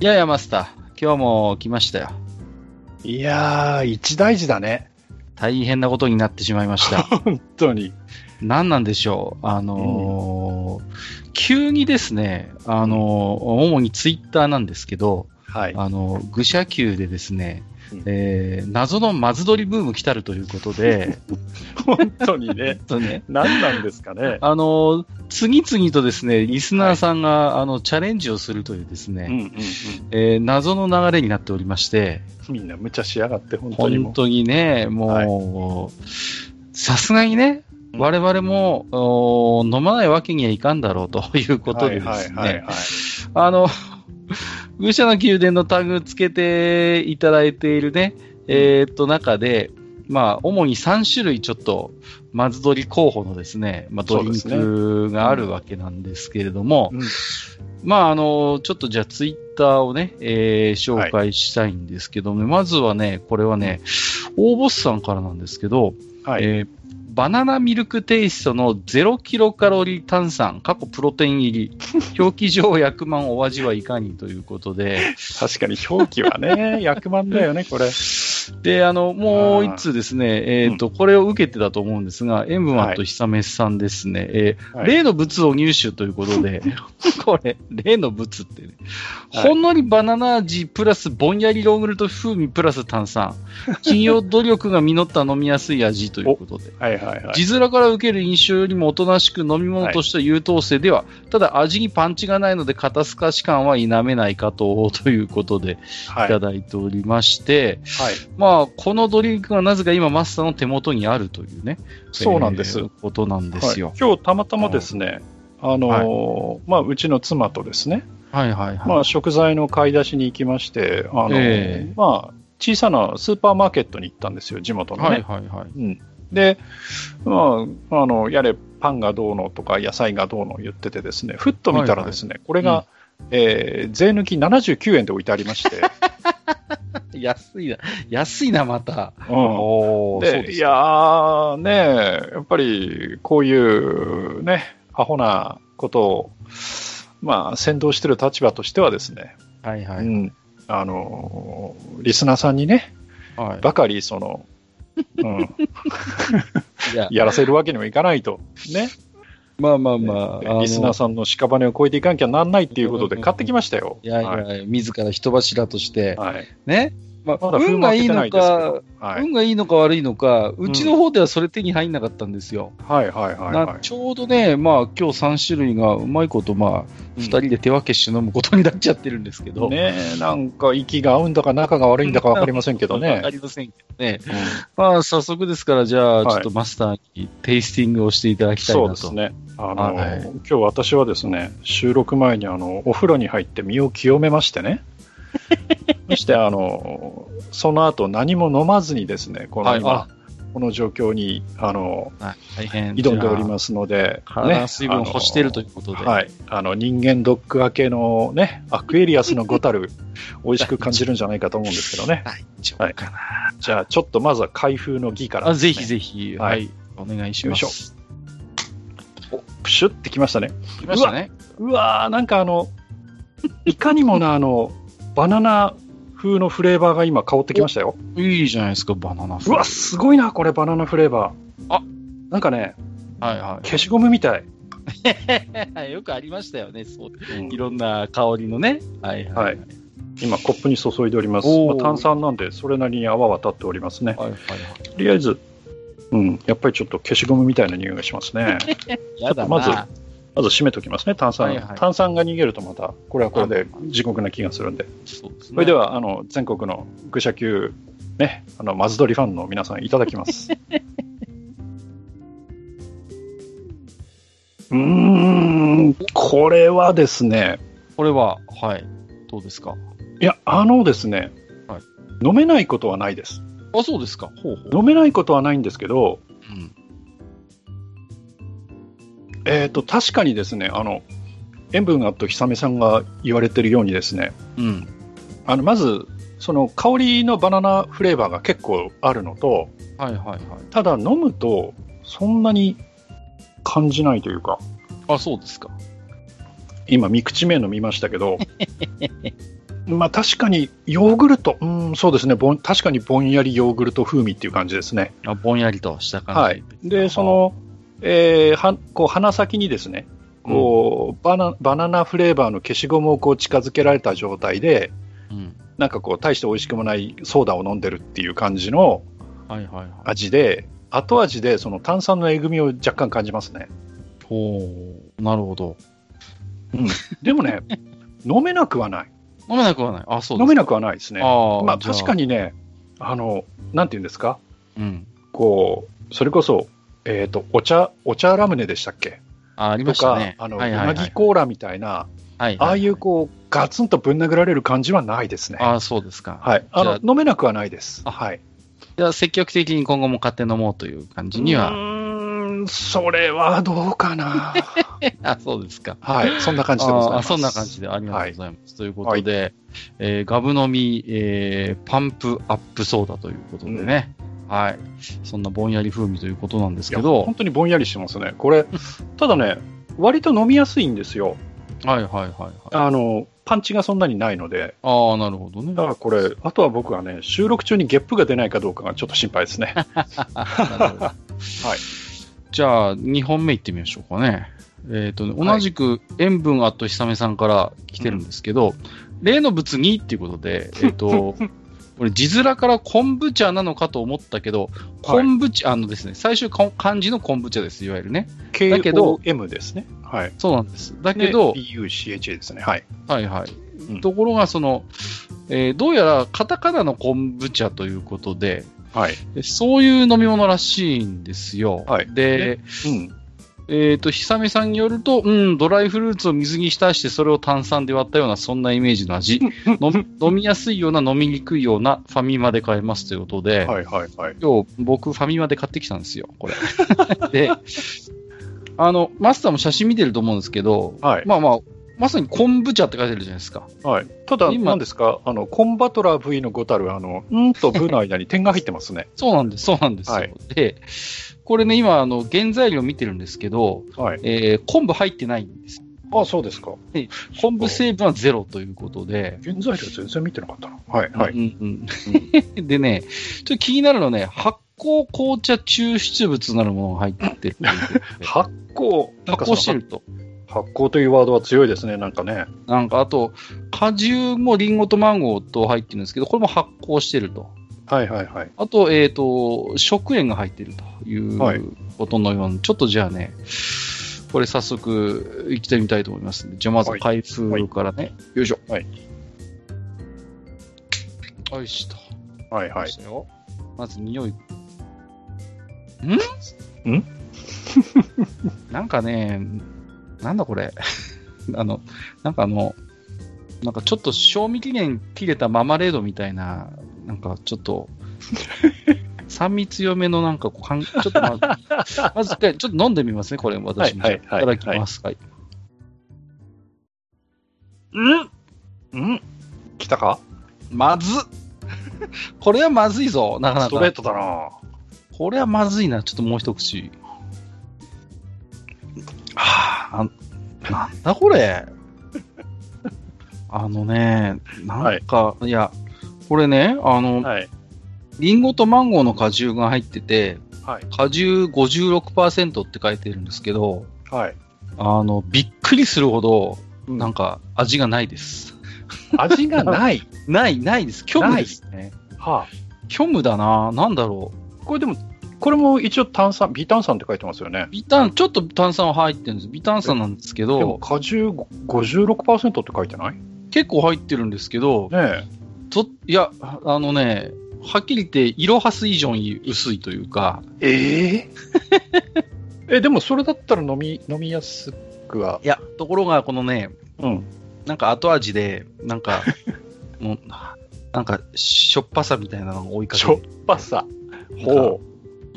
いやいや、マスター。今日も来ましたよ。いやー、一大事だね。大変なことになってしまいました。本当に。何なんでしょう。あのー急にですね、あのー主にツイッターなんですけど、はい。あの、愚者級でですね、うんえー謎のマズドリブーム来たるということで、本当にね。とね、何なんですかね。あのー次々とですね、リスナーさんが、あの、チャレンジをするというですね、うんうんうん。えー謎の流れになっておりまして、みんな無茶しやがって、本当にも本当にね、もう、さすがにね、うん我々も、お飲まないわけにはいかんだろうというう。ことでですはいはいはいね、はい。あの、愚者の宮殿のタグつけていただいているね、えーっと、中で、まあ、主に3種類ちょっと、まず取り候補のですね、まあ、ドリンクがあるわけなんですけれども、うん。まあ、あの、ちょっとじゃあツイッターをね、えー紹介したいんですけども、まずはね、これはね、大ボスさんからなんですけど、はい。えーバナナミルクテイストの0キロカロリー炭酸、過去プロテイン入り、表記上役満お味はいかにということで、確かに表記はね、役満だよね、これ。で、あの、もう一通ですね、えっ、と、これを受けてだと思うんですが、エムマンと久米さんですね、えーはい。例の物を入手ということで、これ、例の物ってね、はい。ほんのりバナナ味プラスぼんやりヨーグルト風味プラス炭酸、企業努力が実った飲みやすい味ということで、はいはいはい。字面から受ける印象よりもおとなしく飲み物としては優等生では、ただ味にパンチがないので肩透かし感は否めないかと、ということではい。い。ただいておりまして、はい。まあ、このドリンクがなぜか今マスターの手元にあるというね。そうなんです。えーことなんではいすよ。今日たまたまですね、あのーまあ、うちの妻とですね、はいはいはい。まあ、食材の買い出しに行きまして、あのーええまあ、小さなスーパーマーケットに行ったんですよ、地元のね。はいはいはい。うん、で、まあ、あの、やれ、パンがどうのとか、野菜がどうの言っててですね、ふっと見たらですね、これが、えー税抜き79円で置いてありまして、安いな。安いな、また。うん。おーそうで、いやー、ねやっぱり、こういうね、アホなことを、まあ、先導してる立場としてはですね、はいはい。うん、あのーリスナーさんにね、はい。ばかり、その、うん、やらせるわけにもいかないと、ね、まあまあまあ、リスナーん。さんの屍を越えていかなきゃなんないっていうことで買ってきましたよ。いやいや、はい自ら人柱として、はいね？まあ、ま運がいいのかど、、はい、運がいいのか悪いのか、うちの方ではそれ手に入んなかったんですよ。はいはいはいはないちょうどね、まあ今日3種類がうまいこと、まあ、2人で手分けして飲むことになっちゃってるんですけど。ねえなんか息が合うんだか仲が悪いんだか分かりませんけど わねか。りませんけどね。うんまあ早速ですから、じゃあ、はいちょっとマスターにテイスティングをしていただきたいなと。そうですね。あの、はい今日私はですね、収録前にあの、お風呂に入って身を清めましてね。そしてあの、その後何も飲まずにですね、この今、はいこの状況に、あの。挑んでおりますので、体の水分を欲しているということで。はい。あの、人間ドック明けのね、アクエリアスのごたる、美味しく感じるんじゃないかと思うんですけどね。大丈夫かな。じゃあ、ちょっとまずは開封の儀からね、ぜひぜひ、ははいい、お願いしまよいす。おプシュってきましたね。来ましたね。うわー、なんかあの、いかにもな、あの、バナナ風のフレーバーが今香ってきましたよ。いいじゃないですか、バナナフうわ、すごいな、これ、バナナフレーバー。あなんかね、はいは消しゴムみたい。い。よくありましたよね、そう。うんいろんな香りのね。はいはい。はい今、コップに注いでおります。まあ炭酸なんで、それなりに泡は立っておりますね。はいはいとりあえず、うん、やっぱりちょっと消しゴムみたいな匂いがしますね。やだまず、まず閉めときますね、炭酸、はいはい、炭酸が逃げるとまた、これはこれで地獄な気がするんで、そ、ね、れではあの全国の愚者級、ね、あのマズドリファンの皆さん、いただきます。うん、これはですね、これは、はい、どうですか？いや、あのですね、はい、飲めないことはないです。あ、そうですか。ほうほう。飲めないことはないんですけど、うん。えっ、と、確かにですね、あの、塩分がと久めさんが言われてるようにですね、うん。あの、まず、その香りのバナナフレーバーが結構あるのと、はいはいはい。ただ飲むとそんなに感じないというか、あ、そうですか。今、三口目飲みましたけど、まあ確かにヨーグルト、うん、そうですねぼん、確かにぼんやりヨーグルト風味っていう感じですね。あぼんやりとした感じ。はい。で、そ、の、えーはこう鼻先にですね、こうバナバナナフレーバーの消しゴムをこう近づけられた状態で、うん。なんかこう、大して美味しくもないソーダを飲んでるっていう感じのはいはいはい。味で、後味でその炭酸のえぐみを若干感じますね。ほう。なるほど。でもね、飲めなくはない。飲めなくはない。あ、そうです飲めなくはないですね。ああ、まあ確かにね、あの、なんていうんですか、うん。こう、それこそ、えっ、と、お茶、お茶ラムネでしたっけ？あ、ありとか、ましたね。あの、はいはいはうないぎコーラみたいな、はい。ああいうこう、ガツンとぶん殴られる感じはないですね。ああ、そうですか。はい。あの、飲めなくはないです。あはい。じゃあ、積極的に今後も買って飲もうという感じにうは。ーん、それはどうかな。あ、そうですか。はい。そんな感じでございます。あそんな感じでありがとうございます。ということで、えーガブ飲み、えーパンプアップソーダということでね、はい。そんなぼんやり風味ということなんですけど本、当にぼんやりしてますね。これ、ただね、割と飲みやすいんですよ。はいはいはいはい。あの、パンチがそんなにないので、ああ、なるほどね。だからこれ、あとは僕はね、収録中にゲップが出ないかどうかがちょっと心配ですね。なるほど はい。じゃあ、2本目いってみましょうかね。えっ、とね、同じく塩分あっとひさめさんから来てるんですけど、例の物にっていうことで、えっ、と、これ字面から昆布茶なのかと思ったけど、昆布茶、あのですね、最初こ漢字の昆布茶です、いわゆるね。だけど KOM ですね。はい。そうなんです。だけど、PUCHA ですね。はい。はいはい。うんところが、その、えーどうやらカタカナの昆布茶ということで、はい。でそういう飲み物らしいんですよ。はいで、うん。えっ、と、ひさめさんによると、うん、ドライフルーツを水に浸して、それを炭酸で割ったような、そんなイメージの味。飲み飲みやすいような、飲みにくいような、ファミマで買えますということで、はいはいはい。今日、僕、ファミマで買ってきたんですよ、これ。で、あの、マスターも写真見てると思うんですけど、はい。まあまあ、まさに昆布茶って書いてあるじゃないですか。はい。ただ、今何ですか？あの、コンバトラー V のごたる、あの、んとブの間に点が入ってますね。そうなんです、そうなんですよ。はいで、これね、今、あの、原材料見てるんですけど、はい。えー昆布入ってないんです。あ、そうですか。昆布成分はゼロということで、原材料全然見てなかったな。はい。はい。うんうん、でね、ちょっと気になるのはね、発酵紅茶抽出物なるものが入ってる 発酵、発酵してると。発酵というワードは強いですね、なんかね。なんか、あと、果汁もリンゴとマンゴーと入ってるんですけど、これも発酵してると。はいはいはい。あと、えっ、と、食塩が入ってるというはいことのように、ちょっとじゃあね、これ早速行ってみたいと思います。じゃあまずはい開封からね、よいしょ。はい。よいしと。はいはい。まず匂い。ん？ん？なんかね、なんだこれ。あの、なんかあの、なんかちょっと賞味期限切れたママレードみたいな、なんかちょっと、酸味強めのなんかこうちょっとまず、まず一回ちょっと飲んでみますね、これ私も。はいはいはいいただきます。はい。ん？来たか？まずっこれはまずいぞ、なかなか。ストレートだなこれはまずいな、ちょっともう一口。はあ、なんだこれ？あのね、なんか、い、や、これね、あの、はい。リンゴとマンゴーの果汁が入ってて、はい。果汁56%って書いてるんですけど、はい。あの、びっくりするほど、うんなんか、味がないです。味がない？ない、ないです。虚無ですね。は虚無だななんだろう。あ。これでも、これも一応炭酸、微炭酸って書いてますよね。微炭、ちょっと炭酸は入ってるんです。微炭酸なんですけでもど、果汁56%って書いてない？ね結構入ってるんですけど、え。と、いや、あのね、はっきり言って、色はす以上に薄いというか、ええ え、でもそれだったら飲み、飲みやすくは？いや、ところがこのね、うん。なんか後味で、なんか、もう、なんか、しょっぱさみたいなのが追いかけしょっぱさ。ほ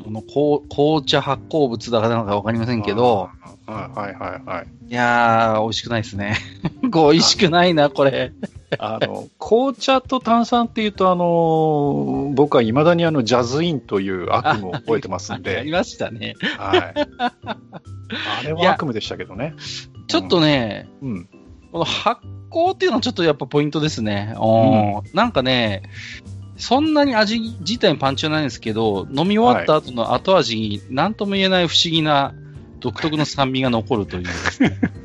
この紅茶発酵物だかなんかわかりませうんけど、はいはいはいはい。いやー、美味しくないですね。美味しくないな、これ。あの、紅茶と炭酸っていうと、あの、僕は未だにあの、ジャズインという悪夢を覚えてますん ありで、ましたね。はい。あれは 悪夢でしたけどね。ちょっとね、うん。この発酵っていうのはちょっとやっぱポイントですね。おーなんかね、そんなに味自体にパンチはないんですけど、飲み終わった後の後味に何とも言えない不思議な独特の酸味が残るというですね。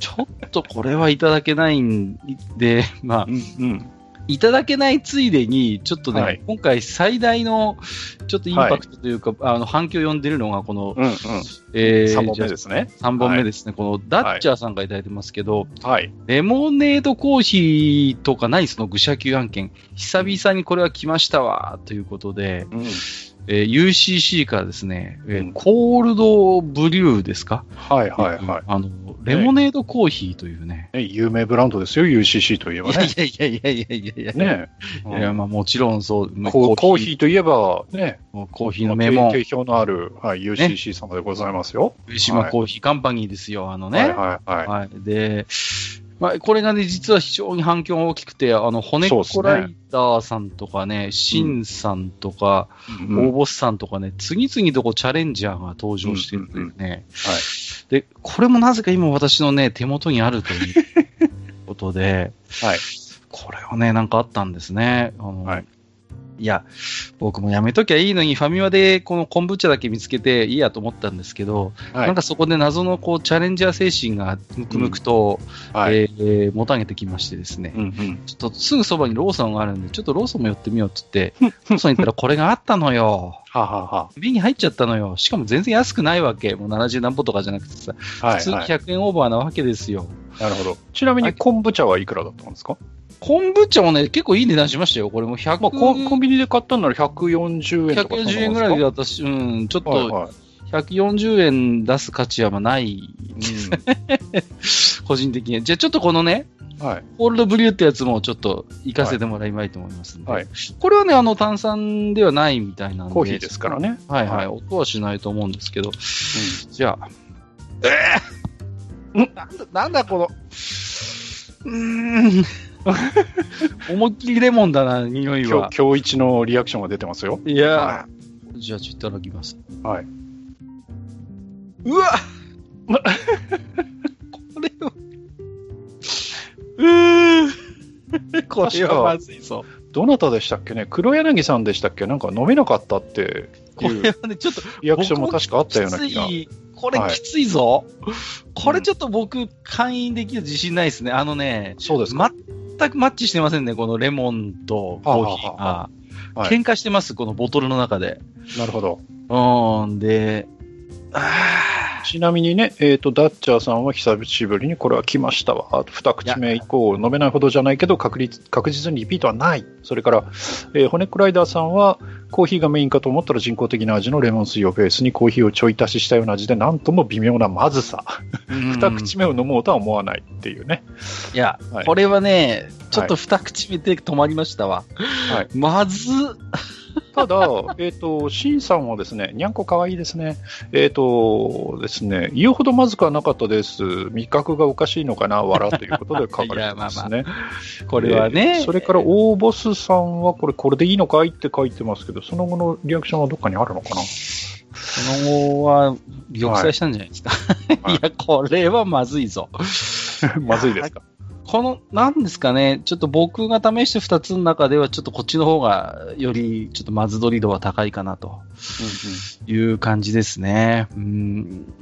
ちょっとこれはいただけないんで、まあう、ん。うん。いただけないついでに、ちょっとね、はい今回最大の、ちょっとインパクトというか、あの、反響を呼んでるのが、この、うん。うん。えー、3本目ですね。3本目ですね。この、ダッチャーさんがいただいてますけど、はい。レモネードコーヒーとかないその？愚者級案件。久々にこれは来ましたわ、ということで、うん。えー UCC からですね、えーうんコールドブリューですか？はいはいはい。あの、レモネードコーヒーというね。ね有名ブランドですよ、UCC といえばいやいね。やいやいやいやいやいや。ねいや、まあもちろんそう。まあコーコーヒーといえば、ね、コーヒーの名門、定評のある、はい、UCC 様でございますよ。上島コーヒーカンパニーですよ、あのね。はいはいはい。はい。で、まあ、これがね、実は非常に反響が大きくて、あの、骨っこライダーさんとかね、シンさんとか、うん大ボスさんとかね、次々とこうチャレンジャーが登場してるというね。はい。で、これもなぜか今私のね、手元にあるということで、はい。これはね、なんかあったんですね。あの、はいいや、僕もやめときゃいいのに、ファミマでこの昆布茶だけ見つけていいやと思ったんですけど、はいなんかそこで謎のこうチャレンジャー精神がムクムクと、はい。えーもたげてきましてですね、うんうん。ちょっとすぐそばにローソンがあるんで、ちょっとローソンも寄ってみようって言って、ローソン行ったらこれがあったのよ。ははは。瓶に入っちゃったのよ。しかも全然安くないわけ。もう70何歩とかじゃなくてさ、普通にはいはい。100円オーバーなわけですよ。なるほど。ちなみに昆布茶はいくらだったんですか？昆布茶もね、結構いい値段しましたよ。これも100、まあ、コンビニで買ったんなら140円とかか？140円ぐらいだったし、うん、ちょっとはいはい140円出す価値はまあない、個人的に。じゃあちょっとこのね、うん。はい。コールドブリューってやつもちょっと活かせてもらいたいと思いますんで、はい。これはね、あの炭酸ではないみたいなんで。コーヒーですからね。はいはい。はい音はしないと思うんですけど。じゃあ。え なんだ、なんだこの。うーん。思いっきりレモンだな、匂いは。今日、今日一のリアクションが出てますよ。いやー、はじゃあ、ちょっといただきます。はい。うわ これは。うー これはまずいぞ。どなたでしたっけね？黒柳さんでしたっけ？なんか飲めなかったっていうこれはね、ちょっと、リアクションも確かあったような気が。きつい、これきついぞ。これちょっと僕、会員できる自信ないですね。あのね、そうですか。全くマッチしてませんね、このレモンとコーヒーはあはが。はい喧嘩してます、このボトルの中で。なるほど。うーん、で、あちなみにね、えっ、と、ダッチャーさんは久しぶりにこれは来ましたわ。二口目以降飲めないほどじゃないけど確率、確実にリピートはない。それから、えー、ホネックライダーさんはコーヒーがメインかと思ったら人工的な味のレモン水をベースにコーヒーをちょい足ししたような味で、なんとも微妙なまずさ。ー二口目を飲もうとは思わないっていうね。いや、はいこれはね、ちょっと二口目で止まりましたわ。はいまずっ、ただ、えっ、と、シンさんはですね、にゃんこかわいいですね。えっ、とですね、言うほどまずくはなかったです。味覚がおかしいのかな、わらということで 書かれてますいね。これはね、えーそれから、大ボスさんは、これ、これでいいのかいって書いてますけど、その後のリアクションはどっかにあるのかな？その後は、玉砕したんじゃないですか。はいい、や、これはまずいぞ。まずいですか？この、なんですかね、ちょっと僕が試して二つの中では、ちょっとこっちの方が、より、ちょっとまずどり度は高いかな、という感じですね。うん。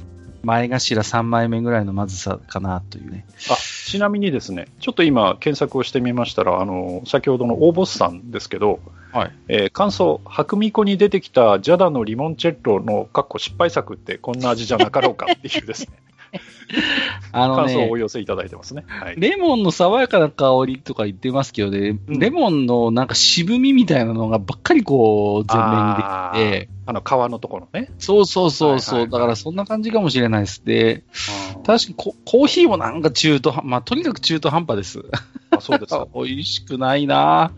前頭3枚目ぐらいのまずさかな、というね。あちなみにですね、ちょっと今、検索をしてみましたら、あの先ほどの大ボスさんですけど、はい。えー感想、白ミコに出てきたジャダのリモンチェッロのかっこ失敗作ってこんな味じゃなかろうかっていうですね、あの感想をおね、寄せいただいてますね。はい、レモンの爽やかな香りとか言ってますけどね、うんレモンのなんか渋みみたいなのがばっかりこう、前面に出てきて、あの、川のところね。そうそうそうそう、はいはいはいだからそんな感じかもしれないです。で、あ確かにココーヒーもなんか中途半まあ、とにかく中途半端です。あそうですか。美味しくないな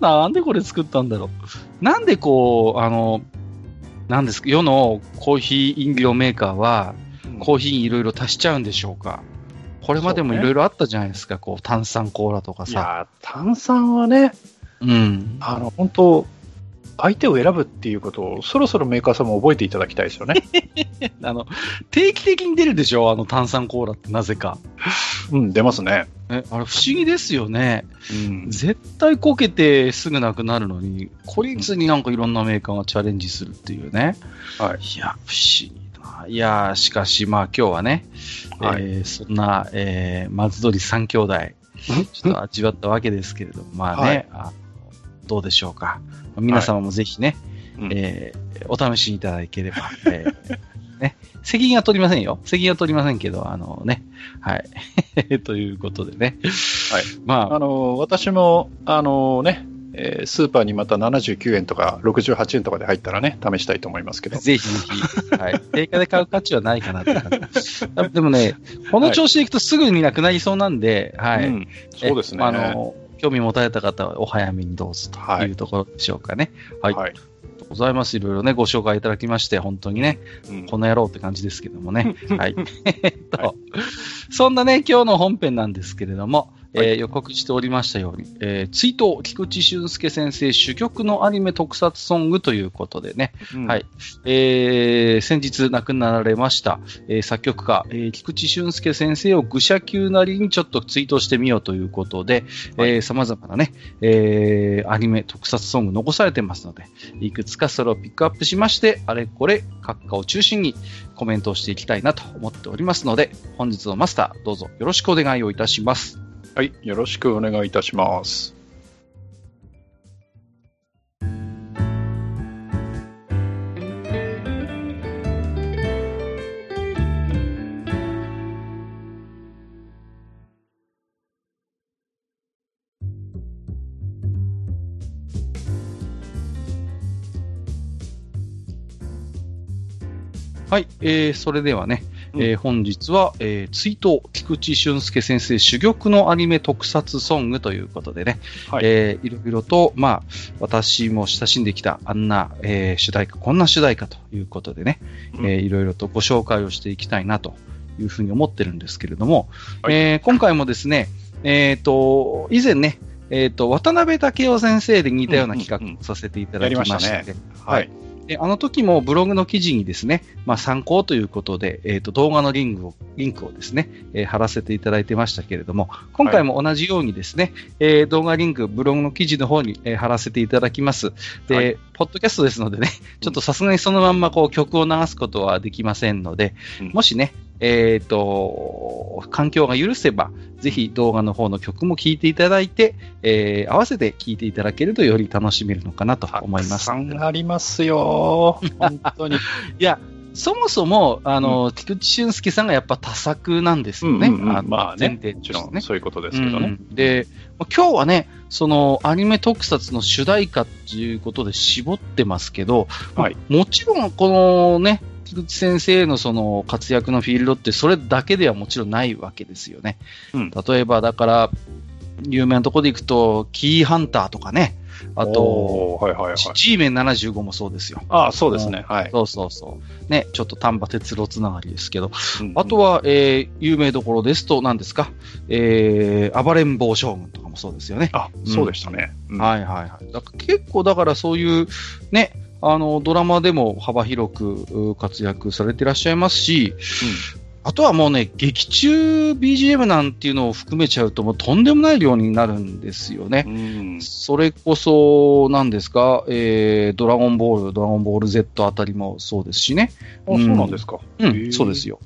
なんでこれ作ったんだろう。なんでこう、あの、なんですか、世のコーヒー飲料メーカーは、コーヒーにいろいろ足しちゃうんでしょうか。これまでもいろいろあったじゃないですか、こう、炭酸コーラとかさ。いやー炭酸はね、うん。あの、本当相手を選ぶっていうことを、そろそろメーカーさんも覚えていただきたいですよね。あの、定期的に出るでしょ？あの炭酸コーラってなぜか。うん、出ますね。え、あれ不思議ですよね。うん。絶対こけてすぐなくなるのに、孤立になんかいろんなメーカーがチャレンジするっていうね。はい。いや、不思議いや、しかしまあ今日はね、はいえーそんな、えー、松鳥三兄弟、ちょっと味わったわけですけれども、まあね、はいどうでしょうか。皆様もぜひね、うんえーお試しいただければ、えーね、責任は取りませんよ。責任は取りませんけど、あのね、はい。ということでね。はい。まあ、あの、私も、あのね、えースーパーにまた79円とか68円とかで入ったらね、試したいと思いますけど。ぜひぜひ、はい。定価で買う価値はないかなって感じ。でもね、この調子でいくとすぐになくなりそうなんで、はい。うん、そうですね。えあの、興味持たれた方はお早めにどうぞとはいいうところでしょうかね。はい。はいございます。いろいろね、ご紹介いただきまして、本当にね、うんこの野郎って感じですけどもね。はい。えっと、そんなね、今日の本編なんですけれども、えー予告しておりましたように、えー追悼菊池俊介先生珠玉のアニメ特撮ソングということでね、うんはい。えー先日亡くなられました、えー作曲家、えー菊池俊介先生を愚者級なりにちょっとツイートしてみようということで、えー様々なね、えーアニメ特撮ソング残されてますので、いくつかそれをピックアップしまして、あれこれ、閣下を中心にコメントをしていきたいなと思っておりますので、本日のマスター、どうぞよろしくお願いをいたします。はい、よろしくお願いいたします。はい、えー、それではね、えー本日は、えー、追悼菊池俊介先生珠玉のアニメ特撮ソングということでね、はい。えーいろいろと、まあ、私も親しんできたあんな、えー主題歌、こんな主題歌ということでね、うん。えーいろいろとご紹介をしていきたいなというふうに思ってるんですけれども、はい。えー今回もですね、えっ、と、以前ね、えっ、と、渡辺武雄先生で似たような企うんうんうん画をさせていただきまして、やりましたね。ははいい。であの時もブログの記事にですね、まあ、参考ということで、えっ、と、動画のリンクを、リンクをですね、えー貼らせていただいてましたけれども、今回も同じようにですね、えー動画リンク、ブログの記事の方に、えー貼らせていただきます。で、はいポッドキャストですのでね、ちょっとさすがにそのまんまこう曲を流すことはできませんので、うんもしね、えっ、と、環境が許せば、ぜひ動画の方の曲も聴いていただいて、えー合わせて聴いていただけるとより楽しめるのかなと思います。たくさんありますよ。本当に。いや、そもそも、あの、菊池俊介さんがやっぱ多作なんですよね。うんうんうんあのまあね前提としてね。そういうことですけどね。うんで、まあ今日はね、そのアニメ特撮の主題歌っていうことで絞ってますけど、はいもちろんこのね、菊池先生のその活躍のフィールドってそれだけではもちろんないわけですよね。うん例えばだから、有名なところでいくと、キーハンターとかね、あと、はいはいはい。G メン75もそうですよ。ああ、そうですね。はい。そうそうそう。ね、ちょっと丹波鉄路つながりですけど、うんあとは、えー、有名どころですと、何ですか、えー、暴れん坊将軍とかもそうですよね。あ、そうでしたね。うんはいはいはい。だから結構だからそういう、ね、あの、ドラマでも幅広くう活躍されていらっしゃいますし、あとはもうね、劇中 BGM なんていうのを含めちゃうと、もうとんでもない量になるんですよね。うんそれこそ、なんですか、えー、ドラゴンボール、ドラゴンボール Z あたりもそうですしね。あ、そうなんですか。うん、そうですよ。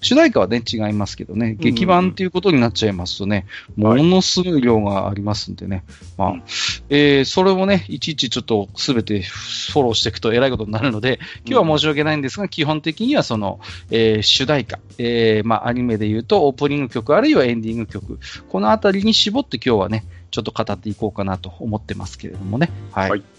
主題歌はね、違いますけどね、うん劇版っていうことになっちゃいますとね、ものすごい量がありますんでね、まあ、うん。えーそれをね、いちいちちょっとすべてフォローしていくと偉いことになるので、今日は申し訳ないんですが、基本的にはその、えー主題歌、えーまあ、アニメで言うとオープニング曲あるいはエンディング曲、このあたりに絞って今日はね、ちょっと語っていこうかなと思ってますけれどもね。はい。はい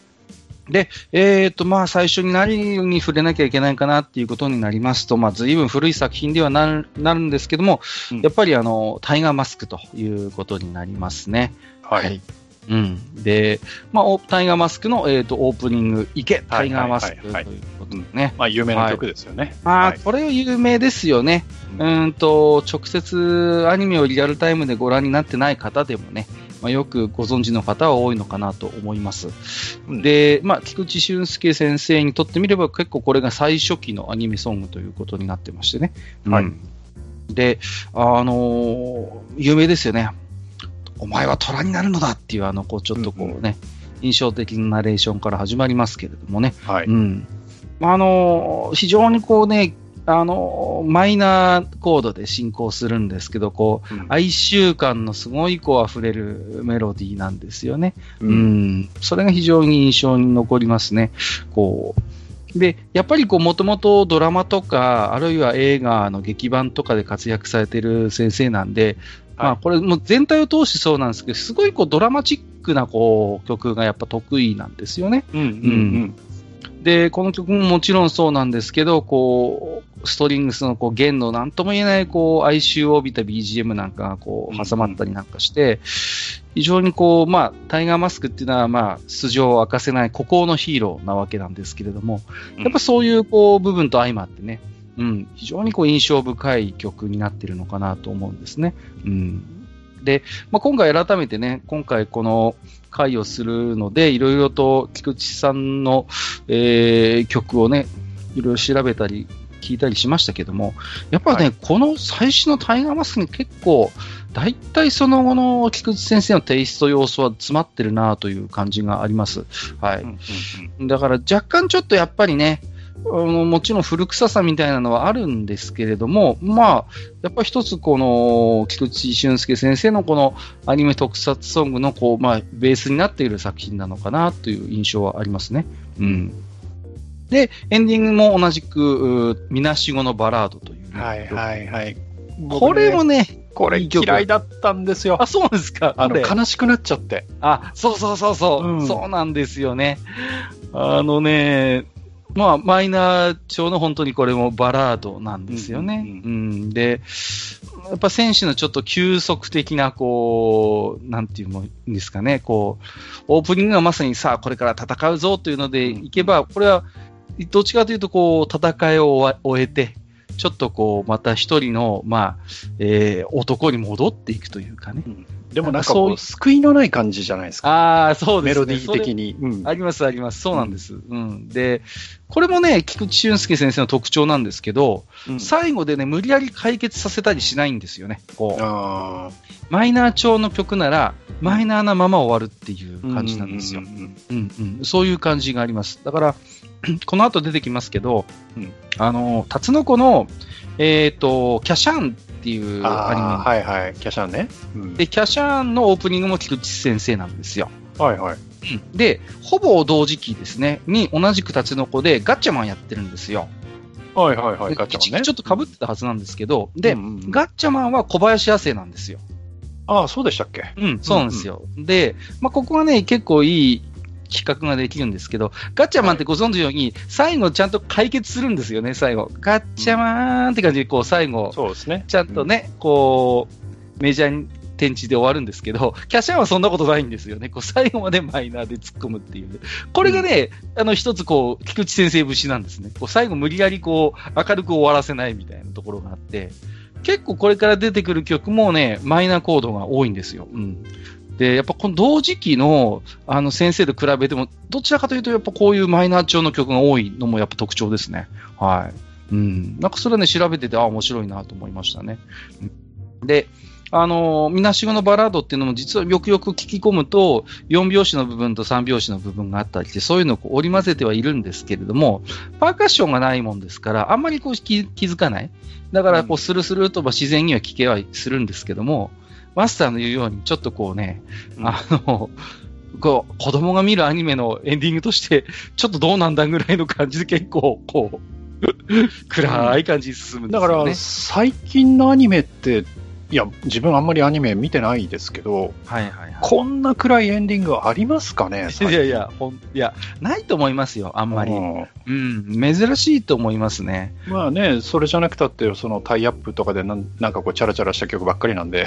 で、えっ、と、まあ、最初に何に触れなきゃいけないかなっていうことになりますと、まあ、随分古い作品ではなるなるんですけども、うんやっぱりあの、タイガーマスクということになりますね。はい。うん。で、まあ、おタイガーマスクの、えっ、と、オープニング、行け、タイガーマスクとはいはいいうはいことでね。まあ、有名な曲ですよね。まあ、はいこれは有名ですよね。うんと、直接アニメをリアルタイムでご覧になってない方でもね、まあ、よくご存知の方は多いのかなと思います。うんで、まあ、菊池俊介先生にとってみれば結構これが最初期のアニメソングということになってましてね。はいうんで、あのー有名ですよね。お前は虎になるのだっていう、あの、こう、ちょっとこうね、印象的なナレーションから始まりますけれどもね。はい。うん。まああの、非常にこうね、あの、マイナーコードで進行するんですけど、こう、うん哀愁感のすごいこう溢れるメロディーなんですよね。ううんん。それが非常に印象に残りますね。こう。で、やっぱりこう、もともとドラマとか、あるいは映画の劇版とかで活躍されている先生なんで、まあ、これもう全体を通してそうなんですけど、すごいこう、ドラマチックなこう、曲がやっぱ得意なんですよね。うんうんで、この曲ももちろんそうなんですけど、こう、ストリングスのこう弦のなんとも言えないこう哀愁を帯びた BGM なんかがこう挟まったりなんかして、非常にこう、まあ、タイガーマスクっていうのは、まあ、素性を明かせない孤高のヒーローなわけなんですけれども、うんやっぱそういうこう部分と相まってね、うん、非常にこう印象深い曲になってるのかなと思うんですね。うん。で、まあ、今回改めてね、今回この回をするので、いろいろと菊池さんの、えー曲をね、いろいろ調べたり、聞いたりしましたけども、やっぱね、はこの最初のタイガーマスクに結構、大体その後の菊池先生のテイスト要素は詰まってるなという感じがあります。はい。うんうんだから若干ちょっとやっぱりね、もちろん古臭さみたいなのはあるんですけれども、まあ、やっぱ一つこの、菊池俊介先生のこのアニメ特撮ソングのこう、まあ、ベースになっている作品なのかなという印象はありますね。うん。で、エンディングも同じく、うみなしごのバラードというね、はいはいはい。これもね、ね、これ嫌いだったんですよあ、。そうですか？あの、悲しくなっちゃって。あ、そうそうそうそう、うんそうなんですよね。あのね、まあ、マイナー調の本当にこれもバラードなんですよね。ううんん。で、やっぱ選手のちょっと急速的な、こう、なんていうんですかね、こう、オープニングがまさにさあ、これから戦うぞというのでいけば、これは、どっちかというと、こう、戦いを終えて、ちょっとこう、また一人の、まあ、えー男に戻っていくというかね。でもなんかこう、救いのない感じじゃないですか。ああ、そうですね。メロディー的に。うんあります、あります。そうなんです。うん。で、これもね、菊池俊介先生の特徴なんですけど、うん最後でね、無理やり解決させたりしないんですよね。こう、あマイナー調の曲なら、マイナーなまま終わるっていうー感じなんですよ。ううんうんうん。そういう感じがあります。だから、この後出てきますけど、うんあの、タツノコの、えっ、と、キャシャンっていうアニメはいはい。キャシャンね。うんで、キャシャンのオープニングも菊池先生なんですよ。はいはい。で、ほぼ同時期ですね、に同じくタツノコでガッチャマンやってるんですよ。はいはいはい。でガチャマンね。ちょっと被ってたはずなんですけど、で、うんうんうんガッチャマンは小林亜生なんですよ。ああ、そうでしたっけ？うん、そうなんですよ。で、まあ、ここはね、結構いい企画ができるんですけど、ガッチャマンってご存知のように、最後ちゃんと解決するんですよね、最後。ガッチャマーンって感じで、こう、最後、そうですね。ちゃんとね、こう、メジャーに天地で終わるんですけど、キャシャンはそんなことないんですよね。こう最後までマイナーで突っ込むっていう。これがね、あの一つこう、菊池先生節なんですね。こう最後無理やりこう、明るく終わらせないみたいなところがあって、結構これから出てくる曲もね、マイナーコードが多いんですよ。うん。で、やっぱこの同時期のあの先生と比べても、どちらかというとやっぱこういうマイナー調の曲が多いのもやっぱ特徴ですね。はい。うん。なんかそれはね、調べてて、あ、面白いなと思いましたね。で、あの、みなしごのバラードっていうのも実はよくよく聞き込むと、4拍子の部分と3拍子の部分があったりして、そういうのを織り交ぜてはいるんですけれども、パーカッションがないもんですから、あんまりこう気気づかない。だから、こう、スルスルとま自然には聞けはするんですけども、マスターの言うように、ちょっとこうね、うんあの、こう、子供が見るアニメのエンディングとして、ちょっとどうなんだぐらいの感じで結構、こう、暗い感じに進むんですだよね。から、最近のアニメって、いや、自分あんまりアニメ見てないですけど、はいはいはい。こんな暗いエンディングありますかね いやいや、ほん、いや、ないと思いますよ、あんまり。うんうん、珍しいと思いますね。まあね、それじゃなくたって、そのタイアップとかでなんなんかこう、チャラチャラした曲ばっかりなんで、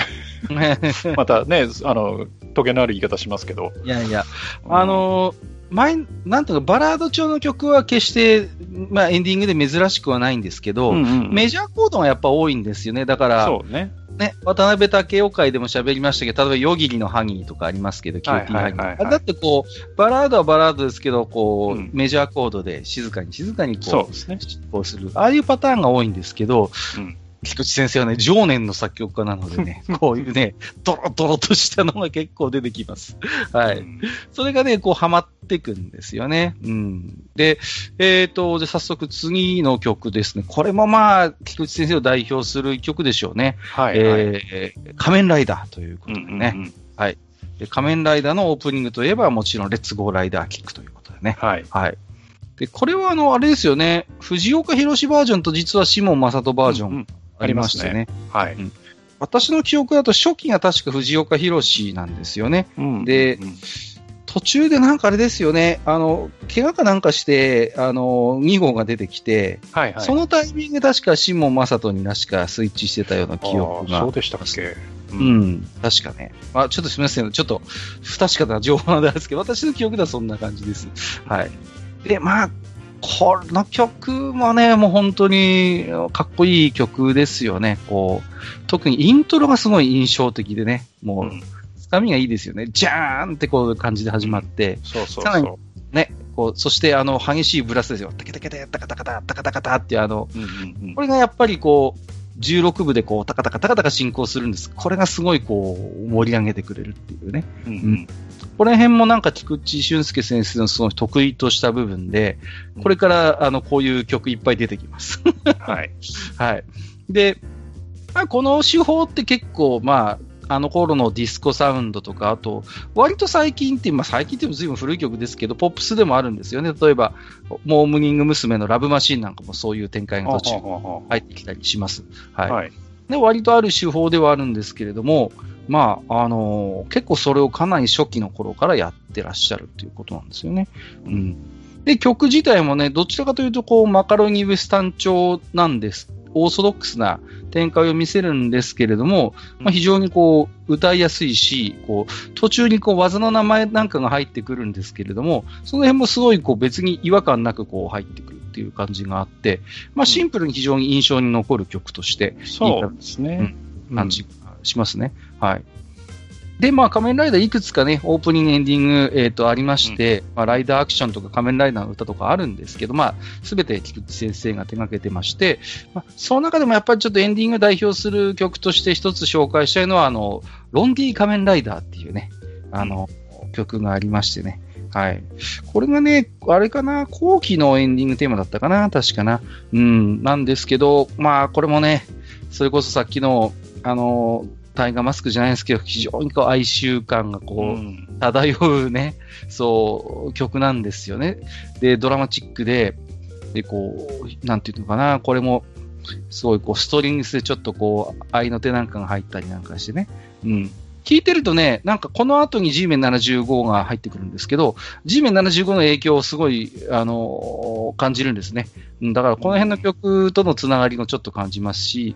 またね、あの、トゲのある言い方しますけど。いやいや、あのー前、なんとかバラード調の曲は決して、まあエンディングで珍しくはないんですけど、うんうんメジャーコードがやっぱ多いんですよね。だから、そうね。ね、渡辺岳夫回でも喋りましたけど、例えば、夜霧のハニーとかありますけど、キューティーハニー。だってこう、バラードはバラードですけど、こう、うんメジャーコードで静かに静かにこう、そうですね。こうする。ああいうパターンが多いんですけど、うん菊池先生はね、常年の作曲家なのでね、こういうね、ドロドロとしたのが結構出てきます。はい。うんそれがね、こう、ハマってくんですよね。うん。で、えっ、と、で、早速次の曲ですね。これもまあ、菊池先生を代表する曲でしょうね。はいはい。えー仮面ライダーということでね。うんうんうんで仮面ライダーのオープニングといえば、もちろん、レッツゴーライダーキックということでね。はい。はい。で、これはあの、あれですよね。藤岡弘バージョンと実はシモン正人バージョンありましてね。はい。私の記憶だと初期が確か藤岡弘なんですよね。うんでうん途中でなんかあれですよね。あの、怪我かなんかして、あの、2号が出てきて、はいはい。そのタイミングで確かシモン正人に確かスイッチしてたような記憶がそう。でしたっけ？うう。ん、確かね。あ、ちょっとすみません。ちょっと、不確かな情報なんですけど、私の記憶ではそんな感じです。はい。で、まあ、この曲もね、もう本当にかっこいい曲ですよね。こう、特にイントロがすごい印象的でね、もう、うんつかみがいいですよね。じゃーんってこういう感じで始まって、そうそうさらにそね、こう、そしてあの、激しいブラスですよ。タケタケタタカタカタタカタカタってあの、う。うんうんうんこれがやっぱりこう、16部でこう、タカタカタカタカ進行するんです。これがすごいこう、盛り上げてくれるっていうね。うんうんこの辺もなんか菊池俊介先生のその得意とした部分で、これからあの、こういう曲いっぱい出てきます。はい。はい。で、まあ、この手法って結構、まあ、あの頃のディスコサウンドとか、あと、割と最近って、まあ最近っても随分古い曲ですけど、ポップスでもあるんですよね。例えば、モームニング娘。のラブマシーンなんかもそういう展開が途中は入ってきたりします。は。はいはい。で、割とある手法ではあるんですけれども、まあ、あの結構それをかなり初期の頃からやってらっしゃるということなんですよね。うん。で、曲自体もね、どちらかというと、こう、マカロニウエスタン調なんです。オーソドックスな展開を見せるんですけれども、まあ、非常にこう、歌いやすいし、こう、途中にこう、技の名前なんかが入ってくるんですけれども、その辺もすごいこう、別に違和感なくこう、入ってくるっていう感じがあって、まあ、シンプルに非常に印象に残る曲として、そうですね。感じがしますね。はい。で、まあ、仮面ライダーいくつかね、オープニング、エンディング、えっ、と、ありまして、まあ、ライダーアクションとか仮面ライダーの歌とかあるんですけど、まあ、すべて菊池先生が手掛けてまして、まあ、その中でもやっぱりちょっとエンディングを代表する曲として一つ紹介したいのは、あの、ロンディ仮面ライダーっていうね、あの、曲がありましてね。はい。これがね、あれかな、後期のエンディングテーマだったかな、確かな。うん、なんですけど、まあ、これもね、それこそさっきの、あの、タイガーマスクじゃないですけど、非常にこう哀愁感がこう、うん漂うね、そう、曲なんですよね。で、ドラマチックで、で、こう、なんていうのかな、これも、すごいこう、ストリングスでちょっとこう、愛の手なんかが入ったりなんかしてね。うん。聞いてるとね、なんかこの後に G メン75が入ってくるんですけど、G メン75の影響をすごい、あの感じるんですね。だからこの辺の曲とのつながりもちょっと感じますし、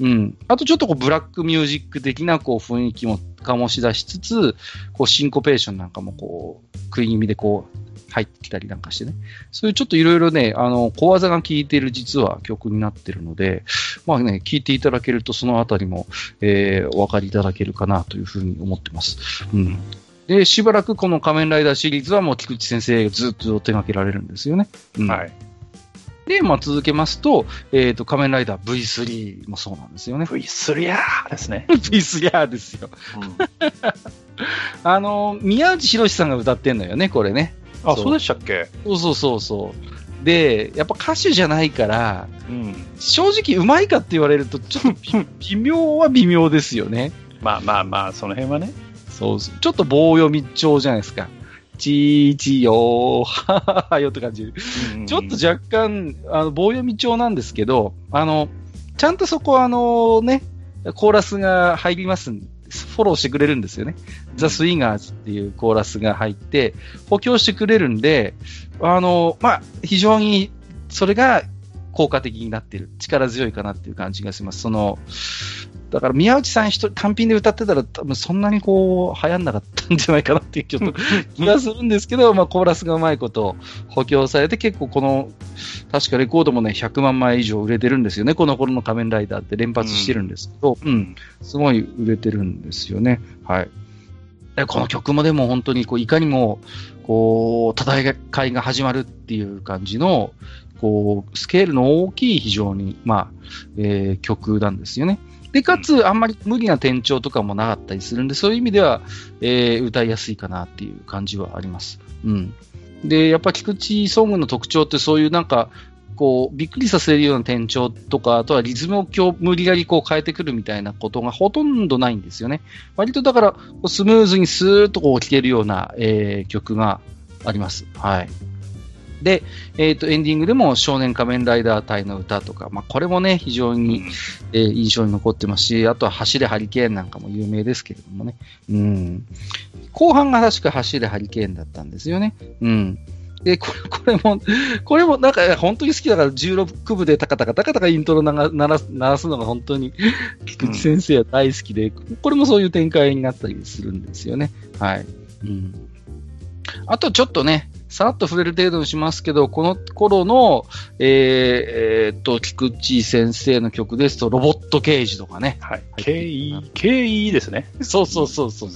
うん。あとちょっとこうブラックミュージック的なこう雰囲気も醸し出しつつ、こうシンコペーションなんかもこう、食い気味でこう、入ってきたりなんかしてね。そういうちょっといろいろね、あの、小技が効いている実は曲になってるので、まあね、聴いていただけるとそのあたりも、えーお分かりいただけるかなというふうに思ってます。うん。で、しばらくこの仮面ライダーシリーズはもう菊池先生がずっと手掛けられるんですよね。うん。はい。で、まあ続けますと、えっ、と、仮面ライダー V3 もそうなんですよね。V3 ーですね。V3 ですよ。あの、宮内博さんが歌ってんのよね、これね。あ、そうでしたっけ？そうそうそうそう。で、やっぱ歌手じゃないから、うん。正直うまいかって言われると、ちょっと 微妙は微妙ですよね。まあまあまあ、その辺はね。そうそう。ちょっと棒読み調じゃないですか。ちーちよー、はははよって感じ。ちょっと若干、あの、棒読み調なんですけど、あの、ちゃんとそこはあのね、コーラスが入りますんフォローしてくれるんですよね。ザ・スインガーズっていうコーラスが入って、補強してくれるんで、あの、まあ、非常にそれが効果的になってる。力強いかなっていう感じがします。その、だから宮内さん一人単品で歌ってたら多分そんなにこう流行んなかったんじゃないかなっていうちょっと気がするんですけど、まあコーラスがうまいこと補強されて結構この、確かレコードもね100万枚以上売れてるんですよね。この頃の仮面ライダーって連発してるんですけど、うん、すごい売れてるんですよね。はい。でこの曲もでも本当にこういかにもこう戦いが始まるっていう感じのこうスケールの大きい非常に、まあえー曲なんですよね。で、かつ、あんまり無理な転調とかもなかったりするんで、そういう意味では、えー歌いやすいかなっていう感じはあります。うん。で、やっぱ菊池ソングの特徴ってそういうなんか、こう、びっくりさせるような転調とか、あとはリズムを今日無理やりこう変えてくるみたいなことがほとんどないんですよね。割とだから、スムーズにスーッとこう聴けるような、えー曲があります。はい。で、えっ、と、エンディングでも少年仮面ライダー隊の歌とか、まあ、これもね、非常に、えー印象に残ってますし、あとは走れハリケーンなんかも有名ですけれどもね。うん。後半が確か走れハリケーンだったんですよね。うん。で、これ、これも、これもなんか本当に好きだから16部でタカタカタカタカイントロ鳴らす鳴らすのが本当に菊池先生は大好きで、これもそういう展開になったりするんですよね。はい。うん。あとちょっとね、さらっと触れる程度にしますけど、この頃の、えーえーっと、菊池先生の曲ですと、ロボット刑事とかね。はい。KE、KE ですね。そうそうそうそう。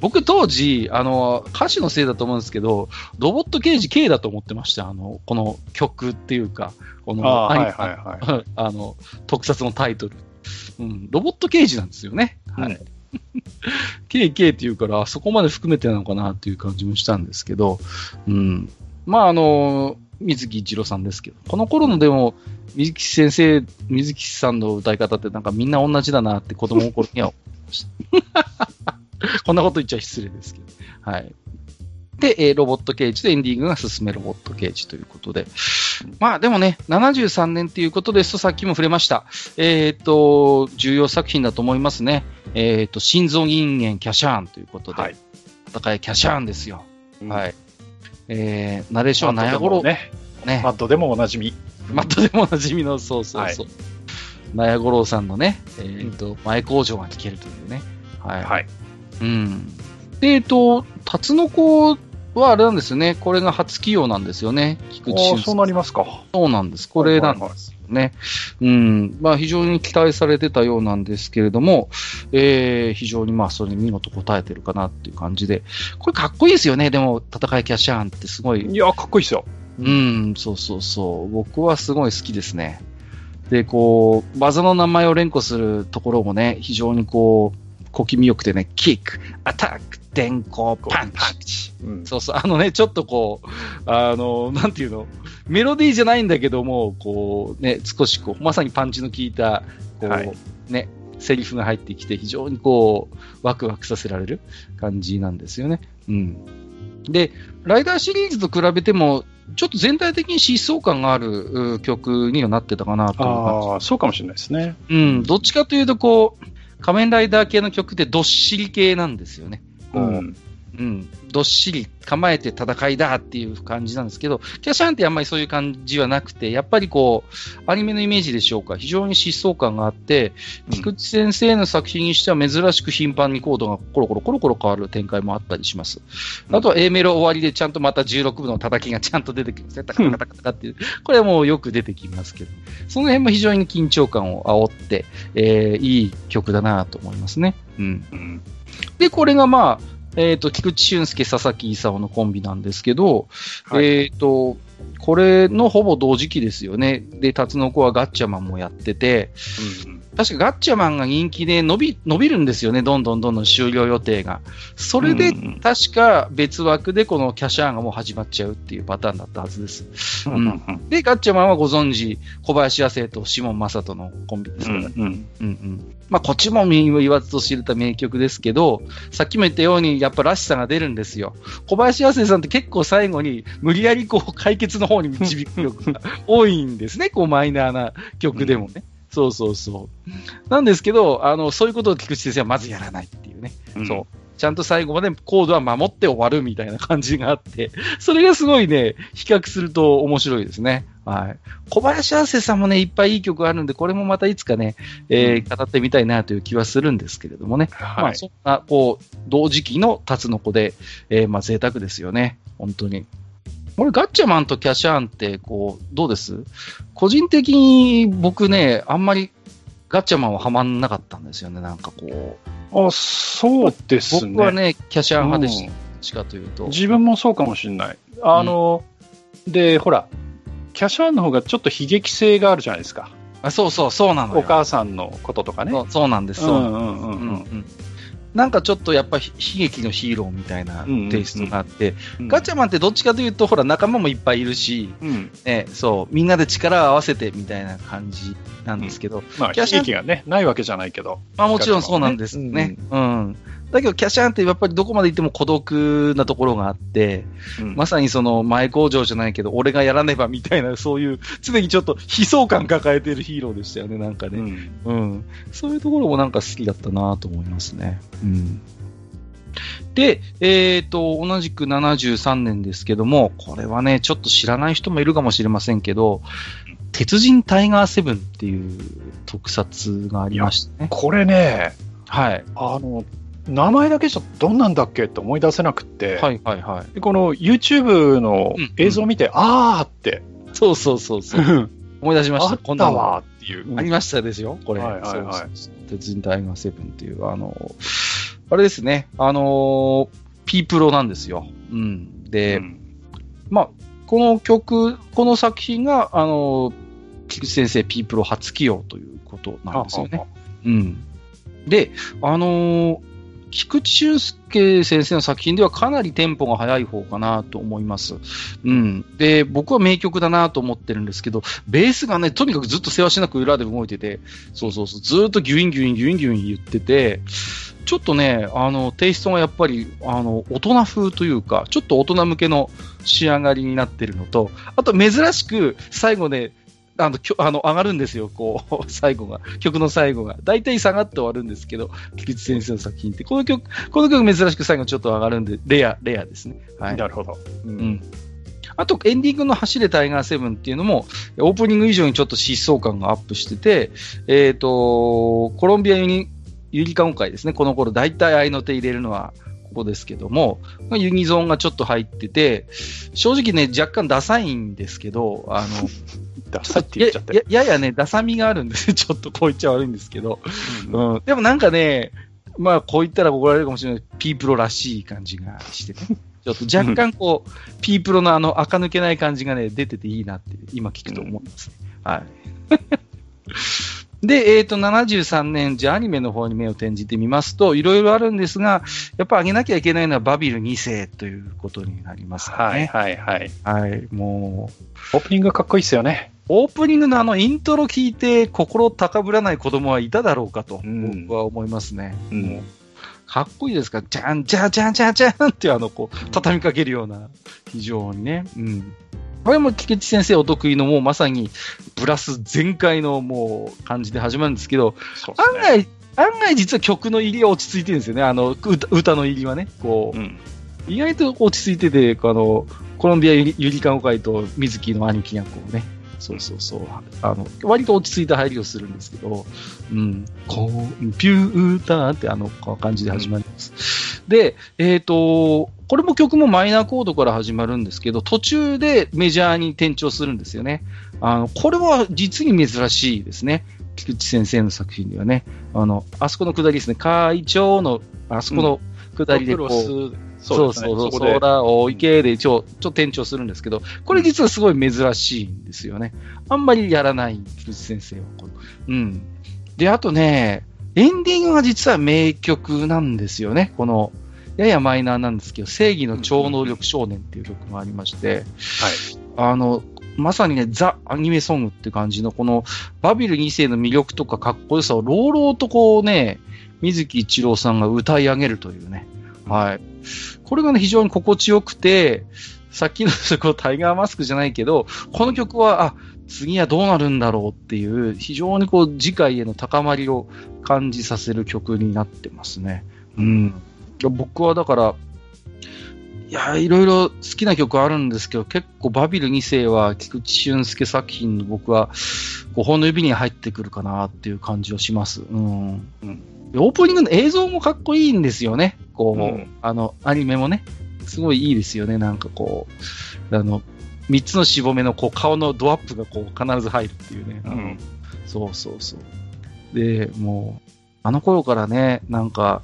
僕当時、あの、歌詞のせいだと思うんですけど、ロボット刑事 K だと思ってました。あの、この曲っていうか、この、あはいはいはい。あの、特撮のタイトル。うん、ロボット刑事なんですよね。はい。KK っていうから、そこまで含めてなのかなっていう感じもしたんですけど、うん。まあ、あの、水木一郎さんですけど、この頃のでも、水木先生、水木さんの歌い方ってなんかみんな同じだなって子供の頃には思いました。こんなこと言っちゃ失礼ですけど。はい。で、えーロボット刑事でエンディングが進めロボット刑事ということで。まあでもね、73年っていうことですと、さっきも触れました。えっ、と、重要作品だと思いますね。えっ、と、心臓人間キャシャーンということで、はい戦いキャシャーンですよ。は。はいえー、ナレーションはね。ねマッドでもおなじみ。マットでもおなじみの、そうそうそう。ナヤゴロウさんのね、えっ、と、前工場が聞けるというね。はい。はい。うん。で、えっと、タツノコはあれなんですよね。これが初起用なんですよね。菊池俊そうなりますか。そうなんです。これなんですよね。うん。まあ、非常に期待されてたようなんですけれども、えー、非常にまあ、それに見事答えてるかなっていう感じで、これかっこいいですよね。でも、戦いキャッシャーンってすごいいや、かっこいいですよ。うん、そうそうそう。僕はすごい好きですね。で、こう、技の名前を連呼するところもね、非常にこう、小気味よくてね、キック、アタック、電光、パンチ。うん。そうそう、あのね、ちょっとこう、あの、なんていうの、メロディーじゃないんだけども、こう、ね、少しこう、まさにパンチの効いた、こう、はいね、セリフが入ってきて、非常にこう、ワクワクさせられる感じなんですよね。うん。で、ライダーシリーズと比べても、ちょっと全体的に疾走感があるう曲にはなってたかなという感じああ、そうかもしれないですね。うん、どっちかというと、こう、仮面ライダー系の曲ってどっしり系なんですよね。うん。うん、どっしり構えて戦いだっていう感じなんですけど、キャシャンってあんまりそういう感じはなくて、やっぱりこう、アニメのイメージでしょうか、非常に疾走感があって、菊池先生の作品にしては珍しく頻繁にコードがコロコロコロコロ変わる展開もあったりします。あとは A メロ終わりでちゃんとまた16部の叩きがちゃんと出てきますね。タカタカタカタカっていう。これはもうよく出てきますけど、その辺も非常に緊張感を煽って、えーいい曲だなと思いますね。うん。うん。で、これがまあ、えっ、と、菊池俊介、佐々木勲のコンビなんですけど、はいえっ、と、これのほぼ同時期ですよね。で、タツノコはガッチャマンもやってて、うん確かガッチャマンが人気で伸び、伸びるんですよね。どんどんどんどん終了予定が。それで、うん確か別枠でこのキャシャーンがもう始まっちゃうっていうパターンだったはずです。うんうんで、ガッチャマンはご存知、小林亜生とシモン・マサトのコンビですから、うんうんうんうん。まあ、こっちも民を言わずと知れた名曲ですけど、さっきも言ったように、やっぱらしさが出るんですよ。小林亜生さんって結構最後に、無理やりこう、解決の方に導く曲が多いんですね。こう、マイナーな曲でもね。そうそうそう。なんですけど、あの、そういうことを菊池先生はまずやらないっていうね。うんそう。ちゃんと最後までコードは守って終わるみたいな感じがあって、それがすごいね、比較すると面白いですね。はい。小林亜生さんもね、いっぱいいい曲あるんで、これもまたいつかね、えー語ってみたいなという気はするんですけれどもね。まあ、はい。そんな、こう、同時期のタツノコで、えーまあ、贅沢ですよね。本当に。これ、ガッチャマンとキャシャーンって、こう、どうです？個人的に僕ね、あんまりガッチャマンはハマんなかったんですよね。なんかこう。あ、そうですね。僕はね、キャシャーン派でした。うんどっちかというと。自分もそうかもしれない。あの、で、ほら、キャシャーンの方がちょっと悲劇性があるじゃないですか。あそうそう、そうなのよ。お母さんのこととかね。そうそうなんです。そうなんですうんうんうんうんうんうんなんかちょっとやっぱ悲劇のヒーローみたいなテイストがあって、うんガチャマンってどっちかというと、ほら、仲間もいっぱいいるし、うん。ね、そう、みんなで力を合わせてみたいな感じなんですけど、まあ、悲劇がね、ないわけじゃないけど。まあもちろんそうなんですね。うん。だけど、キャシャーンってやっぱりどこまで行っても孤独なところがあって、うんまさにその前工場じゃないけど、俺がやらねばみたいな、そういう、常にちょっと悲壮感抱えてるヒーローでしたよね、なんかね。うんうん。そういうところもなんか好きだったなと思いますね。うん。で、えっ、と、同じく73年ですけども、これはね、ちょっと知らない人もいるかもしれませんけど、鉄人タイガーセブンっていう特撮がありましたね。これね、はい。あの、名前だけじゃどんなんだっけって思い出せなくって、はいはいはい。でこの YouTube の映像を見て、あーって、そうそうそうそう。思い出しました。あったわっていう。ありましたですよ、これ。はいはいはい鉄人タイガーセブンっていう、あの、あれですね、あの、ピープロなんですよ。うん。で、うんまあ、この曲、この作品が、あの、菊池先生、ピープロ初起用ということなんですよね。うん。で、あのー菊池俊介先生の作品ではかなりテンポが速い方かなと思います。うん。で、僕は名曲だなと思ってるんですけど、ベースがね、とにかくずっとせわしなく裏で動いてて、そうそうそう、ずっとギュインギュインギュインギュイン言ってて、ちょっとね、あの、テイストがやっぱり、あの、大人風というか、ちょっと大人向けの仕上がりになってるのと、あと珍しく最後ね、あの、あの上がるんですよ、こう、最後が。曲の最後が。大体下がって終わるんですけど、菊池先生の作品って。この曲、この曲珍しく最後ちょっと上がるんで、レア、レアですね。はい。なるほど。ううんん。あと、エンディングの走れタイガーセブンっていうのも、オープニング以上にちょっと疾走感がアップしてて、えっ、と、コロンビアユニ、ユニカ音階ですね。この頃、大体合いの手入れるのは、ここですけども、まあユニゾーンがちょっと入ってて、正直ね、若干ダサいんですけど、あの、ダサいって言っちゃって。ややややね、ダサみがあるんですよ。ちょっとこう言っちゃ悪いんですけど。うんうん。でもなんかね、まあこう言ったら怒られるかもしれない。ピープロらしい感じがしてね。ちょっと若干こう、ピープロのあの垢抜けない感じがね、出てていいなって今聞くと思いますね。はい。で、えっ、と、73年、じゃあアニメの方に目を転じてみますと、いろいろあるんですが、やっぱ上げなきゃいけないのはバビル2世ということになりますかはいね。はいはい。はい。もう、オープニングがかっこいいっすよね。オープニングのあのイントロ聞いて心高ぶらない子供はいただろうかと、うん僕は思いますね。うんかっこいいですから、じゃんじゃんじゃんじゃんじゃんってあの、こう、畳みかけるような、非常にね。うん。これも菊池先生お得意のもうまさにブラス全開のもう感じで始まるんですけど、そうっす案ね。外、案外実は曲の入りは落ち着いてるんですよね。あの、歌歌の入りはね。こう、うん。意外と落ち着いてて、あの、コロンビアゆりゆりかご会と水木の兄貴がこうね、そうそうそう、あの、割と落ち着いた入りをするんですけど、うん、コンピューターってあのこの感じで始まります。で、えっ、と、これも曲もマイナーコードから始まるんですけど、途中でメジャーに転調するんですよね。あの、これは実に珍しいですね。菊池先生の作品ではね。あの、あそこの下りですね。会長の、あそこの下りでこう、クロスそうですねそうそう、そこで空を池でちょ、ちょっと転調するんですけど、これ実はすごい珍しいんですよね。あんまりやらない、菊池先生は。うん。で、あとね、エンディングが実は名曲なんですよね。この、ややマイナーなんですけど、正義の超能力少年っていう曲がありまして、はい。あの、まさにね、ザ・アニメソングって感じの、このバビル2世の魅力とかかっこよさを朗々とこうね、水木一郎さんが歌い上げるというね。はい。これがね、非常に心地よくて、さっきのそこタイガーマスクじゃないけど、この曲は、あ、次はどうなるんだろうっていう、非常にこう、次回への高まりを感じさせる曲になってますね。うん。僕はだから、いや、いろいろ好きな曲あるんですけど、結構バビル2世は菊池俊介作品の僕は5本の指に入ってくるかなっていう感じはします。うん。うん、オープニングの映像もかっこいいんですよね。こう、うん、あの、アニメもね。すごいいいですよね。なんかこう、あの、3つのしぼめのこう顔のドアップがこう必ず入るっていうね。うん。そうそうそう。で、もう、あの頃からね、なんか、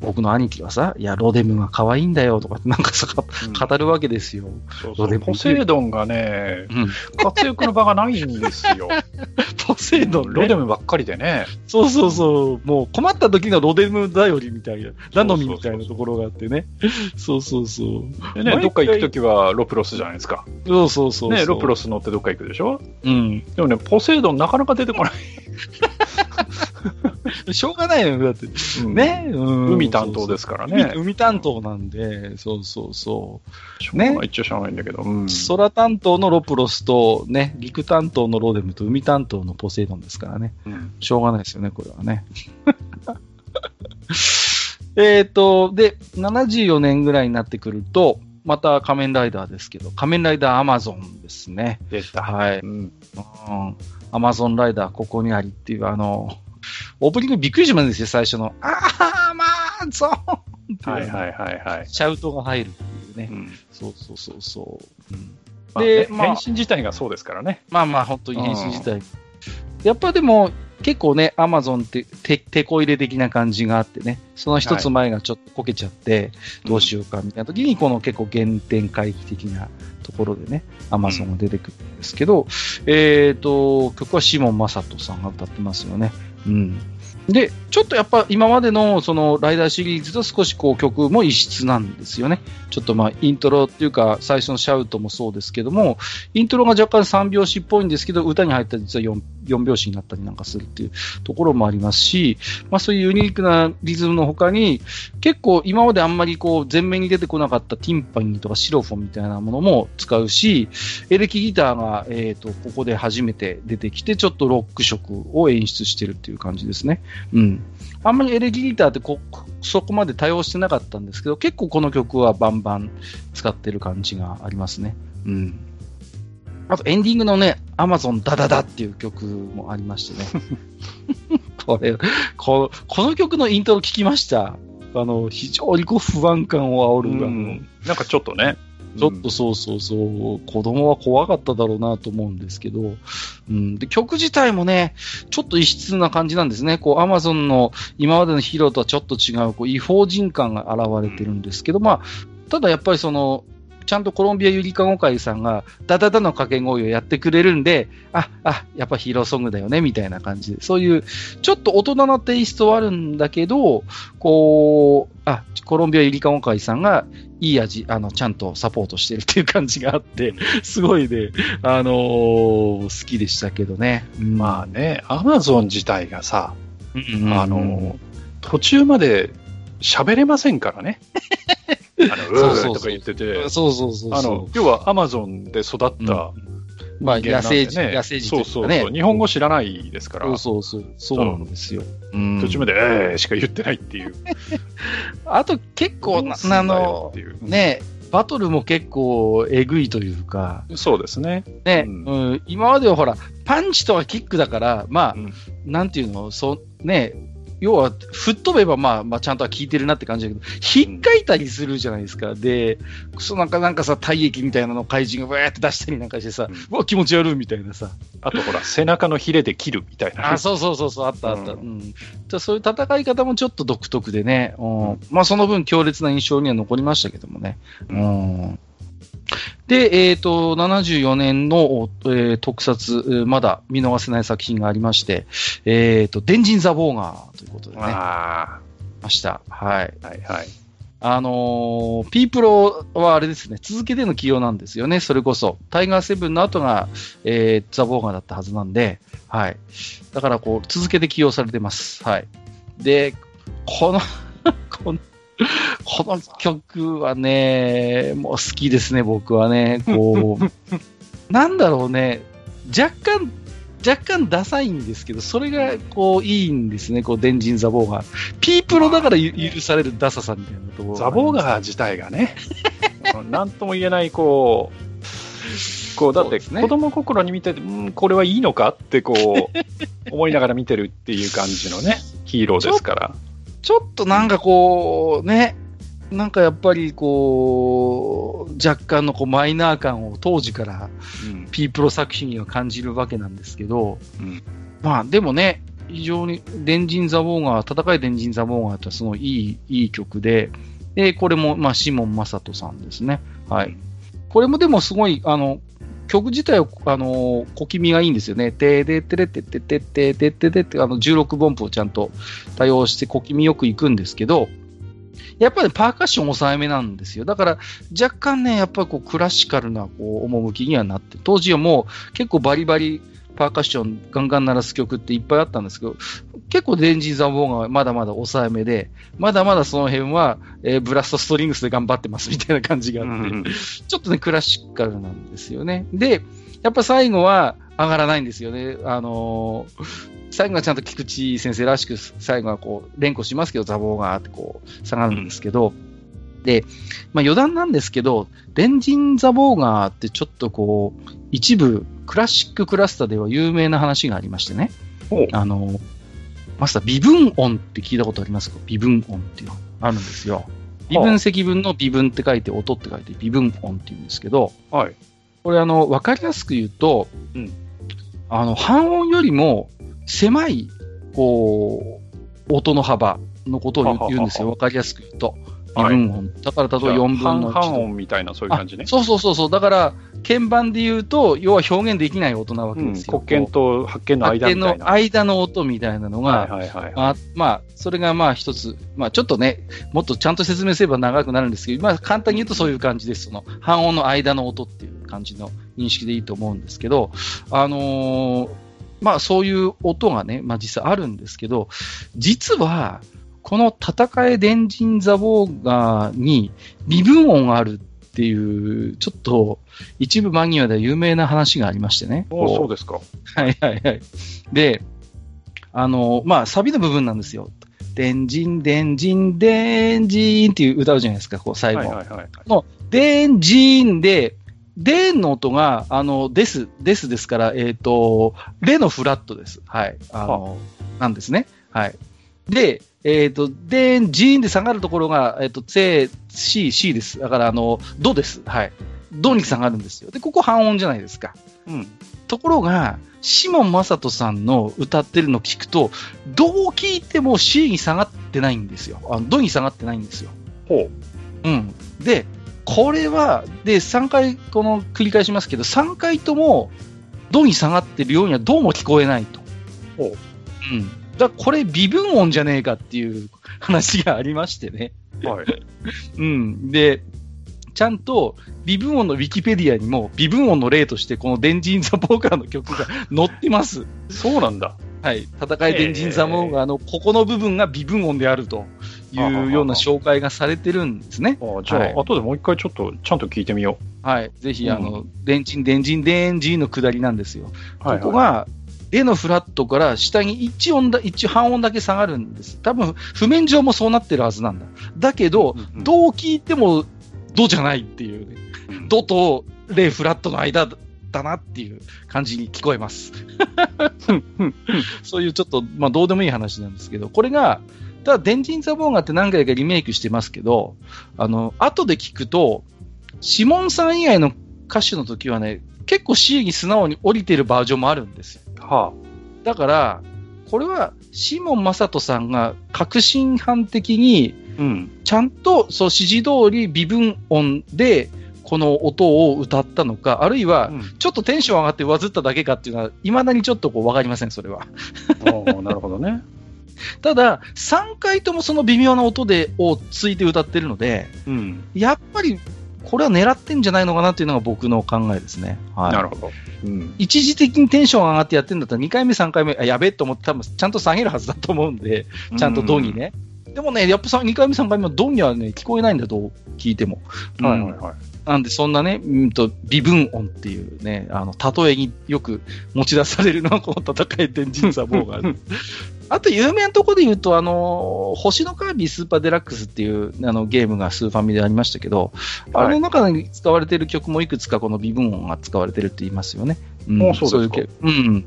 僕の兄貴がさ、いや、ロデムが可愛いんだよとかなんかさ、うん、語るわけですよ。そうそうポセイドンがね、うん、活躍の場がないんですよ。ポセイドン、ね、ロデムばっかりでね。そうそうそう。もう困った時のロデム頼りみたいな、ラノミみたいなところがあってね。そうそうそう。でね、どっか行く時はロプロスじゃないですか。そうそうそうね、ロプロス乗ってどっか行くでしょ？うん。でもね、ポセイドンなかなか出てこない。しょうがないよ、だって。うん、ね、うん、海担当ですからね海。海担当なんで、そうそうそう。ね。一応しょうがないんだけど。うん、空担当のロプロスと、ね、陸担当のロデムと海担当のポセイドンですからね。うん、しょうがないですよね、これはね。えっと、で、74年ぐらいになってくると、また仮面ライダーですけど、仮面ライダーアマゾンですね。でした。はい。うん。アマゾンライダーここにありっていう、あの、オープニングびっくりしますんですよ、最初の。あー、まあ、そうはいはいはいはい。シャウトが入るっていうね。うん、そうそうそうそう。うんで、まあ、変身自体がそうですからね。まあまあ、本当に変身自体。うん、やっぱでも、結構ね、アマゾンってて、てこ入れ的な感じがあってね、その一つ前がちょっとこけちゃって、どうしようかみたいな時に、この結構原点回帰的なところでね、アマゾンが出てくるんですけど、うん、えっ、ー、と、曲はシモン・マサトさんが歌ってますよね。うん。で、ちょっとやっぱ今までのそのライダーシリーズと少しこう曲も異質なんですよね。ちょっとまあイントロっていうか最初のシャウトもそうですけども、イントロが若干3拍子っぽいんですけど、歌に入ったら実は 4, 4拍子になったりなんかするっていうところもありますし、まあそういうユニークなリズムの他に、結構今まであんまりこう前面に出てこなかったティンパニーとかシロフォンみたいなものも使うし、エレキギターが、えっ、と、ここで初めて出てきて、ちょっとロック色を演出してるっていう感じですね。うん。あんまりエレキギターってこそこまで多用してなかったんですけど、結構この曲はバンバン使ってる感じがありますね。うん。あとエンディングのね、アマゾンダダダっていう曲もありましてね。これこ、この曲のイントロ聞きました。あの、非常にこう不安感を煽る、うん、なんかちょっとね、ちょっとそうそうそう、子供は怖かっただろうなと思うんですけど、うん、で曲自体もね、ちょっと異質な感じなんですね。こう、アマゾンの今までのヒーローとはちょっと違う、こう、違法人感が現れてるんですけど、まあ、ただやっぱりその、ちゃんとコロンビアゆりかご会さんが、ダダダの掛け声をやってくれるんで、あ、あ、やっぱヒーローソングだよね、みたいな感じで、そういう、ちょっと大人のテイストはあるんだけど、こう、あ、コロンビアゆりかご会さんが、いい味、あの、ちゃんとサポートしてるっていう感じがあって、すごいね、あのー、好きでしたけどね。まあね、アマゾン自体がさ、あのー、途中まで喋れませんからね。あの、うーとか言ってて、そうそうそうあの、要はアマゾンで育った、まあ、野生児、野生児そうそうそう。日本語知らないですから。そうそうそう。そうなんですよ。途中まで、えーしか言ってないっていう。あと、結構、あの、ね、バトルも結構えぐいというか。そうですね。ね、うん、今まではほら、パンチとかキックだから、まあ、うん、なんていうの、そね、要は、吹っ飛べば、まあ、まあ、ちゃんとは効いてるなって感じだけど、引っかいたりするじゃないですか。で、そなんか、なんかさ、体液みたいなの怪人がわーって出したりなんかしてさ、うわ、気持ち悪いみたいなさ。あとほら、背中のヒレで切るみたいな。あ、そうそうそうそう、あったあった。うん。うん、じゃそういう戦い方もちょっと独特でね、うん、まあ、その分強烈な印象には残りましたけどもね。うん。で、えっ、ー、と、74年の、えー、特撮、まだ見逃せない作品がありまして、えっ、ー、と、電人ザ・ボーガーということでね。あました。はい。はいはい。あのー、ピープロはあれですね、続けての起用なんですよね、それこそ。タイガーセブンの後が、えー、ザ・ボーガーだったはずなんで、はい。だからこう、続けて起用されてます。はい。で、この この この曲はね、もう好きですね、僕はね。こう、なんだろうね、若干、若干ダサいんですけど、それがこういいんですね、こう、電人ザボーガー。ピープロだからゆ許されるダサさみたいなところがザボーガー自体がね、なんとも言えない、こう、こうだって子供心に見てて、うん、これはいいのかってこう思いながら見てるっていう感じのね、ヒーローですから。ちょっとなんかこう、ね、なんかやっぱりこう、若干のこうマイナー感を当時からうんピープロ作品には感じるわけなんですけど、うんまあでもね、非常に、電人ザボーガー、戦い電人ザボーガーってすごいいい、いい曲で、で、これも、まあ、シモン・マサトさんですね。はい。これもでもすごい、あの、曲自体は、あの、小気味がいいんですよね。てでてれてててててててて、あの、16分符をちゃんと対応して小気味よくいくんですけど、やっぱりパーカッション抑えめなんですよ。だから、若干ね、やっぱりこう、クラシカルな、こう、趣にはなって、当時はもう、結構バリバリ、パーカッションガンガン鳴らす曲っていっぱいあったんですけど、結構デンジー・ザ・ボーガーはまだまだ抑えめで、まだまだその辺は、えーブラストストリングスで頑張ってますみたいな感じがあって、うんちょっとね、クラシカルなんですよね。で、やっぱ最後は上がらないんですよね。あのー最後はちゃんと菊池先生らしく、最後はこう、連呼しますけど、ザボーガーってこう、下がるんですけど、で、まあ余談なんですけど、レンジン・ザ・ボーガーってちょっとこう、一部、クラシッククラスターでは有名な話がありましてね。あの、マスター、微分音って聞いたことありますか？微分音っていうのあるんですよ。微分積分の微分って書いて、音って書いて、微分音って言うんですけど、はい。これあの、わかりやすく言うと、うんあの、半音よりも狭い、こう、音の幅のことを言うんですよ。わかりやすく言うと。微はい。だから例えば4分の1半と音みたいな、そういう感じねあ。そうそうそうそう。だから、鍵盤で言うと、要は表現できない音なわけうんですよ。黒鍵と発見の発見の間の音みたいなのが、はいはいはい。まあ、まあ、それがまあ一つ、まあちょっとね、もっとちゃんと説明すれば長くなるんですけど、まあ簡単に言うとそういう感じです。その半音の間の音っていう感じの認識でいいと思うんですけど、あのーまあそういう音がね、まあ実際あるんですけど、実は、この戦え電人ザボーガーに微分音があるっていう、ちょっと一部マニアでは有名な話がありましてね。おそうですか。はいはいはい。で、あの、まあ、サビの部分なんですよ。でんじん、でんじん、でんじんっていう歌うじゃないですか、こう、最後。はいはいはい。でんじんで、でんの音が、あの、です、ですですから、えっ、と、レのフラットです。はい。あの、なんですね。はい。で、えっ、と、でんじんで下がるところが、えっ、と、C、C、C です。だから、あの、ドです。はい。ドに下がるんですよ。で、ここ半音じゃないですか。うん。ところが、シモン・マサトさんの歌ってるのを聞くと、どう聞いても C に下がってないんですよ。あドに下がってないんですよ。ほうん。で、これは、で、3回、この繰り返しますけど、3回とも、ドに下がってるようにはどうも聞こえないと。ほううん。だこれ微分音じゃねえかっていう話がありましてね。う。はい。うん。で、ちゃんと微分音のウィキペディアにも微分音の例としてこのデンジン・ザ・ボーカーの曲が載ってます。そうなんだ。はい。戦い電人ザ・モーガーのここの部分が微分音であるというような紹介がされてるんですね。あじゃあ、はい後でもう一回ちょっと、ちゃんと聞いてみよはい。ぜひ、うんあの、電人、電人、電人の下りなんですよ。う。はい、ここが、レのフラットから下に1音だ、一半音だけ下がるんです。多分、譜面上もそうなってるはずなんだ。だけど、うんうんどう聞いても、ドじゃないっていうね。うんドとレフラットの間だなっていう感じに聞こえます。そういうちょっと、まあどうでもいい話なんですけど、これが、ただ、デンジン・ザ・ボーガーって何回かリメイクしてますけど、あの、後で聞くと、シモンさん以外の歌手の時はね、結構 C に素直に降りてるバージョンもあるんですよ。はだから、これは、シモン・マサトさんが革新犯的に、あ。うん。ちゃんとそう指示通り微分音でこの音を歌ったのか、あるいはうんちょっとテンション上がってわずっただけかっていうのは、未だにちょっとこう分かりません、それは。なるほどね。ただ、3回ともその微妙な音でをついて歌ってるので、うん。やっぱりこれは狙ってんじゃないのかなっていうのが僕の考えですね。はい、なるほど。うん。一時的にテンション上がってやってんだったら2回目、3回目、あやべえと思って多分ちゃんと下げるはずだと思うんで、ちゃんとドにね。でもね、やっぱ2回目、3回目はドンにはね、聞こえないんだと聞いても。はいはいはい。なんで、そんなね、うんと、微分音っていうね、あの、例えによく持ち出されるのは、この戦い天神サボーガー あと、有名なところで言うと、あの、星のカービィスーパーデラックスっていうあのゲームがスーファミでありましたけど、はいあの中に使われている曲もいくつかこの微分音が使われてるって言いますよね。うんあそうですかうん。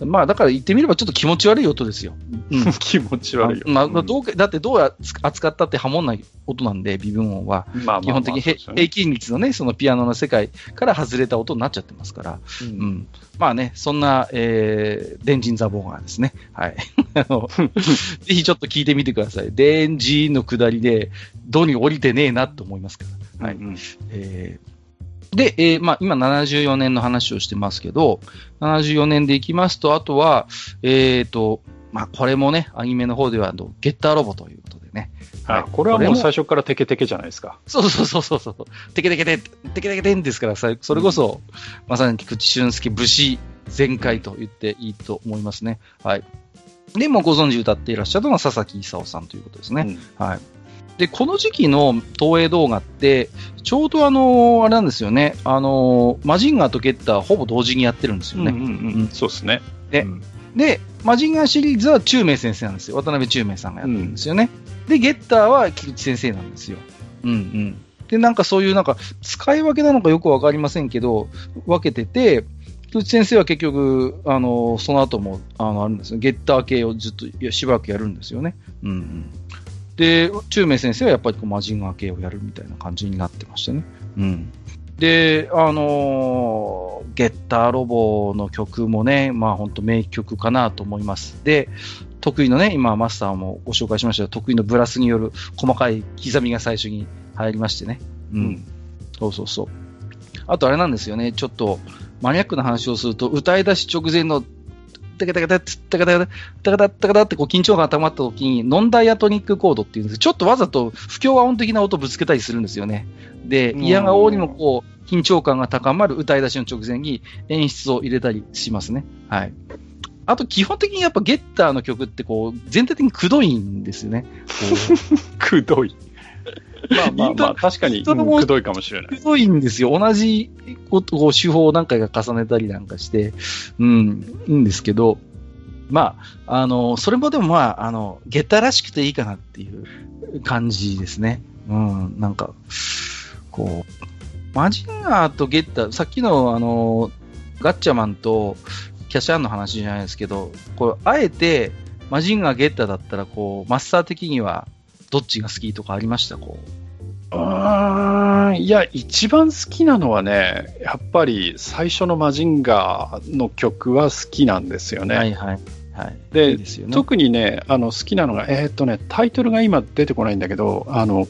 まあ、だから言ってみればちょっと気持ち悪い音ですよ。うん。気持ち悪いよ。まあ、どうかだってどうや扱ったってハモんない音なんで、微分音は。まあ基本的に平均率のね、そのピアノの世界から外れた音になっちゃってますから。ううんん。まあね、そんな、えー、電人ザボーガーですね。はい。あの、ぜひちょっと聞いてみてください。電人の下りで、どに降りてねえなと思いますから。はい。うんえーで、えーまあ、今74年の話をしてますけど、74年でいきますと、あとは、えっ、と、まあ、これもね、アニメの方では、あのゲッターロボということでね。はいこれはもう最初からテケテケじゃないですか。そうそうそうそうそう。テケテケテ、テケテケテンですから、さそれこそ、まさに菊池俊介武士全開と言っていいと思いますね。はい。で、もうご存知歌っていらっしゃるのが佐々木勲さんということですね。はい。で、この時期の東映動画って、ちょうどあの、あれなんですよね、あの、マジンガーとゲッターほぼ同時にやってるんですよね。うんうんうんそうですね。でうんで、マジンガーシリーズは中明先生なんですよ。渡辺中明さんがやってるんですよね。で、ゲッターは菊池先生なんですよ。うんうん。で、なんかそういうなんか使い分けなのかよくわかりませんけど、分けてて、菊池先生は結局、あの、その後も、あの、あるんですよ。ゲッター系をずっとしばらくやるんですよね。うんうん。で、中明先生はやっぱりこうマジンガー系をやるみたいな感じになってましたね。うん。で、あのーゲッターロボの曲もね、まあ本当名曲かなと思います。で、得意のね、今マスターもご紹介しましたが、得意のブラスによる細かい刻みが最初に入りましてね。うん。うんそうそうそう。あとあれなんですよね、ちょっとマニアックな話をすると、歌い出し直前の、タカタカタ、ッタカタカタ、カタタカタってこう緊張感が溜まった時に、ノンダイアトニックコードっていうんです。ちょっとわざと不協和音的な音ぶつけたりするんですよね。で、嫌がおにもこう、緊張感が高まる歌い出しの直前に演出を入れたりしますね。はい。あと基本的にやっぱゲッターの曲ってこう、全体的にくどいんですよね。くどい。まあまあまあ、確かに、うんくどいかもしれない。くどいんですよ。同じことこう手法を何回か重ねたりなんかして、うん、いいんですけど、まあ、あの、それもでもまあ、あの、ゲッターらしくていいかなっていう感じですね。うん、なんか、こう、マジンガーとゲッター、さっきのあの、ガッチャマンとキャシャーンの話じゃないですけど、こう、あえて、マジンガー、ゲッターだったら、こう、マスター的には、どっちが好きとかありました？こう。あーいや、一番好きなのはね、やっぱり最初のマジンガーの曲は好きなんですよね。はいはい。はい。でいいですよね。特にね、あの好きなのが、えーっとね、タイトルが今出てこないんだけど、あの、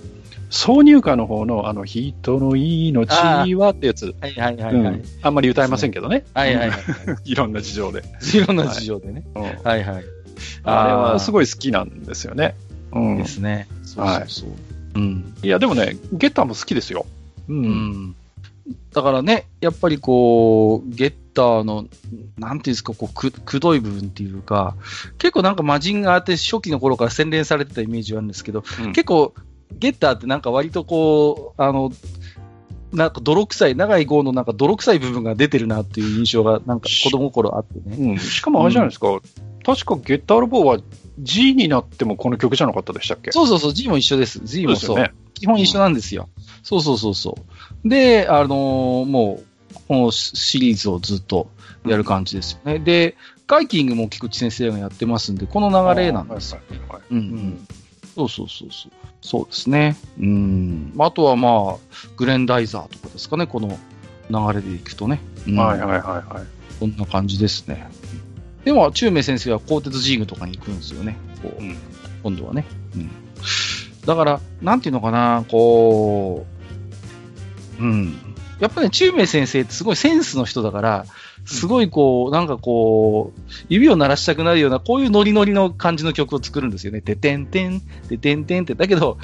挿入歌の方の、あの、人の命はってやつ、はいはいはいあんまり歌えませんけどね。はいはいはい。う んいろんな事情で。いろんな事情でね。うんはいはい。あれはすいごい好きなんですよね。うんで、すね。そうそうそう。うん。いや、でもね、ゲッターも好きですよ。う。うんん。だからね、やっぱりこう、ゲッターの、なんていうんですか、こう、く、くどい部分っていうか、結構なんかマジンガーって初期の頃から洗練されてたイメージがあるんですけど、うん結構、ゲッターってなんか割とこう、あの、なんか泥臭い、長い号のなんか泥臭い部分が出てるなっていう印象がなんか子供心あってね。うん、しかもあれじゃないですか、確かゲッターロボは G になってもこの曲じゃなかったでしたっけ？そうそうそう、G も一緒です。G もそう。ですよね。基本一緒なんですよ。そうそうそうそう。で、あのーもう、このシリーズをずっとやる感じですよね。で、ガイキングも菊池先生がやってますんで、この流れなんですよ。はいはいはいうんうん。そうそうそうそう。そうですね。うん。あとはまあ、グレンダイザーとかですかね、この流れでいくとね。うんはいはいはいはい。そんな感じですね。でも、中明先生は鋼鉄ジーグとかに行くんですよね。こううん今度はね。うん。だから、なんていうのかな、こう、うん。やっぱり、ね、中明先生ってすごいセンスの人だから、すごいこう、なんかこう、指を鳴らしたくなるような、こういうノリノリの感じの曲を作るんですよね。ててんてん、ててんてんって。だけど、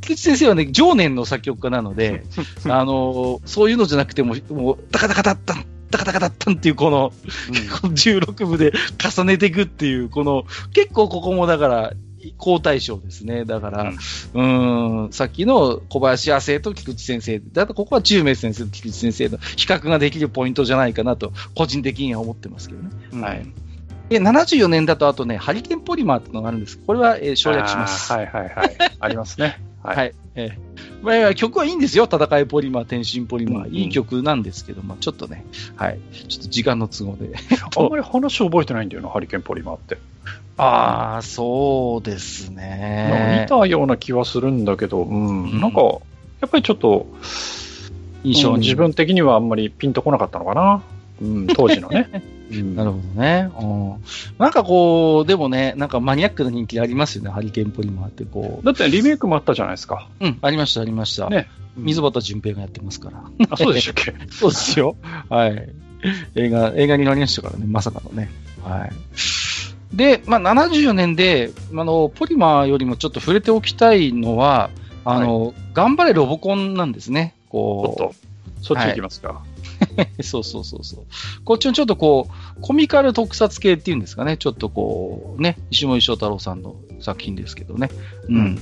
菊池先生はね、常年の作曲家なので、あの、そういうのじゃなくても、もう、タカタカタッタン、タカタカタッタンっていうこの、この16部で重ねていくっていう、この、結構ここもだから、好対象ですね。だから、うん、ん、さっきの小林亜生と菊池先生、だとここは中明先生と菊池先生の比較ができるポイントじゃないかなと、個人的には思ってますけどね。うんはい。で、74年だと、あとね、ハリケーンポリマーってのがあるんです。これは、えー省略します。はいはいはい。ありますね。は。はいい。ええまあ、曲はいいんですよ。戦いポリマー、天心ポリマー。うんうんいい曲なんですけど、まあ、ちょっとね、はい。ちょっと時間の都合で。あんまり話覚えてないんだよな、ハリケーンポリマーって。ああ、そうですね見。たような気はするんだけど、うん、うんなんか、やっぱりちょっと、印象に。うん自分的にはあんまりピンとこなかったのかな。うん、当時のね。うんなるほどね。うん。なんかこう、でもね、なんかマニアックな人気ありますよね、ハリケーンポリマーってこだってリメイクもあったじゃないですか。う。うん、ありました、ありました。ね水端淳平がやってますから。あ、そうでしたっけ？そうですよ。はい。映画、映画になりましたからね、まさかのね。はい。で、まあ、74年で、あの、ポリマーよりもちょっと触れておきたいのは、あの、頑張れロボコンなんですね。こおっと、そっち行きますか。う、そうそうそうそう。こっちのちょっとこう、コミカル特撮系っていうんですかね。ちょっとこう、ね、石森章太郎さんの作品ですけどね。うん。うん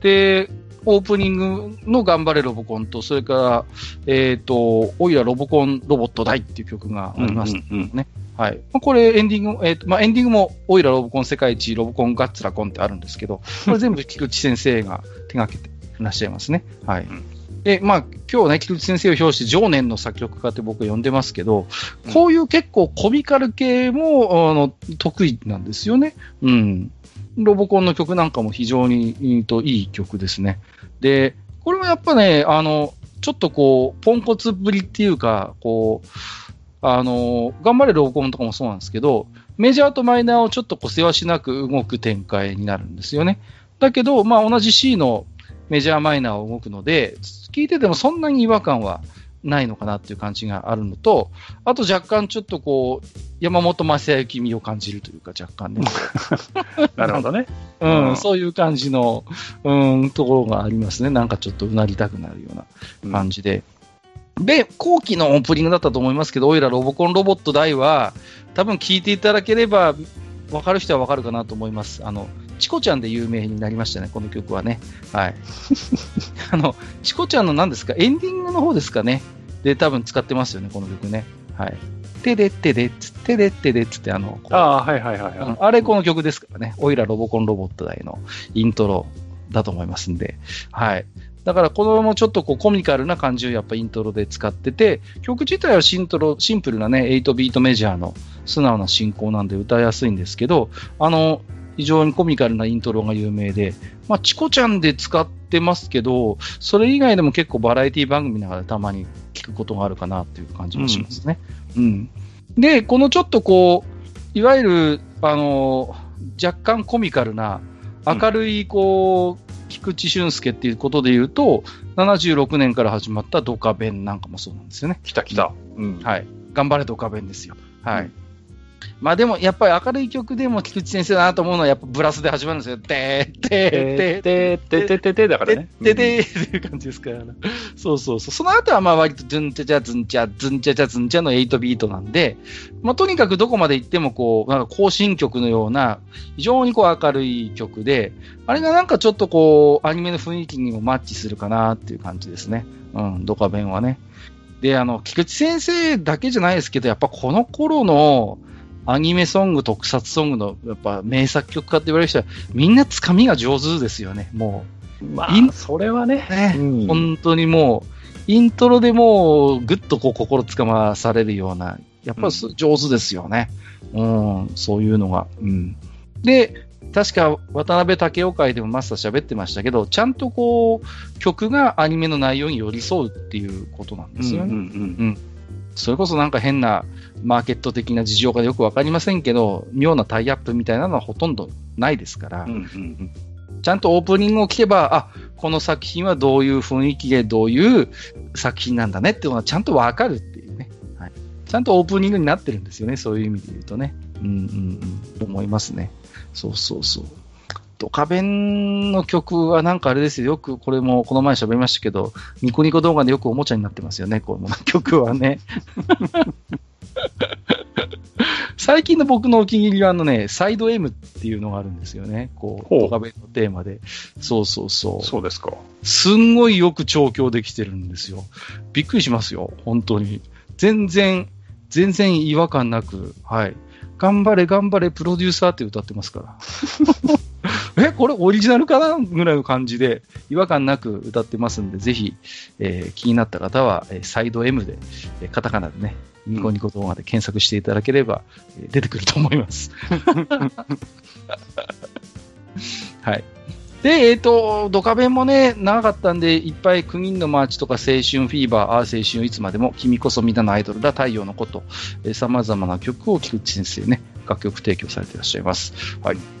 で、オープニングの頑張れロボコンと、それから、えっ、と、オイラロボコンロボット大っていう曲があります。うんうんうんはい。まあこれエンディング、えっ、と、まあ、エンディングも、オイラロボコン世界一ロボコンガッツラコンってあるんですけど、これ全部菊池先生が手掛けていらっしゃいますね。はい。うんで、まあ、今日ね、菊池先生を表して常年の作曲家って僕は呼んでますけど、こういう結構コミカル系も、あの、得意なんですよね。うん。ロボコンの曲なんかも非常にいいといい曲ですね。で、これもやっぱね、あの、ちょっとこう、ポンコツぶりっていうか、こう、あの、頑張れロボコンとかもそうなんですけど、メジャーとマイナーをちょっとこう、せわしなく動く展開になるんですよね。だけど、まあ同じ C のメジャーマイナーを動くので、聞いててもそんなに違和感はないのかなっていう感じがあるのと、あと若干ちょっとこう、山本正幸味を感じるというか若干ね。なるほどね。う、うんんそういう感じの、うん、ところがありますね。なんかちょっとうなりたくなるような感じで。で、後期のオープニングだったと思いますけど、オイラロボコンロボット大は、多分聞いていただければ、わかる人はわかるかなと思います。あの、チコちゃんで有名になりましたね、この曲はね。はい。あの、チコちゃんの何ですか、エンディングの方ですかね？で、多分使ってますよね、この曲ね。はい。てでってでっつってでってでっつって、あの、ああ、はいはいはいはい。うんあれこの曲ですからね。オイラロボコンロボット大のイントロだと思いますんで。はい。だからこのもちょっとこうコミカルな感じをやっぱイントロで使ってて、曲自体はシントロシンプルなね、8ビートメジャーの素直な進行なんで歌いやすいんですけど、あの、非常にコミカルなイントロが有名で、まあ、チコちゃんで使ってますけど、それ以外でも結構バラエティ番組の中でたまに聞くことがあるかなっていう感じがしますね。うん。で、このちょっとこう、いわゆる、あの、若干コミカルな、明るい、こう、菊池俊介っていうことで言うと、76年から始まったドカベンなんかもそうなんですよね。来た来た。うん。はい。頑張れドカベンですよ。はい。うんまあでも、やっぱり明るい曲でも菊池先生だなと思うのは、やっぱブラスで始まるんですよ。てーてーてーてててててだからてね。ててーっていう感じですから、そうそうそう。その後はまあ割とズンチャチャズンチャ、ズンチャチャズンチャの8ビートなんで、まあとにかくどこまで行ってもこう、なんか行進曲のような、非常にこう明るい曲で、あれがなんかちょっとこう、アニメの雰囲気にもマッチするかなっていう感じですね。うん、ドカベンはね。で、あの、菊池先生だけじゃないですけど、やっぱこの頃のアニメソング、特撮ソングの、やっぱ名作曲家って言われる人は、みんなつかみが上手ですよね、もまインあ、それはね。う。ねうん本当にもう、イントロでもう、ぐっとこう心つかまされるような、やっぱりす上手ですよね。うん、そういうのが。うん。で、確か渡辺武雄会でもマスター喋ってましたけど、ちゃんとこう、曲がアニメの内容に寄り添うっていうことなんですよね。うんうんそれこそなんか変なマーケット的な事情がよくわかりませんけど、妙なタイアップみたいなのはほとんどないですから、うんうんちゃんとオープニングを聞けば、あ、この作品はどういう雰囲気でどういう作品なんだねっていうのはちゃんとわかるっていうね、はい。ちゃんとオープニングになってるんですよね、そういう意味で言うとね。うんうんうん、思いますね。そうそうそう。ドカベンの曲はなんかあれですよ。よくこれもこの前喋りましたけど、ニコニコ動画でよくおもちゃになってますよね、この曲はね。最近の僕のお気に入りはあのね、サイド M っていうのがあるんですよね。こう、ドカベンのテーマで。そうそうそう。そうですか。すんごいよく調教できてるんですよ。びっくりしますよ。本当に。全然、全然違和感なく、はい。頑張れ頑張れプロデューサーって歌ってますから。え、これオリジナルかなぐらいの感じで、違和感なく歌ってますんで、ぜひ、えー気になった方は、えーサイド M で、えーカタカナでね、ニコニコ動画で検索していただければ、えー出てくると思います。はい。で、えっ、と、ドカベンもね、長かったんで、いっぱいクミンのマーチとか青春フィーバー、ああ青春いつまでも、君こそみんなのアイドルだ、太陽のこと、えー、様々な曲を菊池先生ね、楽曲提供されていらっしゃいます。はい。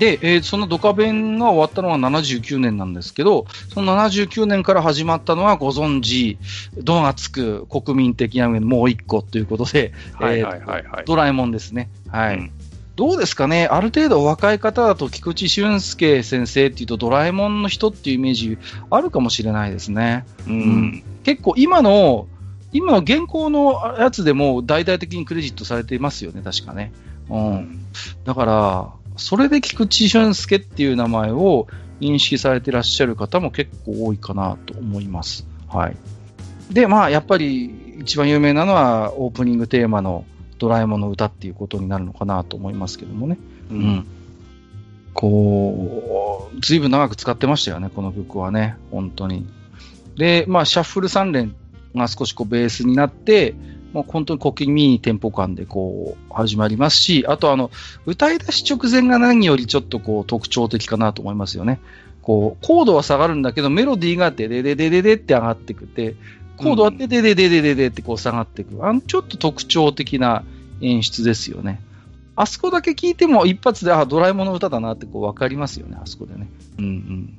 で、えーそのドカベンが終わったのは79年なんですけど、その79年から始まったのはご存知、ドがつく国民的なもう一個ということで。ドラえもんですね。はい。うんどうですかね、ある程度お若い方だと菊池俊介先生っていうと、ドラえもんの人っていうイメージあるかもしれないですね。うん。結構今の、今の現行のやつでも大々的にクレジットされていますよね、確かね。うん。だから、それで菊池俊介っていう名前を認識されていらっしゃる方も結構多いかなと思います。はい。で、まあ、やっぱり一番有名なのはオープニングテーマのドラえもんの歌っていうことになるのかなと思いますけどもね。ううんん。こう、ずいぶん長く使ってましたよね、この曲はね、本当に。で、まあ、シャッフル3連が少しこうベースになって、もう本当に小気味いいテンポ感でこう始まりますし、あとあの、歌い出し直前が何よりちょっとこう特徴的かなと思いますよね。こう、コードは下がるんだけど、メロディーがデデデデデデって上がってくて、コードはデデデデデデデってこう下がってく。あの、ちょっと特徴的な演出ですよね。あそこだけ聞いても一発で、あ、ドラえもんの歌だなってこう分かりますよね、あそこでね。うんうん。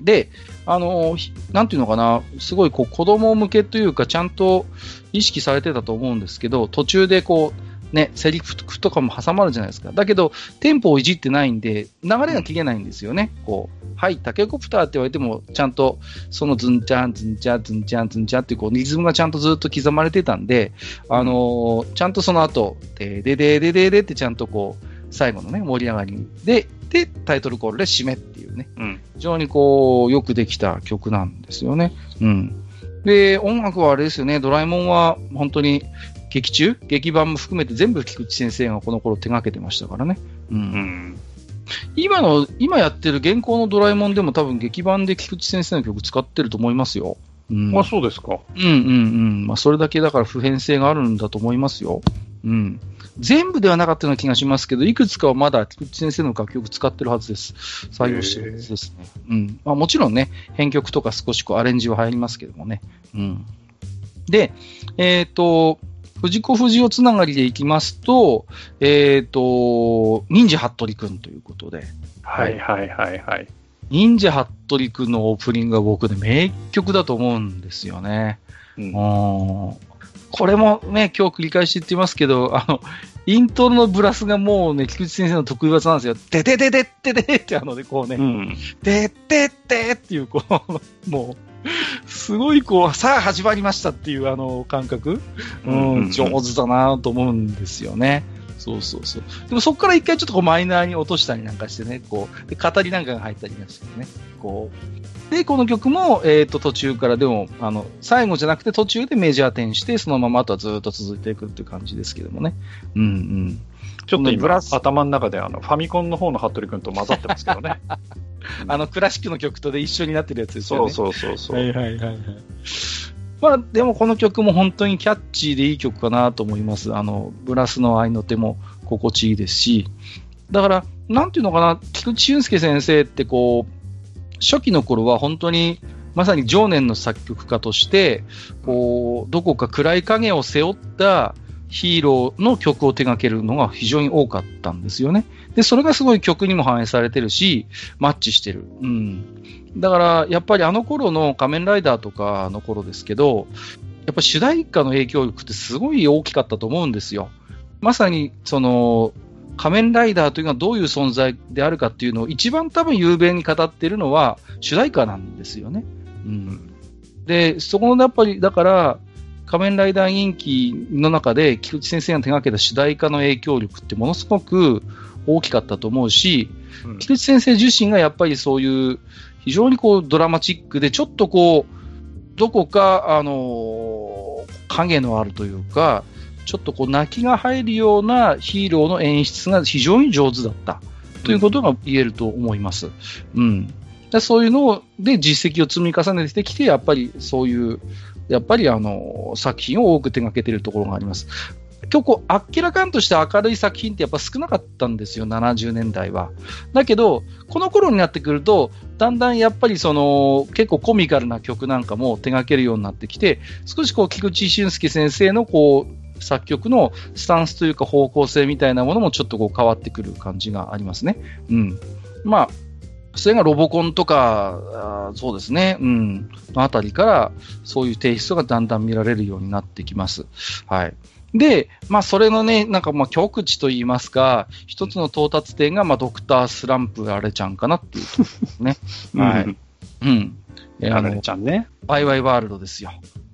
で、あの、なんていうのかな、すごいこう子供向けというか、ちゃんと意識されてたと思うんですけど、途中でこう、ね、セリフとかも挟まるじゃないですか。だけど、テンポをいじってないんで、流れが切れないんですよね。こう、はい、タケコプターって言われても、ちゃんと、そのズンチャン、ズンチャン、ズンチャン、ズンチャンっていう、こう、リズムがちゃんとずっと刻まれてたんで、あのーちゃんとその後、ででででででってちゃんとこう、最後のね、盛り上がりに。で、で、タイトルコールで締めっいうね、うん。非常にこう、よくできた曲なんですよね。うん。で、音楽はあれですよね、ドラえもんは本当に劇中、劇版も含めて全部菊池先生がこの頃手掛けてましたからね。うん。うん。今の、今やってる現行のドラえもんでも多分劇版で菊池先生の曲使ってると思いますよ。うん。あ、そうですか。うんうんうん。まあ、それだけだから普遍性があるんだと思いますよ。うん。全部ではなかったような気がしますけど、いくつかはまだ菊池先生の楽曲使ってるはずです。採用してるはずですね。うん。まあ、もちろんね、編曲とか少しこうアレンジは入りますけどもね。うん。で、えっ、と、藤子不二雄つながりでいきますと、えっ、と、忍者服部くんということで、はいはいはいはい。忍者服部くんのオープニングは僕ね、名曲だと思うんですよね。うんうんこれもね、今日繰り返し言ってますけど、あの、イントロのブラスがもうね、菊池先生の得意技なんですよ。ででででででってあのね、こうね、うん。でででっていう、こう、もう、すごいこう、さあ始まりましたっていうあの感覚、ううんうんん、上手だなと思うんですよね。そうそうそう。でもそこから一回ちょっとこうマイナーに落としたりなんかしてね、こう、で語りなんかが入ったりなんかしてね、こう。で、この曲も、えっ、と、途中からでも、あの、最後じゃなくて途中でメジャー点して、そのままあとはずっと続いていくっていう感じですけどもね。うんうん。ちょっと今ブラス、頭の中であのファミコンの方の服部君と混ざってますけどね。あの、クラシックの曲とで一緒になってるやつですよね。そうそうそうそう。はいはいはいはい。まあ、でもこの曲も本当にキャッチーでいい曲かなと思います。あの、ブラスの合いの手も心地いいですし、だから、なんていうのかな、菊池俊介先生ってこう、初期の頃は本当に、まさに常年の作曲家として、こう、どこか暗い影を背負ったヒーローの曲を手掛けるのが非常に多かったんですよね。で、それがすごい曲にも反映されてるし、マッチしてる。うん。だから、やっぱりあの頃の仮面ライダーとかの頃ですけど、やっぱ主題歌の影響力ってすごい大きかったと思うんですよ。まさに、その、仮面ライダーというのはどういう存在であるかっていうのを一番多分雄弁に語っているのは主題歌なんですよね。うん。で、そこのやっぱり、だから、仮面ライダー人気の中で、菊池先生が手掛けた主題歌の影響力ってものすごく大きかったと思うし、うん菊池先生自身がやっぱりそういう非常にこうドラマチックでちょっとこう、どこか、あのー影のあるというか、ちょっとこう泣きが入るようなヒーローの演出が非常に上手だったということが言えると思います。うん。でそういうので実績を積み重ねてきて、やっぱりそういう、やっぱりあの、作品を多く手掛けているところがあります。結構、あっけらかんとした明るい作品ってやっぱ少なかったんですよ、70年代は。だけど、この頃になってくると、だんだんやっぱりその、結構コミカルな曲なんかも手掛けるようになってきて、少しこう、菊池俊介先生のこう、作曲のスタンスというか方向性みたいなものもちょっとこう変わってくる感じがありますね。うん。まあ、それがロボコンとか、そうですね、うん、のあたりから、そういうテイストがだんだん見られるようになってきます。はい。で、まあ、それのね、なんかまあ、極地といいますか、一つの到達点が、まあ、ドクタースランプあれちゃんかなっていうところですね。はいうんうん。えーあの、ちゃんね。ワイワイワールドですよ。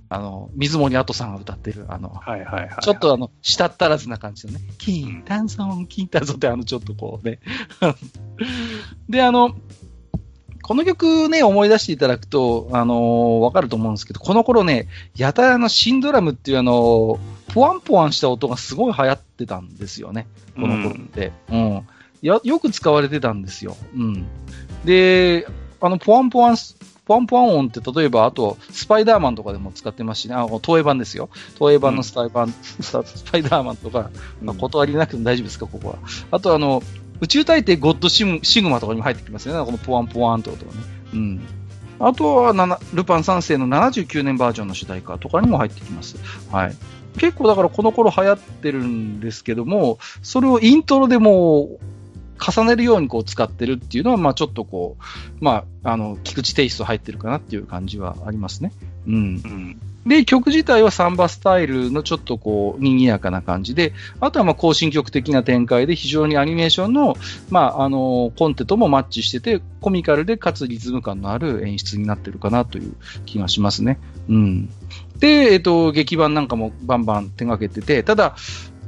あの、水森跡さんが歌ってる、あの、はいはいはい。ちょっとあの、舌ったらずな感じのね、キンタンソン、キンタンソンってあの、ちょっとこうね。で、あの、この曲ね、思い出していただくと、あのーわかると思うんですけど、この頃ね、やたらあの、シンドラムっていうあの、ポワンポワンした音がすごい流行ってたんですよね。この頃って。うん。や、よく使われてたんですよ。うん。で、あの、ポワンポワン、ポワンポワン音って、例えば、あと、スパイダーマンとかでも使ってますしね、あの、東映版ですよ。東映版のスタイ版、スタスパイダーマンとか、まあ、断りなくても大丈夫ですか、ここは。あと、あの、宇宙大帝ゴッドシムシグマとかにも入ってきますよね、このポワンポワンって音がね。うん。あとは、ルパン三世の79年バージョンの主題歌とかにも入ってきます。はい。結構だからこの頃流行ってるんですけども、それをイントロでもう重ねるようにこう使ってるっていうのは、まあちょっとこう、まあ、あの、菊池テイスト入ってるかなっていう感じはありますね。うん。うん。で、曲自体はサンバスタイルのちょっとこう、賑やかな感じで、あとはまあ行進曲的な展開で非常にアニメーションの、まあ、あの、コンテともマッチしてて、コミカルでかつリズム感のある演出になってるかなという気がしますね。うん。で、えっと、劇版なんかもバンバン手掛けてて、ただ、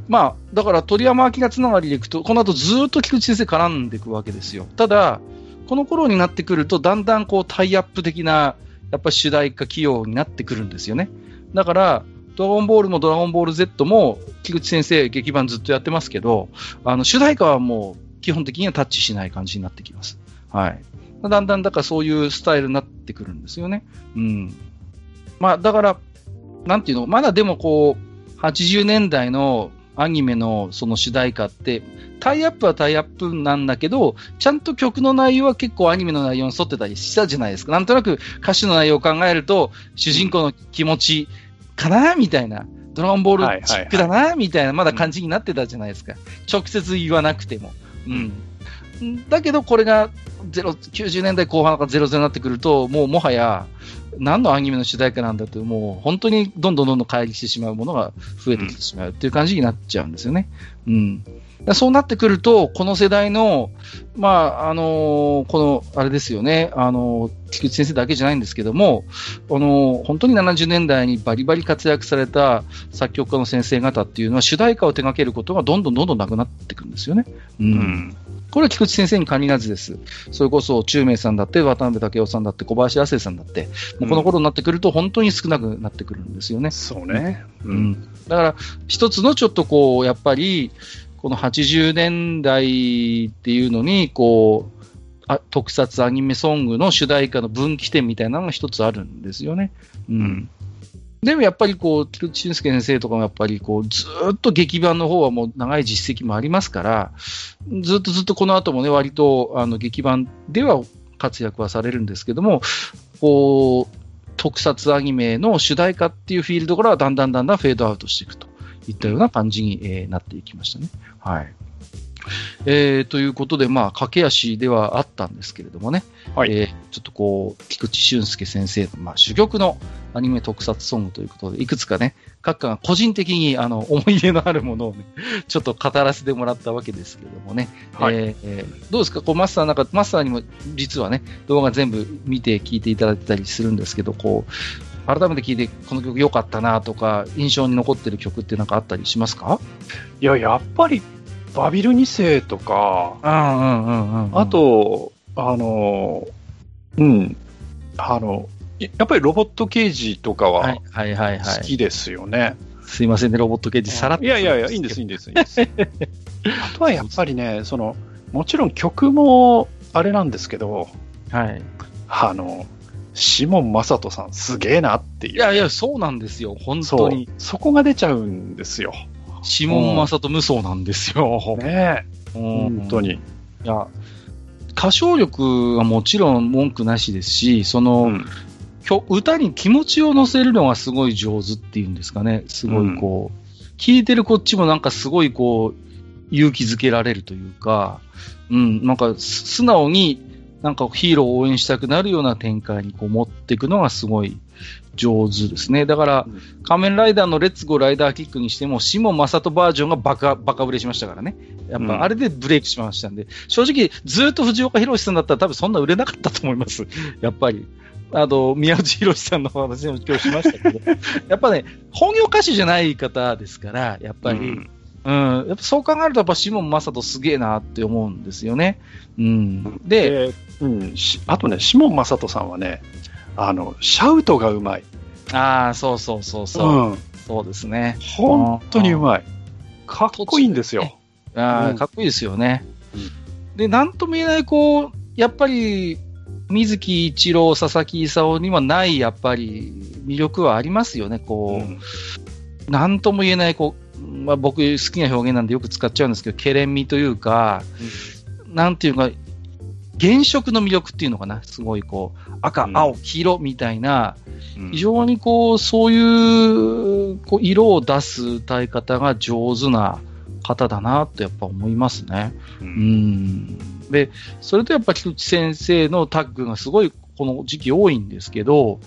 まあ、だから鳥山明がつながりでいくと、この後ずっと菊池先生絡んでいくわけですよ。ただ、この頃になってくると、だんだんこうタイアップ的な、やっぱ主題歌起用になってくるんですよね。だから、ドラゴンボールもドラゴンボール Z も、菊池先生劇版ずっとやってますけど、あの、主題歌はもう基本的にはタッチしない感じになってきます。はい。だんだんだからそういうスタイルになってくるんですよね。うん。まあ、だから、なんていうの、まだでもこう、80年代のアニメのその主題歌って、タイアップはタイアップなんだけど、ちゃんと曲の内容は結構アニメの内容に沿ってたりしたじゃないですか。なんとなく歌詞の内容を考えると、主人公の気持ちかなみたいな。ドラゴンボールチックだなみたいな、まだ感じになってたじゃないですか。直接言わなくても。うん。だけど、これが0 90年代後半から00になってくると、もうもはや、何のアニメの主題歌なんだと、もう本当にどんどんどんどん乖離してしまうものが増えてきてしまうっていう感じになっちゃうんですよね。うん。そうなってくると、この世代の、まあ、あのこの、あれですよね、あの菊池先生だけじゃないんですけども、あの本当に70年代にバリバリ活躍された作曲家の先生方っていうのは、主題歌を手掛けることがどんどんどんどんなくなっていくんですよね。うん。うん。これは菊池先生に限らずです。それこそ、中明さんだって、渡辺武雄さんだって、小林亜生さんだって、もうこの頃になってくると、本当に少なくなってくるんですよね。そうね。う。うんん。だから、一つのちょっとこう、やっぱり、この80年代っていうのに、こう、あ特撮アニメソングの主題歌の分岐点みたいなのが一つあるんですよね。うん。でもやっぱりこう、菊池俊介先生とかもやっぱりこう、ずっと劇版の方はもう長い実績もありますから、ずっとずっとこの後もね、割とあの劇版では活躍はされるんですけども、こう、特撮アニメの主題歌っていうフィールドからはだんだんだんだんフェードアウトしていくといったような感じに、なっていきましたね。はい。えーということで、まあ、駆け足ではあったんですけれどもね、はい。えーちょっとこう、菊池俊介先生の、まあ、珠玉のアニメ特撮ソングということで、いくつかね、各家が個人的にあの 思い入れのあるものをね、ちょっと語らせてもらったわけですけれどもね、はい。えーえーどうですか、こうマスターなんか、マスターにも実はね、動画全部見て聞いていただいてたりするんですけど、こう、改めて聴いてこの曲良かったなとか、印象に残ってる曲ってなんかあったりしますか？いや、やっぱり、バビル2世とか、うんうんうんうんうん。あ、と、あの、うん、あの、やっぱりロボット刑事とかははいはいはいはい。好きですよね。すいませんね、ロボット刑事さらっと。いやいやいや、いいんです、いいんです、いいんです。あとはやっぱりね、その、もちろん曲もあれなんですけど、はい。あの、シモン・マサトさんすげえなっていう。いやいや、そうなんですよ、本当に。。そこが出ちゃうんですよ。シモン・マサト無双なんですよ。ねえ、うん本当に。いや、歌唱力はもちろん文句なしですし、その、うん歌に気持ちを乗せるのがすごい上手っていうんですかね。すごいこう、聞いてるこっちもなんかすごいこう、勇気づけられるというか、うん、なんかす素直になんかヒーローを応援したくなるような展開にこう持っていくのがすごい上手ですね。だから、うん仮面ライダーのレッツゴーライダーキックにしても、シモン・マサトバージョンがバカ、バカ売れしましたからね。やっうんぱあれでブレイクしましたんで、正直ずっと藤岡弘さんだったら多分そんな売れなかったと思います。やっぱり。あの、宮内博さんの話でも今日しましたけど、やっぱね、本業歌手じゃない方ですから、やっぱり、うんうん、やっぱそう考えると、やっぱシモン・マサトすげえなって思うんですよね。うん。で、で、うん、しあとね、シモン・マサトさんはね、あの、シャウトがうまい。ああ、そうそうそうそう、ん。そうですね。本当にうまい。かっこいいんですよ。うんかっこいいですよね。うんで、なんとも言えない、こう、やっぱり、水木一郎、佐々木勲にはない、やっぱり、魅力はありますよね、こう。うんなんとも言えない、こう、まあ、僕好きな表現なんでよく使っちゃうんですけど、ケレン味というか、なんていうか、原色の魅力っていうのかな、すごいこう、赤、うん青、黄色みたいな、うん非常にこう、そういう、こう、色を出す歌い方が上手な方だなってやっぱ思いますね。ううんん。で、それとやっぱ菊池先生のタッグがすごいこの時期多いんですけど、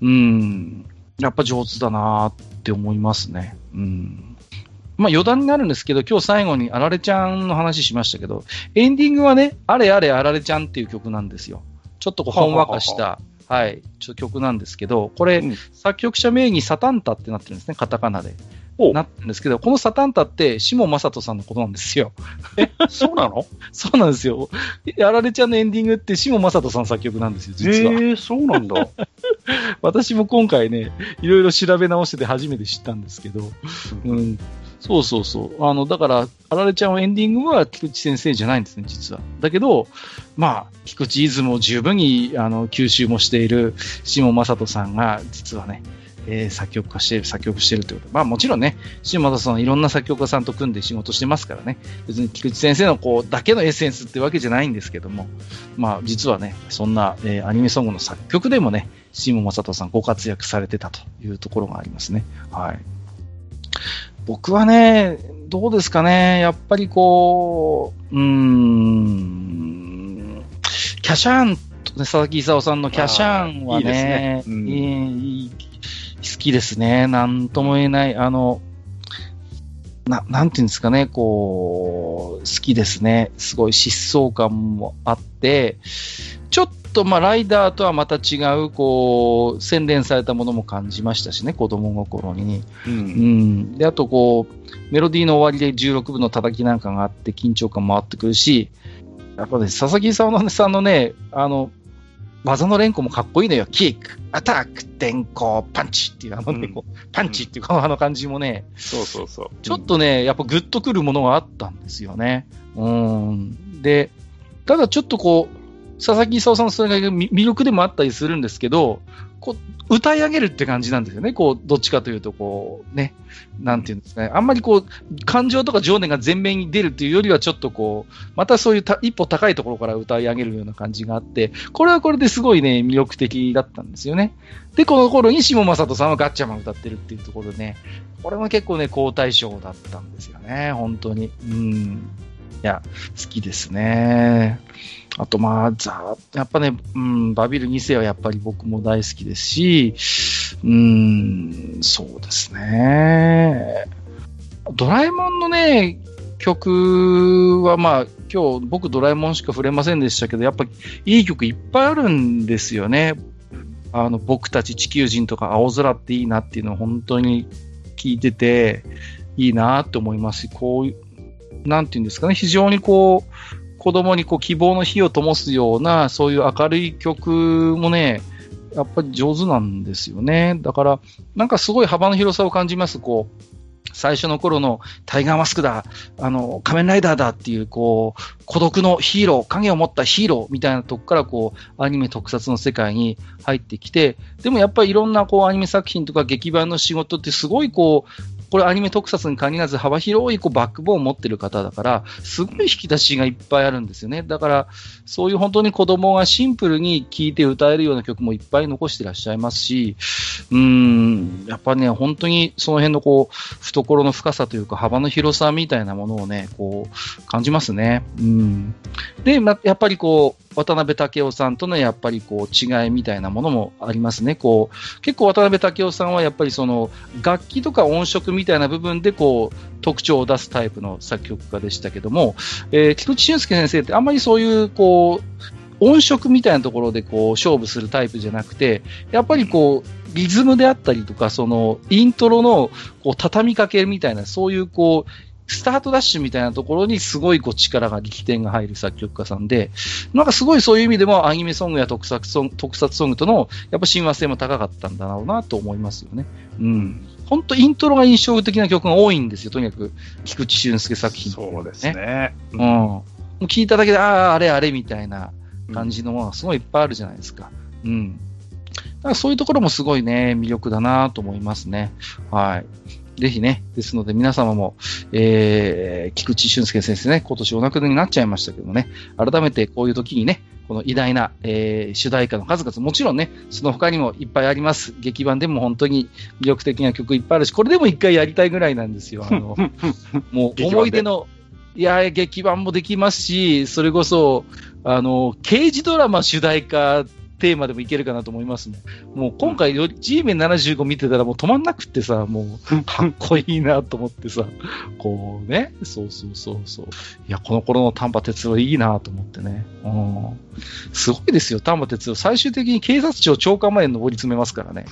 うん、やっぱ上手だなって思いますね。うん。まあ余談になるんですけど、今日最後にあられちゃんの話しましたけど、エンディングはね、あれあれあられちゃんっていう曲なんですよ。ちょっとこうほんわかした、はい、ちょっと曲なんですけど、これ、うん作曲者名義サタンタってなってるんですね、カタカナで。おなってるんですけど、このサタンタって、下正人さんのことなんですよ。そうなの？そうなんですよ。あられちゃんのエンディングって、下正人さん作曲なんですよ、実は。えー、そうなんだ。私も今回ね、いろいろ調べ直してて初めて知ったんですけど、うん。そうそうそう。あの、だから、あられちゃんのエンディングは菊池先生じゃないんですね、実は。だけど、まあ、菊池イズムを十分に、あの、吸収もしている下正人さんが、実はね、えー作曲家している、作曲しているということ。まあもちろんね、下正人さんはいろんな作曲家さんと組んで仕事してますからね。別に菊池先生のこう、だけのエッセンスってわけじゃないんですけども、まあ実はね、そんな、えーアニメソングの作曲でもね、下正人さんご活躍されてたというところがありますね。はい。僕はね、どうですかね、やっぱりこう、うーん、キャシャーンとね、佐々木勲さんのキャシャーンはね、ね。うん。いいいい好きですね。なんとも言えない、あの、な、なんていうんですかね、こう、好きですね。すごい疾走感もあって、ちょっと、まあ、ライダーとはまた違う、こう、洗練されたものも感じましたしね、子供心に。う。うんん。で、あと、こう、メロディーの終わりで16分の叩きなんかがあって、緊張感もあってくるし、やっぱね、佐々木さんさんのね、あの、技の連呼もかっこいいのよ。キック、アタック、転向、パンチっていう、あのね、うんこうパンチっていうか、あの感じもね、そうそうそう。ちょっとね、やっぱグッとくるものがあったんですよね。うん。で、ただちょっとこう、佐々木勲さんのそれが魅力でもあったりするんですけど、こう、歌い上げるって感じなんですよね。こう、どっちかというと、こう、ね、なんていうんですかね。あんまりこう、感情とか情念が前面に出るっていうよりは、ちょっとこう、またそういう一歩高いところから歌い上げるような感じがあって、これはこれですごいね、魅力的だったんですよね。で、この頃に下正人さんはガッチャマン歌ってるっていうところでね、これも結構ね、好対象だったんですよね、本当に。うん。いや、好きですね。あと、まあ、ざやっぱね、うん、バビル2世はやっぱり僕も大好きですし、うん、そうですね。ドラえもんのね、曲はまあ、今日僕ドラえもんしか触れませんでしたけど、やっぱいい曲いっぱいあるんですよね。あの、僕たち地球人とか青空っていいなっていうのを本当に聞いてて、いいなって思いますし、こういう、なんていうんですかね、非常にこう、子供にこう希望の火を灯すような、そういう明るい曲もね、やっぱり上手なんですよね。だから、なんかすごい幅の広さを感じます。こう、最初の頃のタイガーマスクだ、あの、仮面ライダーだっていう、こう、孤独のヒーロー、影を持ったヒーローみたいなとこから、こう、アニメ特撮の世界に入ってきて、でもやっぱりいろんな、こう、アニメ作品とか劇版の仕事ってすごい、こう、これアニメ特撮に限らず幅広いこうバックボーンを持ってる方だから、すごい引き出しがいっぱいあるんですよね。だから、そういう本当に子供がシンプルに聴いて歌えるような曲もいっぱい残してらっしゃいますし、うん、やっぱね、本当にその辺のこう、懐の深さというか幅の広さみたいなものをね、こう、感じますね。うん。で、ま、やっぱりこう、渡辺武雄さんとのやっぱりこう違いみたいなものもありますね。こう結構渡辺武雄さんはやっぱりその楽器とか音色みたいな部分でこう特徴を出すタイプの作曲家でしたけども、えー、菊池俊介先生ってあんまりそういうこう音色みたいなところでこう勝負するタイプじゃなくて、やっぱりこう、リズムであったりとか、その、イントロの、こう、畳みかけみたいな、そういう、こう、スタートダッシュみたいなところにすごいこう力が、力点が入る作曲家さんで、なんかすごいそういう意味でもアニメソングや特撮ソング特撮ソングとのやっぱ親和性も高かったんだろうなと思いますよね。うん。本当イントロが印象的な曲が多いんですよ、とにかく。菊池俊介作品、ね、そうですね。うん。もう聞いただけで、ああ、あれあれみたいな感じのものがすごいいっぱいあるじゃないですか。うん。だからそういうところもすごいね、魅力だなと思いますね。はい。ぜひね、ですので皆様も、えー、菊池俊介先生ね、今年お亡くなりになっちゃいましたけどね、改めてこういう時にね、この偉大な、えー、主題歌の数々、もちろんね、その他にもいっぱいあります。劇版でも本当に魅力的な曲いっぱいあるし、これでも一回やりたいぐらいなんですよ。あの、もう思い出の、いや、劇版もできますし、それこそ、あの、刑事ドラマ主題歌テーマでもいけるかなと思いますね。もう今回、G メン75見てたらもう止まんなくってさ、もう、かっこいいなと思ってさ、こうね、そうそうそうそう。いや、この頃の丹波哲郎いいなと思ってね。うん。すごいですよ、丹波哲郎。最終的に警察庁長官まで上り詰めますからね。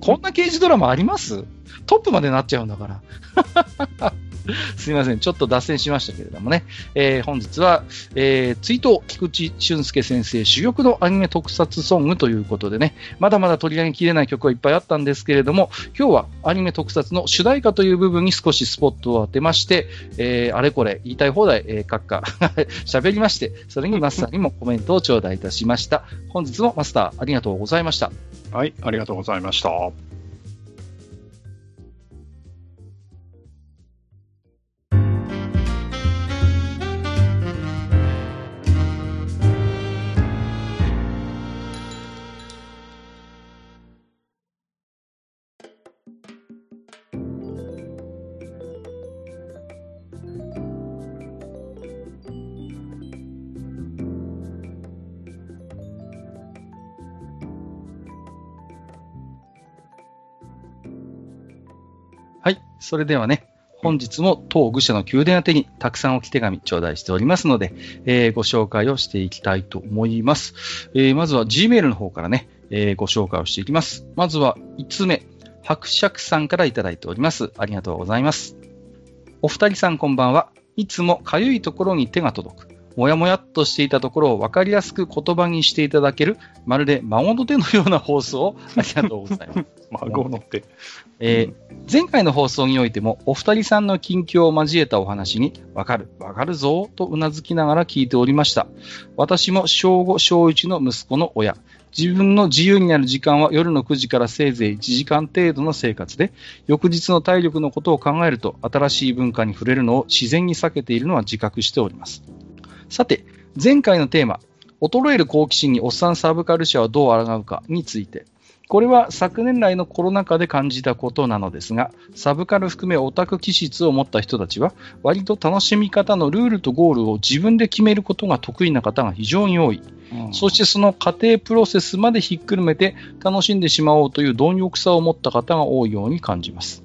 こんな刑事ドラマあります？トップまでなっちゃうんだから。すみません。ちょっと脱線しましたけれどもね。えー、本日は、えー、追悼菊池俊介先生珠玉のアニメ特撮ソングということでね、まだまだ取り上げきれない曲はいっぱいあったんですけれども、今日はアニメ特撮の主題歌という部分に少しスポットを当てまして、えー、あれこれ言いたい放題、えー、閣下 喋りまして、それにマスターにもコメントを頂戴いたしました。本日もマスターありがとうございました。はい、ありがとうございました。それではね、本日も当愚者の宮殿宛てにたくさん置き手紙頂戴しておりますので、えー、ご紹介をしていきたいと思います。えー、まずは Gmail の方からね、えー、ご紹介をしていきます。まずは5つ目、伯爵さんからいただいております。ありがとうございます。お二人さんこんばんは。いつもかゆいところに手が届く。もやもやっとしていたところを分かりやすく言葉にしていただける、まるで孫の手のような放送をありがとうございます。孫の手。えー、前回の放送においても、お二人さんの近況を交えたお話に、わかる、わかるぞ、とうなずきながら聞いておりました。私も小5、小1の息子の親。自分の自由になる時間は夜の9時からせいぜい1時間程度の生活で、翌日の体力のことを考えると、新しい文化に触れるのを自然に避けているのは自覚しております。さて、前回のテーマ、衰える好奇心におっさんサブカルチャーはどう抗うかについて、これは昨年来のコロナ禍で感じたことなのですが、サブカル含めオタク気質を持った人たちは、割と楽しみ方のルールとゴールを自分で決めることが得意な方が非常に多い。うん、そしてその過程プロセスまでひっくるめて楽しんでしまおうという貪欲さを持った方が多いように感じます。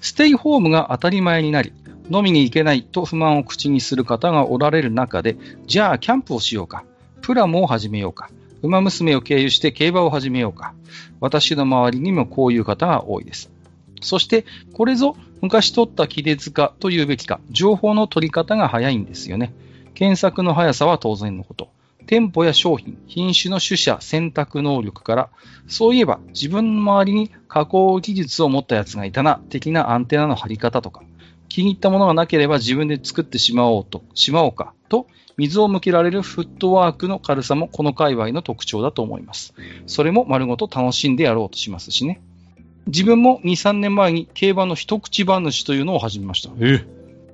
ステイホームが当たり前になり、飲みに行けないと不満を口にする方がおられる中で、じゃあキャンプをしようか、プラモを始めようか、馬娘を経由して競馬を始めようか。私の周りにもこういう方が多いです。そして、これぞ昔取った気でかというべきか、情報の取り方が早いんですよね。検索の速さは当然のこと。店舗や商品、品種の取捨選択能力から、そういえば自分の周りに加工技術を持ったやつがいたな、的なアンテナの張り方とか、気に入ったものがなければ自分で作ってしまおうと、しまおうか、と、水を向けられるフットワークの軽さもこの界隈の特徴だと思います。それも丸ごと楽しんでやろうとしますしね。自分も2、3年前に競馬の一口話というのを始めました。え